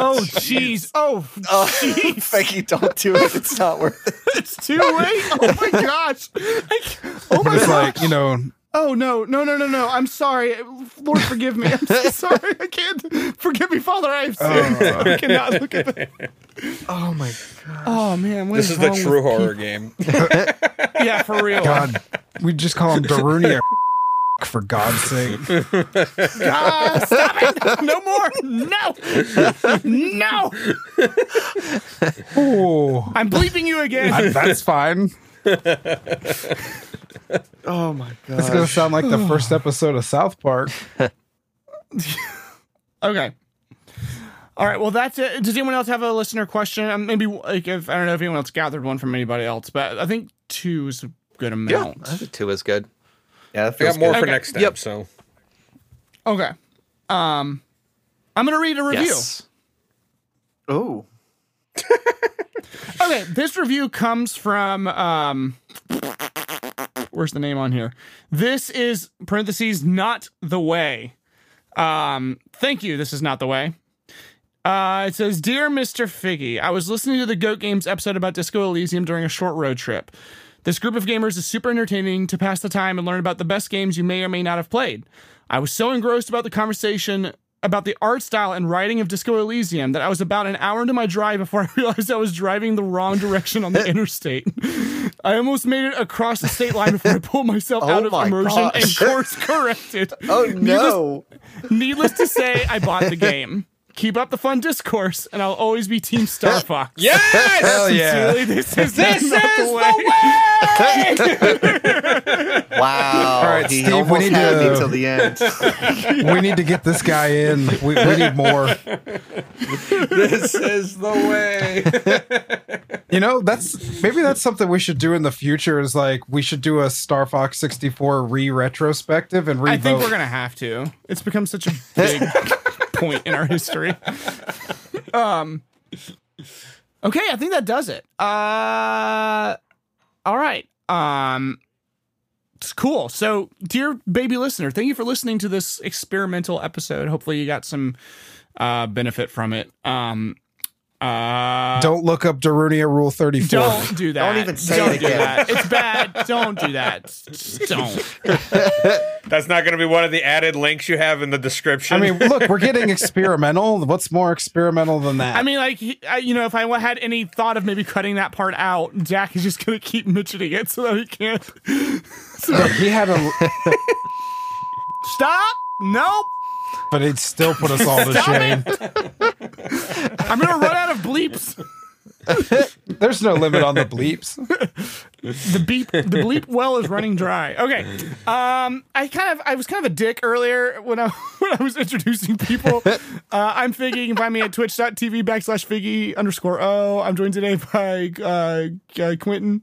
Oh jeez. Oh Oh, jeez. Becky, don't do it. It's not worth it. It's too late. Oh my gosh. I c- oh my It's gosh. like you know, Oh no, no, no, no, no. I'm sorry. Lord forgive me. I'm so sorry. I can't forgive me, Father. I have oh. sinned. I cannot look at that. Oh my god. Oh man, what This is the wrong true horror people? game. Yeah, for real. God, we just call him Darunia. For God's sake, Ah, stop it! No more! No! No! oh, I'm bleeping you again. that's fine. Oh my god. It's gonna sound like the first episode of South Park. Okay. All right. Well, that's it. Does anyone else have a listener question? Um, maybe like if I don't know if anyone else gathered one from anybody else, but I think two is a good Yeah, amount. I think two is good. Yeah, that I got more good. for Okay. next time. Yep. So Okay. Um, I'm gonna read a review. Yes. Ooh. Okay, this review comes from um where's the name on here? This is parentheses not the way. Um thank you, this is not the way. Uh it says Dear Mr. Figgy, I was listening to the Goat Games episode about Disco Elysium during a short road trip. This group of gamers is super entertaining to pass the time and learn about the best games you may or may not have played. I was so engrossed about the conversation about the art style and writing of Disco Elysium that I was about an hour into my drive before I realized I was driving the wrong direction on the interstate. I almost made it across the state line before I pulled myself Oh out of immersion and course corrected. Oh no. Needless to say, I bought the game. Keep up the fun discourse, and I'll always be Team Star Fox. yes, Hell yeah! This is this is not the way. Wow. All right, he Steve, we need to- me till the end. We need to get this guy in. We, we need more. this is the way. You know, that's maybe that's something we should do in the future. Is like we should do a Star Fox 64 re retrospective and re I think we're gonna have to. It's become such a big point in our history. Um. Okay, I think that does it. Uh. All right. Um. It's cool. So, dear baby listener, thank you for listening to this experimental episode. Hopefully, you got some uh benefit from it. Um. Uh. Don't look up Darunia Rule 34. Don't do that. Don't even say Don't it do again. that. It's bad. Don't do that. Just don't. That's not going to be one of the added links you have in the description. I mean, look, we're getting experimental. What's more experimental than that? I mean, like, I, you know, if I had any thought of maybe cutting that part out, Jack is just gonna keep mentioning it so that he can't Look, he had a, stop. Nope. But he'd still put us all to shame. I'm gonna run out of bleeps. There's no limit on the bleeps. the beep the bleep well is running dry. Okay. Um I kind of I was kind of a dick earlier when I when I was introducing people. Uh I'm Figgy. You can find me at twitch.tv backslash Figgy underscore O. I'm joined today by uh, uh Quentin.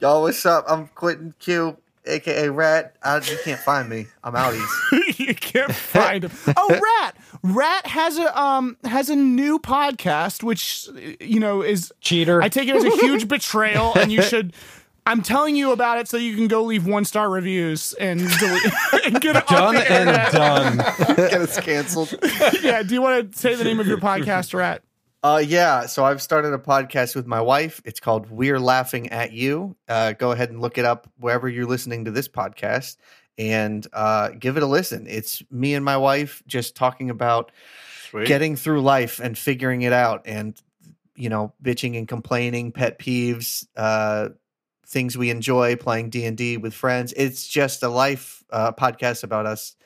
Yo, what's up? I'm Quentin Q, aka Rat. I, you can't find me. I'm outies. you can't find him. Oh, Rat. Rat has a um has a new podcast, which you know is Cheater. I take it as a huge betrayal, and you should. I'm telling you about it so you can go leave one star reviews and, delete, and get it done the and done. Get us canceled. Yeah, do you want to say the name of your podcast, Rat? Uh, yeah. So I've started a podcast with my wife. It's called We're Laughing at You. Uh, go ahead and look it up wherever you're listening to this podcast and uh, give it a listen. It's me and my wife just talking about getting through life and figuring it out and, you know, bitching and complaining, pet peeves, uh, things we enjoy playing D&D with friends. It's just a life uh, podcast about us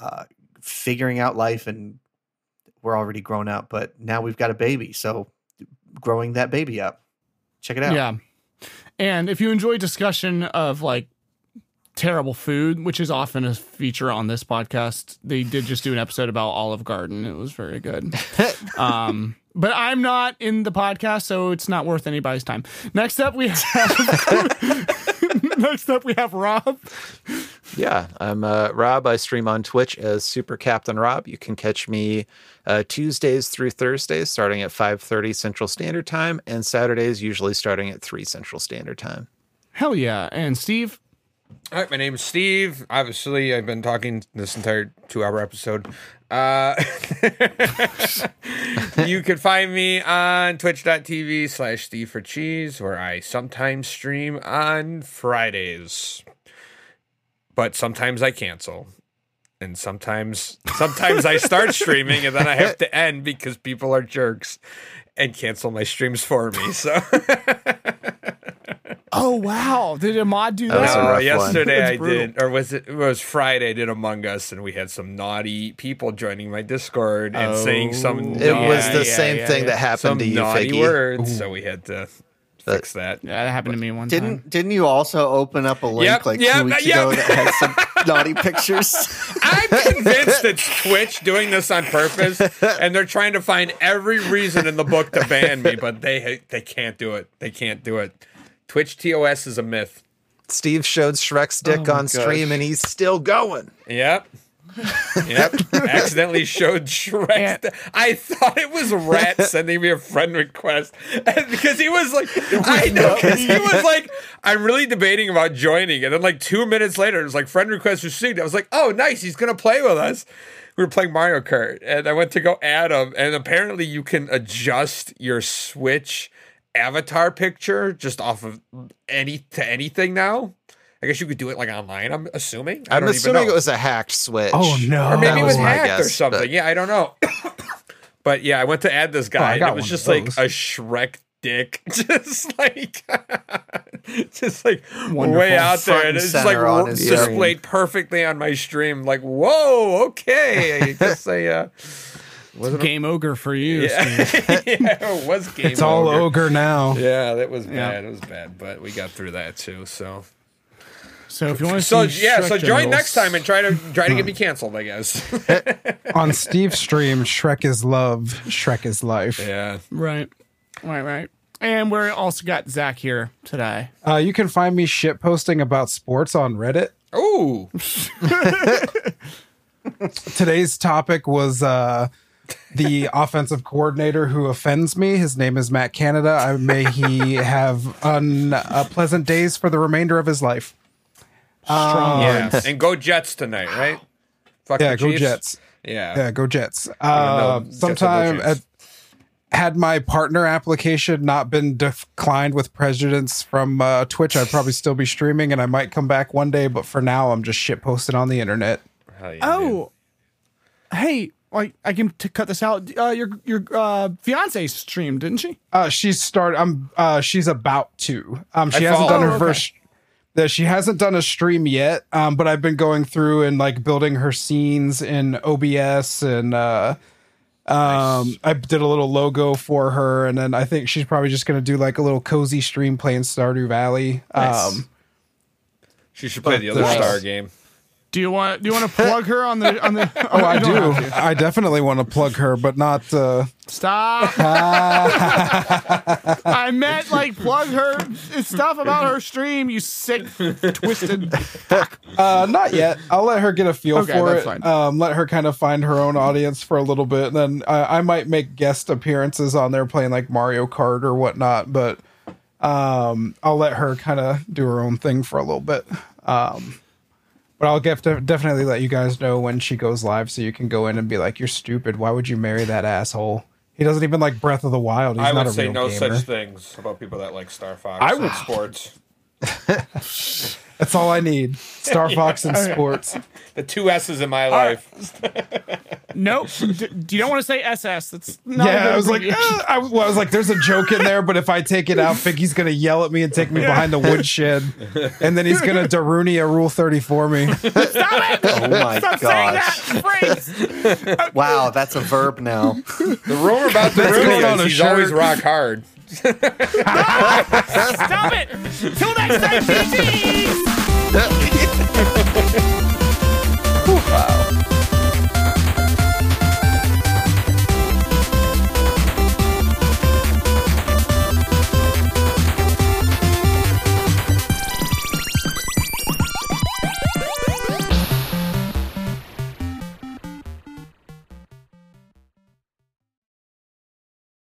uh, figuring out life and we're already grown up, but now we've got a baby. So growing that baby up. Check it out. Yeah. And if you enjoy discussion of like terrible food, which is often a feature on this podcast, they did just do an episode about Olive Garden. It was very good. um, but I'm not in the podcast, so it's not worth anybody's time. Next up, we have. Next up, we have Rob. Yeah, I'm uh, Rob. I stream on Twitch as Super Captain Rob. You can catch me uh, Tuesdays through Thursdays, starting at 5:30 Central Standard Time, and Saturdays usually starting at 3 Central Standard Time. Hell yeah. And Steve. All right, my name is Steve. Obviously, I've been talking this entire two-hour episode. Uh, you can find me on twitch.tv slash Steve for Cheese, where I sometimes stream on Fridays. But sometimes I cancel. And sometimes sometimes I start streaming and then I have to end because people are jerks and cancel my streams for me. So Oh, wow. Did Ahmad do That that? rough Uh, yesterday I did, or was it, it was Friday? I did Among Us, and we had some naughty people joining my Discord and saying some. Oh. It was the yeah, same yeah, thing yeah. that happened some to you, naughty Figgy. words, so we had to fix that. Yeah, that happened to me one time. Didn't didn't you also open up a link Yep, like yep, two weeks yep. ago that had some naughty pictures? I'm convinced it's Twitch doing this on purpose, and they're trying to find every reason in the book to ban me, but they they can't do it. They can't do it. Twitch TOS is a myth. Steve showed Shrek's dick Oh my on stream, and he's still going. Yep. Yep. Accidentally showed Shrek. Yeah. I thought it was Rat sending me a friend request because he was like, I know. know, 'cause he was like, I'm really debating about joining. And then like two minutes later, it was like friend request received. I was like, oh, nice, he's gonna play with us. We were playing Mario Kart, and I went to go add him, and apparently you can adjust your Switch avatar picture just off of any to anything now. I guess you could do it like online. I'm assuming. I I'm don't even assuming know. it was a hacked switch. Oh, no. Or maybe That it was was my hacked or something. but- Yeah, I don't know. but yeah, I went to add this Oh, guy, and it was just like a Shrek dick, just like, just like Wonderful. way out Front there, and and it's just like on his displayed perfectly on my stream. Like, whoa, okay, I guess I. Uh, wasn't Game ogre for you. yeah, yeah, it was game. It's all over. ogre now. Yeah, that was Yeah. bad. It was bad, but we got through that too. So, So if you want to so see yeah, Shrek so join genitals- next time and try to try to get me canceled. I guess. On Steve's stream, Shrek is love, Shrek is life. yeah. Right, right, right. And we're also got Zach here today. Uh, you can find me shit posting about sports on Reddit. Ooh. Today's topic was uh, the offensive coordinator who offends me. His name is Matt Canada. I, may he have unpleasant days for the remainder of his life. Strong. Yeah, and go Jets tonight, right? Fuck Yeah, the go Jets. Yeah. Yeah, go Jets. no, Uh, Jets will sometime Chiefs. at, had my partner application not been declined with prejudice from uh, Twitch, I'd probably still be streaming, and I might come back one day. But for now, I'm just shit posted on the internet. Hell yeah, dude. Oh, hey, like I can t- cut this out. Uh, your your uh, fiance streamed, didn't she? Uh, she's start. I'm. Uh, she's about to. Um, she I hasn't done her Oh, okay. first. That she hasn't done a stream yet. Um, but I've been going through and like building her scenes in OBS and uh, Um, I did a little logo for her, and then I think she's probably just gonna do like a little cozy stream playing Stardew Valley. Nice. Um, She should play the other Nice. Star game. Do you want do you want to plug her on the on the oh, I do. I definitely want to plug her, but not. Uh, Stop. I meant like plug her stuff about her stream, you sick twisted Uh, not yet. I'll let her get a feel Okay, for that's it. fine. Um, let her kind of find her own audience for a little bit, and then uh, I might make guest appearances on there playing like Mario Kart or whatnot. But um, I'll let her kind of do her own thing for a little bit. Um, but I'll get definitely let you guys know when she goes live, so you can go in and be like, "You're stupid. Why would you marry that asshole? He doesn't even like Breath of the Wild. He's I not would a say real no gamer." such things about people that like Star Fox I and would- sports. That's all I need. Star Fox and sports. The two S's in my life. Nope. D- you don't want to say SS. That's not yeah, I was like, "Uh," I, was- well, I was like, there's a joke in there, but if I take it out, Figgy's gonna yell at me and take me behind the woodshed, and then he's gonna Daruni a rule thirty for me. Stop it! Oh my Stop saying gosh! that phrase. Wow, that's a verb now. The rumor about the going on is a he's always rock hard. Stop it! Till next time, GG's!